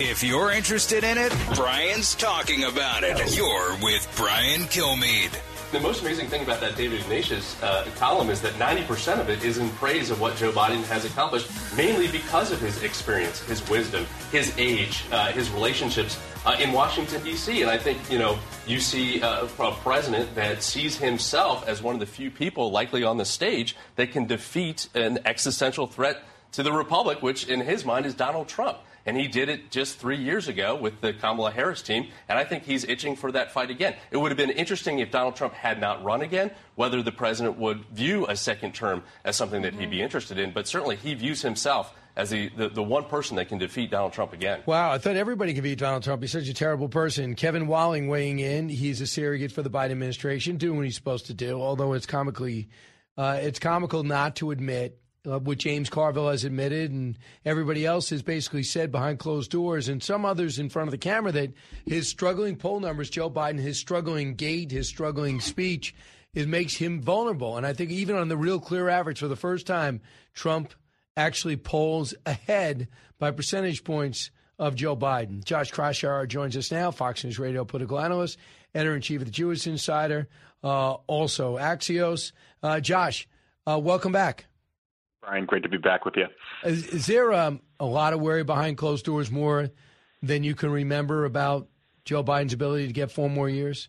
[SPEAKER 2] If you're interested in it, Brian's talking about it. You're with Brian Kilmeade.
[SPEAKER 39] The most amazing thing about that David Ignatius uh, column is that 90% of it is in praise of what Joe Biden has accomplished, mainly because of his experience, his wisdom, his age, uh, his relationships uh, in Washington, D.C. And I think, you know, you see uh, a president that sees himself as one of the few people likely on the stage that can defeat an existential threat to the Republic, which in his mind is Donald Trump. And he did it just three years ago with the Kamala Harris team. And I think he's itching for that fight again. It would have been interesting if Donald Trump had not run again, whether the president would view a second term as something that he'd be interested in. But certainly he views himself as the, the, the one person that can defeat Donald Trump again.
[SPEAKER 1] Wow, I thought everybody could beat Donald Trump. He's such a terrible person. Kevin Walling weighing in. He's a surrogate for the Biden administration, doing what he's supposed to do. Although it's comically, uh, it's comical not to admit uh, what James Carville has admitted, and everybody else has basically said behind closed doors, and some others in front of the camera that his struggling poll numbers, Joe Biden, his struggling gait, his struggling speech, it makes him vulnerable. And I think even on the real clear average, for the first time, Trump actually polls ahead by percentage points of Joe Biden. Josh Kraushaar joins us now, Fox News Radio political analyst, editor in chief of the Jewish Insider, uh, also Axios. Uh, Josh, uh, welcome back.
[SPEAKER 40] Brian, great to be back with you.
[SPEAKER 1] Is, is there um, a lot of worry behind closed doors more than you can remember about Joe Biden's ability to get four more years?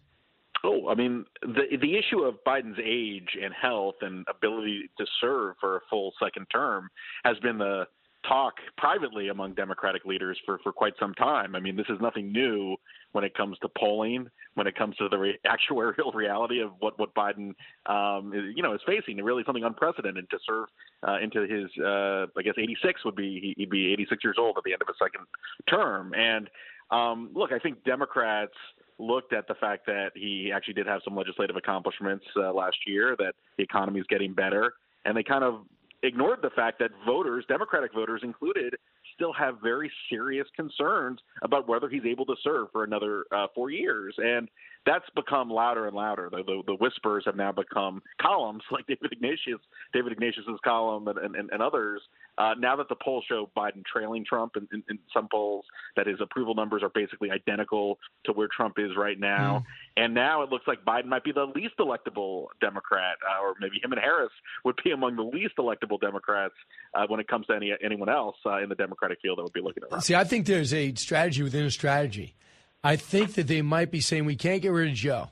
[SPEAKER 40] Oh, I mean, the the issue of Biden's age and health and ability to serve for a full second term has been the talk privately among Democratic leaders for, for quite some time. I mean, this is nothing new when it comes to polling, when it comes to the re- actuarial reality of what what Biden, um, is, you know, is facing. Really, something unprecedented to serve uh, into his, uh, I guess, 86 would be he'd be 86 years old at the end of a second term. And um, look, I think Democrats looked at the fact that he actually did have some legislative accomplishments uh, last year, that the economy is getting better, and they kind of ignored the fact that voters, Democratic voters included, still have very serious concerns about whether he's able to serve for another uh, four years. And that's become louder and louder. The, the, the, whispers have now become columns like David Ignatius, David Ignatius's column, and, and, and others. Uh, now that the polls show Biden trailing Trump in, in, in, some polls, that his approval numbers are basically identical to where Trump is right now, mm. and now it looks like Biden might be the least electable Democrat, uh, or maybe him and Harris would be among the least electable Democrats uh, when it comes to any anyone else uh, in the Democratic field that would be looking at.
[SPEAKER 1] See, I think there's a strategy within a strategy. I think that they might be saying we can't get rid of Joe,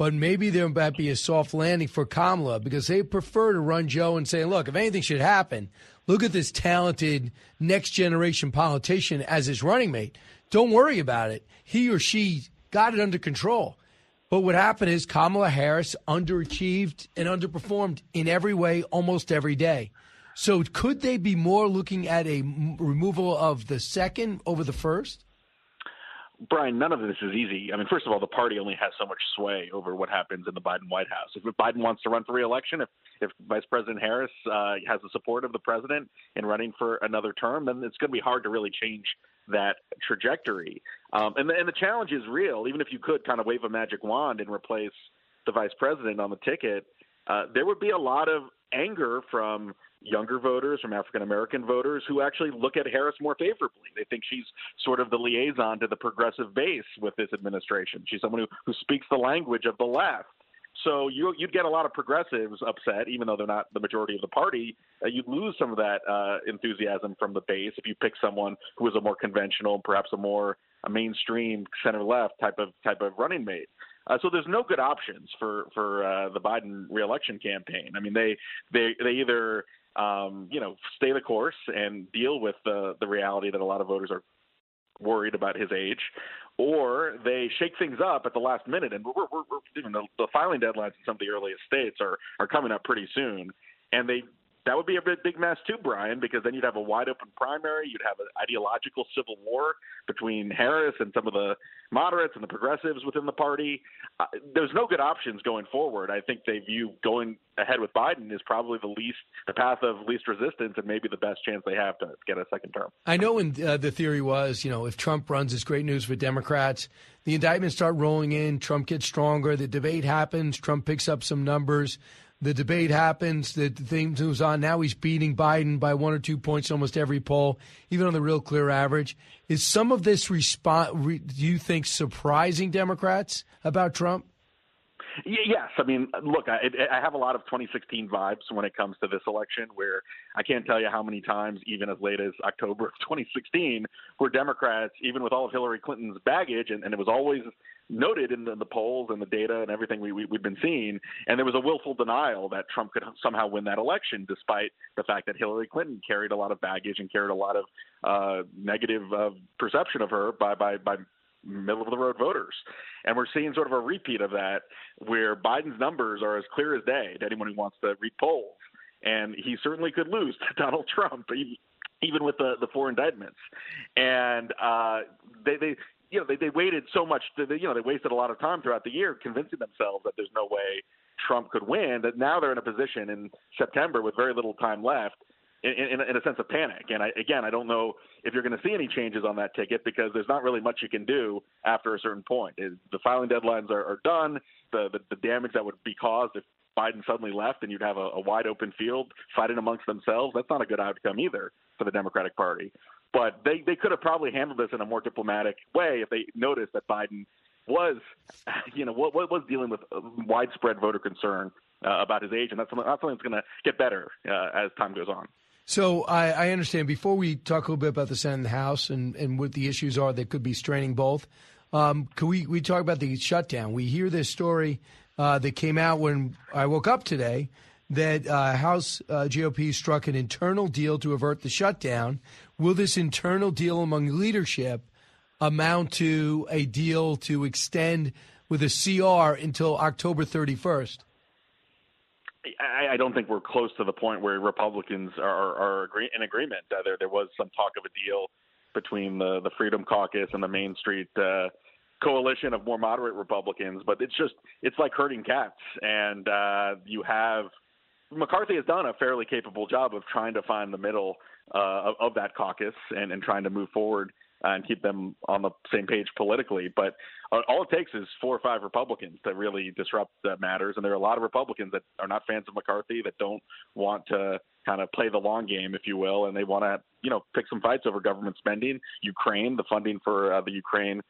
[SPEAKER 1] but maybe there might be a soft landing for Kamala because they prefer to run Joe and say, look, if anything should happen, look at this talented next generation politician as his running mate. Don't worry about it. He or she got it under control. But what happened is Kamala Harris underachieved and underperformed in every way almost every day. So could they be more looking at a removal of the second over the first?
[SPEAKER 40] Brian, none of this is easy. I mean, first of all, the party only has so much sway over what happens in the Biden White House. If Biden wants to run for reelection, if if Vice President Harris uh, has the support of the president in running for another term, then it's going to be hard to really change that trajectory. Um, and, the, and the challenge is real. Even if you could kind of wave a magic wand and replace the vice president on the ticket, uh, there would be a lot of anger from younger voters, from African American voters who actually look at Harris more favorably. They think she's sort of the liaison to the progressive base with this administration. She's someone who, who speaks the language of the left. So you, you'd get a lot of progressives upset, even though they're not the majority of the party. Uh, you'd lose some of that uh, enthusiasm from the base if you pick someone who is a more conventional, perhaps a more a mainstream center left type of type of running mate. Uh, so there's no good options for for uh, the Biden reelection campaign. I mean, they they they either um, you know, stay the course and deal with the the reality that a lot of voters are worried about his age, or they shake things up at the last minute. And we're, we're, we're even the, the filing deadlines in some of the earliest states are are coming up pretty soon, and they that would be a big, mess too, Brian, because then you'd have a wide open primary. You'd have an ideological civil war between Harris and some of the moderates and the progressives within the party. Uh, there's no good options going forward. I think they view going ahead with Biden is probably the least, the path of least resistance, and maybe the best chance they have to get a second term.
[SPEAKER 1] I know when uh, the theory was, you know, if Trump runs, it's great news for Democrats. The indictments start rolling in. Trump gets stronger. The debate happens. Trump picks up some numbers the debate happens, the thing moves on. Now he's beating Biden by one or two points almost every poll, even on the real clear average. Is some of this response, re, do you think, surprising Democrats about Trump?
[SPEAKER 40] Yes, I mean, look, I, I have a lot of 2016 vibes when it comes to this election, where I can't tell you how many times, even as late as October of 2016, where Democrats, even with all of Hillary Clinton's baggage, and, and it was always noted in the, the polls and the data and everything we, we, we've been seeing. And there was a willful denial that Trump could somehow win that election, despite the fact that Hillary Clinton carried a lot of baggage and carried a lot of uh, negative uh, perception of her by, by, by middle of the road voters. And we're seeing sort of a repeat of that where Biden's numbers are as clear as day to anyone who wants to read polls. And he certainly could lose to Donald Trump, even with the, the four indictments. And uh, they, they, you know, they, they waited so much. To, you know, they wasted a lot of time throughout the year convincing themselves that there's no way Trump could win. That now they're in a position in September with very little time left, in, in, in a sense of panic. And I, again, I don't know if you're going to see any changes on that ticket because there's not really much you can do after a certain point. It, the filing deadlines are, are done. The, the the damage that would be caused if Biden suddenly left and you'd have a, a wide open field fighting amongst themselves. That's not a good outcome either for the Democratic Party. But they they could have probably handled this in a more diplomatic way if they noticed that Biden was, you know, what what was dealing with widespread voter concern uh, about his age, and that's something, that's something that's going to get better uh, as time goes on.
[SPEAKER 1] So I, I understand. Before we talk a little bit about the Senate and the House and, and what the issues are that could be straining both, um, can we, we talk about the shutdown? We hear this story uh, that came out when I woke up today that uh, House uh, GOP struck an internal deal to avert the shutdown. Will this internal deal among leadership amount to a deal to extend with a CR until October 31st?
[SPEAKER 40] I, I don't think we're close to the point where Republicans are, are agree, in agreement. Uh, there, there was some talk of a deal between the, the Freedom Caucus and the Main Street uh, coalition of more moderate Republicans, but it's just it's like herding cats, and uh, you have McCarthy has done a fairly capable job of trying to find the middle uh, of, of that caucus and, and trying to move forward and keep them on the same page politically. But all it takes is four or five Republicans to really disrupt matters. And there are a lot of Republicans that are not fans of McCarthy that don't want to kind of play the long game, if you will, and they want to, you know, pick some fights over government spending. Ukraine, the funding for uh, the Ukraine.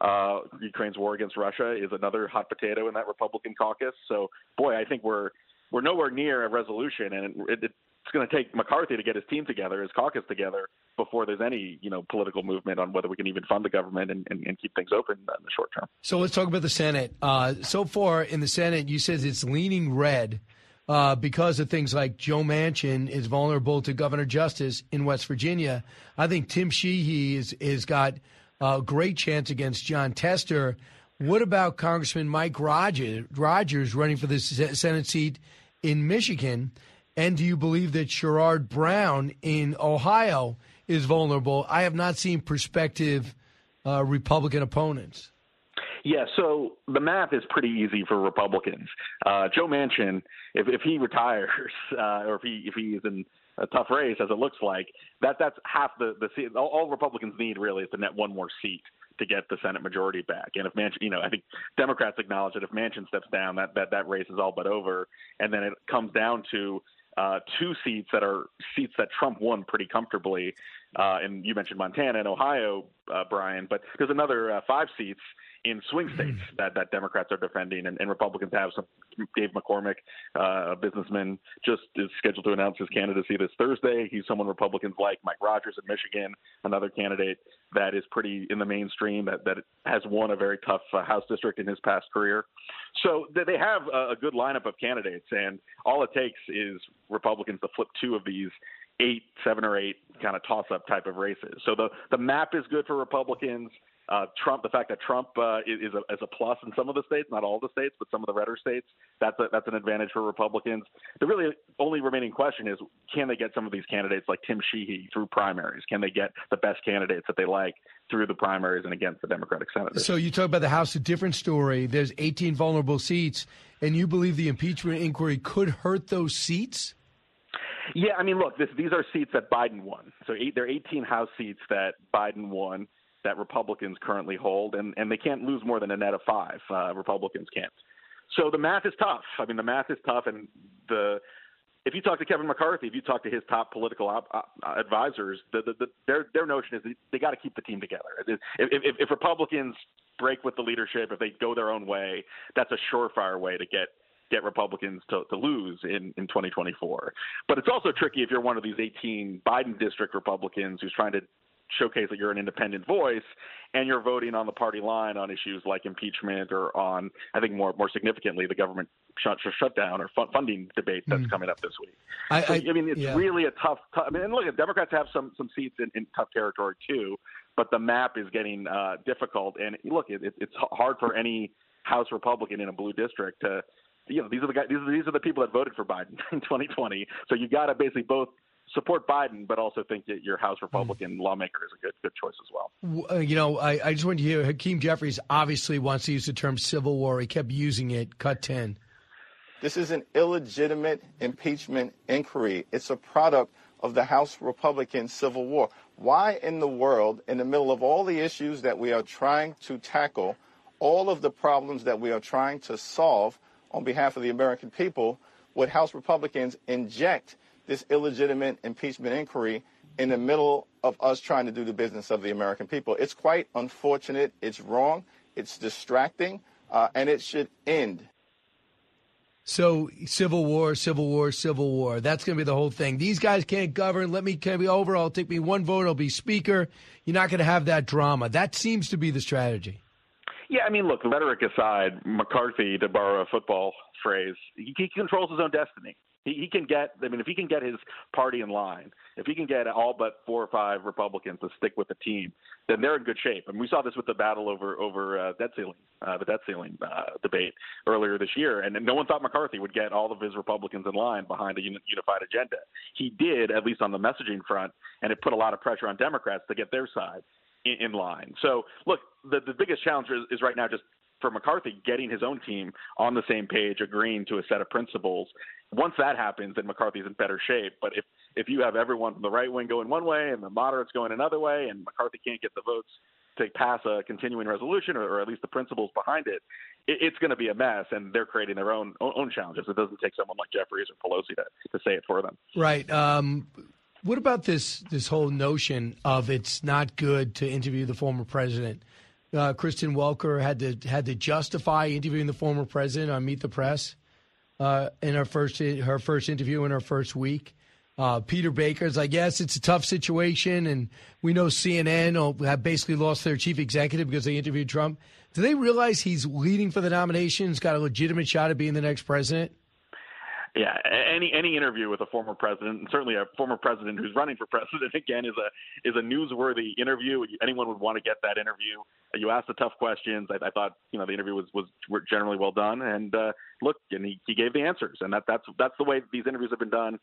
[SPEAKER 40] Uh, Ukraine's war against Russia is another hot potato in that Republican caucus. So, boy, I think we're we're nowhere near a resolution, and it, it, it's going to take McCarthy to get his team together, his caucus together, before there's any you know political movement on whether we can even fund the government and, and, and keep things open in the short term.
[SPEAKER 1] So let's talk about the Senate. Uh, so far in the Senate, you said it's leaning red. Uh, because of things like Joe Manchin is vulnerable to Governor Justice in West Virginia. I think Tim Sheehy is is got a great chance against Jon Tester. What about Congressman Mike Rogers, Rogers running for the Senate seat in Michigan? And do you believe that Sherrod Brown in Ohio is vulnerable? I have not seen prospective uh, Republican opponents.
[SPEAKER 40] Yeah, so the math is pretty easy for Republicans. Uh, Joe Manchin, if, if he retires uh, or if he if he is in a tough race, as it looks like, that that's half the the seat. All, all Republicans need really is to net one more seat to get the Senate majority back. And if Manchin, you know, I think Democrats acknowledge that if Manchin steps down, that that that race is all but over. And then it comes down to uh, two seats that are seats that Trump won pretty comfortably. Uh, and you mentioned Montana and Ohio, uh, Brian, but there's another uh, five seats in swing
[SPEAKER 1] Hmm.
[SPEAKER 40] states that, that Democrats are defending, and, and Republicans have some. Dave McCormick, uh, a businessman, just is scheduled to announce his candidacy this Thursday. He's someone Republicans like. Mike Rogers in Michigan, another candidate that is pretty in the mainstream, that, that has won a very tough uh, House district in his past career. So they have a, a good lineup of candidates, and all it takes is Republicans to flip two of these eight, seven or eight kind of toss-up type of races. So the the map is good for Republicans. Uh, Trump, the fact that Trump uh, is, is, a, is a plus in some of the states, not all the states, but some of the redder states, that's a, that's an advantage for Republicans. The really only remaining question is, can they get some of these candidates like Tim Sheehy through primaries? Can they get the best candidates that they like through the primaries and against the Democratic senators?
[SPEAKER 1] So you talk about the House, a different story. There's 18 vulnerable seats, and you believe the impeachment inquiry could hurt those seats?
[SPEAKER 40] Yeah, I mean, look, this, these are seats that Biden won. So eight, there are 18 House seats that Biden won that Republicans currently hold, and, and they can't lose more than a net of five. Uh, Republicans can't. So the math is tough. I mean, the math is tough, and the if you talk to Kevin McCarthy, if you talk to his top political op, op, advisors, the, the, the, their their notion is they got to keep the team together. If, if, if Republicans break with the leadership, if they go their own way, that's a surefire way to get get Republicans to, to lose in, in 2024. But it's also tricky if you're one of these 18 Biden district Republicans who's trying to showcase that you're an independent voice and you're voting on the party line on issues like impeachment or on, I think more more significantly, the government shut, shutdown or funding debate that's
[SPEAKER 1] Mm.
[SPEAKER 40] coming up this week.
[SPEAKER 1] I-
[SPEAKER 40] so,
[SPEAKER 1] I-
[SPEAKER 40] I, mean, it's
[SPEAKER 1] yeah.
[SPEAKER 40] really a tough, tough. I mean, and look, Democrats have some some seats in, in tough territory too, but the map is getting uh, difficult. And look, it, it, it's hard for any House Republican in a blue district to you know, these are the guys, these are, these are the people that voted for Biden in 2020. So you got to basically both support Biden, but also think that your House Republican lawmaker is a good good choice as well.
[SPEAKER 1] Uh, You know, I, I just want to hear Hakeem Jeffries obviously wants to use the term civil war. He kept using it. Cut 10.
[SPEAKER 41] This is an illegitimate impeachment inquiry. It's a product of the House Republican Civil War. Why in the world, in the middle of all the issues that we are trying to tackle, all of the problems that we are trying to solve on behalf of the American people, would House Republicans inject this illegitimate impeachment inquiry in the middle of us trying to do the business of the American people. It's quite unfortunate. It's wrong. It's distracting, uh, and it should end.
[SPEAKER 1] So civil war, civil war, civil war. That's going to be the whole thing. These guys can't govern. Let me can be over. I'll take me one vote. I'll be speaker. You're not going to have that drama. That seems to be the strategy.
[SPEAKER 40] Yeah, I mean, look, rhetoric aside, McCarthy, to borrow a football phrase, he, he controls his own destiny. He, he can get, I mean, if he can get his party in line, if he can get all but four or five Republicans to stick with the team, then they're in good shape. And we saw this with the battle over over uh, debt ceiling, uh, the debt ceiling uh, debate earlier this year, and no one thought McCarthy would get all of his Republicans in line behind a unified agenda. He did, at least on the messaging front, and it put a lot of pressure on Democrats to get their side in, in line. So, look, the the biggest challenge is, is right now just for McCarthy getting his own team on the same page, agreeing to a set of principles. Once that happens, then McCarthy's in better shape. But if if you have everyone from the right wing going one way and the moderates going another way, and McCarthy can't get the votes to pass a continuing resolution or, or at least the principles behind it, it it's going to be a mess. And they're creating their own own challenges. It doesn't take someone like Jeffries or Pelosi to to say it for them.
[SPEAKER 1] Right. Um, what about this this whole notion of it's not good to interview the former president? uh, Kristen Welker had to had to justify interviewing the former president on Meet the Press uh, in her first her first interview in her first week. Uh, Peter Baker's like, yes, it's a tough situation, and we know CNN have basically lost their chief executive because they interviewed Trump. Do they realize he's leading for the nomination? He's got a legitimate shot at being the next president?
[SPEAKER 40] Yeah, any any interview with a former president, and certainly a former president who's running for president again, is a is a newsworthy interview. Anyone would want to get that interview. You asked the tough questions. I, I thought you know the interview was was generally well done, and uh, look, and he, he gave the answers, and that that's that's the way these interviews have been done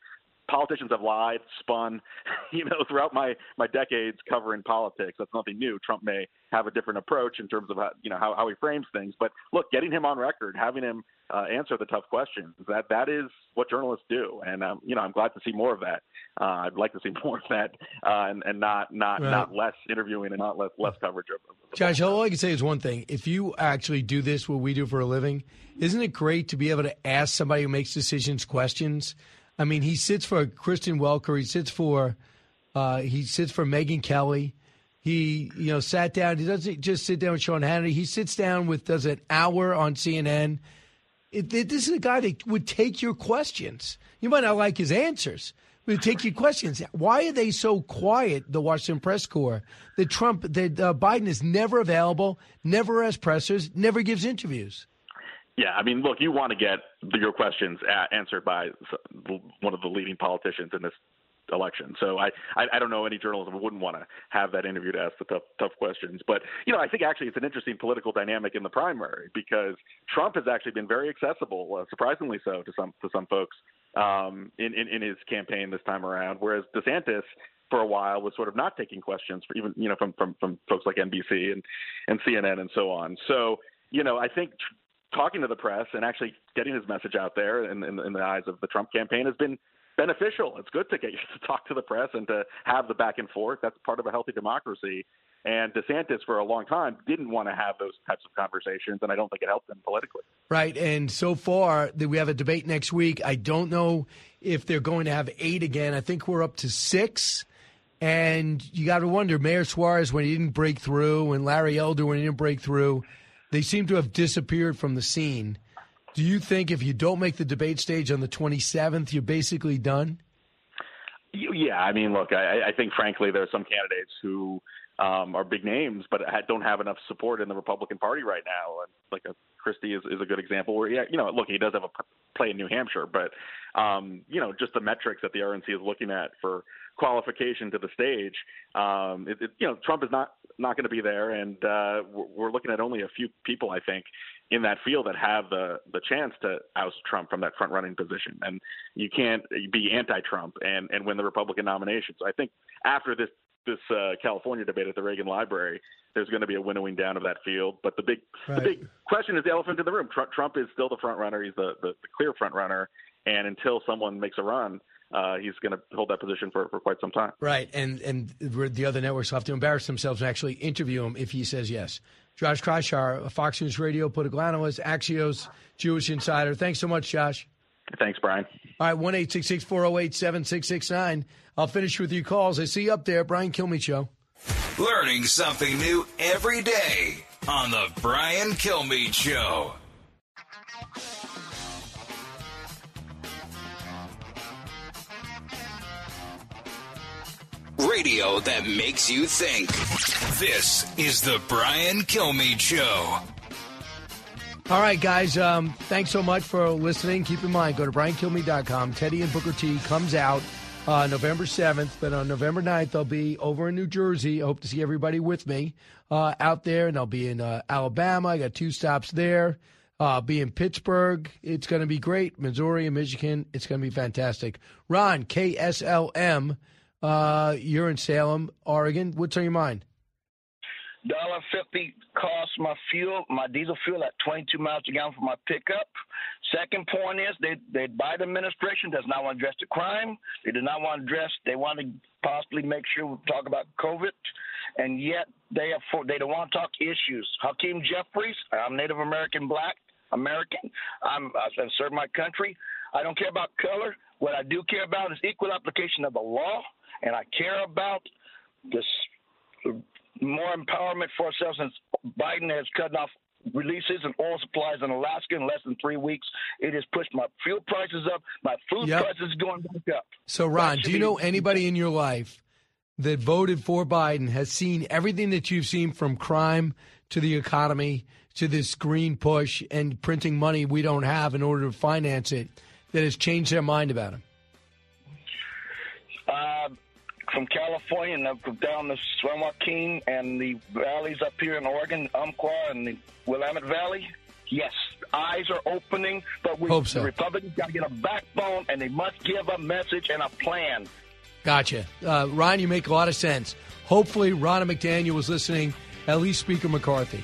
[SPEAKER 40] politicians have lied, spun, you know, throughout my my decades covering politics. That's nothing new. Trump may have a different approach in terms of how, you know how, how he frames things, but look, getting him on record, having him uh, answer the tough questions, that that is what journalists do, and um, you know, I'm glad to see more of that. Uh, I'd like to see more of that, uh, and and not not right. not less interviewing and not less less coverage of. of
[SPEAKER 1] Josh, all I can say is one thing: if you actually do this, what we do for a living, isn't it great to be able to ask somebody who makes decisions questions? I mean, he sits for Kristen Welker. He sits for uh, he sits for Megyn Kelly. He you know sat down. He doesn't just sit down with Sean Hannity. He sits down with does an hour on CNN. It, this is a guy that would take your questions. You might not like his answers, but take your questions. Why are they so quiet? The Washington press corps that Trump that uh, Biden is never available, never has pressers, never gives interviews.
[SPEAKER 40] Yeah, I mean, look, you want to get your questions answered by one of the leading politicians in this election. So I, I, I don't know any journalist who wouldn't want to have that interview to ask the tough tough questions. But you know, I think actually it's an interesting political dynamic in the primary because Trump has actually been very accessible, uh, surprisingly so to some to some folks um, in, in in his campaign this time around. Whereas DeSantis for a while was sort of not taking questions for even you know from from from folks like NBC and and CNN and so on. So you know, I think talking to the press and actually getting his message out there in, in, in the eyes of the Trump campaign has been beneficial. It's good to get you to talk to the press and to have the back and forth. That's part of a healthy democracy. And DeSantis, for a long time, didn't want to have those types of conversations, and I don't think it helped him politically.
[SPEAKER 1] Right. And so far, we have a debate next week. I don't know if they're going to have eight again. I think we're up to six. And you got to wonder, Mayor Suarez, when he didn't break through, and Larry Elder, when he didn't break through, they seem to have disappeared from the scene. Do you think if you don't make the debate stage on the 27th, you're basically done?
[SPEAKER 40] Yeah, I mean, look, I, I think frankly there are some candidates who um, are big names, but don't have enough support in the Republican Party right now. Like a Christie is, is a good example where, yeah, you know, look, he does have a play in New Hampshire, but um, you know, just the metrics that the RNC is looking at for qualification to the stage, um, it, it, you know, Trump is not not going to be there, and uh, we're, looking at only a few people, I think, in that field that have the the chance to oust Trump from that front running position. And you can't be anti-Trump and and win the Republican nomination. So I think after this this uh, California debate at the Reagan Library, there's going to be a winnowing down of that field. But the big right. the big question is the elephant in the room. Trump, Trump is still the front runner. He's the, the, the clear front runner, and until someone makes a run. Uh, he's going to hold that position for, for quite some time.
[SPEAKER 1] Right, and and the other networks will have to embarrass themselves and actually interview him if he says yes. Josh Kraushaar, Fox News Radio political analyst, Axios Jewish insider. Thanks so much, Josh.
[SPEAKER 40] Thanks, Brian.
[SPEAKER 1] All right, one eight six six four zero eight seven six six nine. I'll finish with your calls. I see you up there, Brian Kilmeade Show.
[SPEAKER 2] Learning something new every day on the Brian Kilmeade Show. Radio that makes you think. This is the Brian Kilmeade Show.
[SPEAKER 1] All right, guys. Um, thanks so much for listening. Keep in mind, go to briankilmeade.com. Teddy and Booker T comes out uh, November 7th, but on November 9th, I'll be over in New Jersey. I hope to see everybody with me uh, out there, and I'll be in uh, Alabama. I got two stops there. Uh, be in Pittsburgh. It's going to be great. Missouri and Michigan. It's going to be fantastic. Ron, KSLM. Uh, you're in Salem, Oregon. What's on your mind?
[SPEAKER 42] Dollar fifty cost my fuel, my diesel fuel at twenty two miles a gallon for my pickup. Second point is they they Biden administration does not want to address the crime. They do not want to address. They want to possibly make sure we talk about COVID, and yet they have they don't want to talk issues. Hakeem Jeffries, I'm Native American black American. I'm I serve my country. I don't care about color. What I do care about is equal application of the law and I care about this more empowerment for ourselves since Biden has cut off releases and oil supplies in Alaska in less than three weeks. It has pushed my fuel prices up, my food
[SPEAKER 1] Yep.
[SPEAKER 42] prices going back up.
[SPEAKER 1] So, Ron, do you
[SPEAKER 42] should
[SPEAKER 1] know anybody in your life that voted for Biden has seen everything that you've seen from crime to the economy to this green push and printing money we don't have in order to finance it that has changed their mind about him?
[SPEAKER 42] Uh, from California and down the San Joaquin and the valleys up here in Oregon, Umpqua and the Willamette Valley. Yes, eyes are opening, but we,
[SPEAKER 1] Hope so.
[SPEAKER 42] the Republicans got to get a backbone and they must give a message and a plan.
[SPEAKER 1] Gotcha. Uh, Ron, you make a lot of sense. Hopefully, Ronna McDaniel was listening, at least Speaker McCarthy.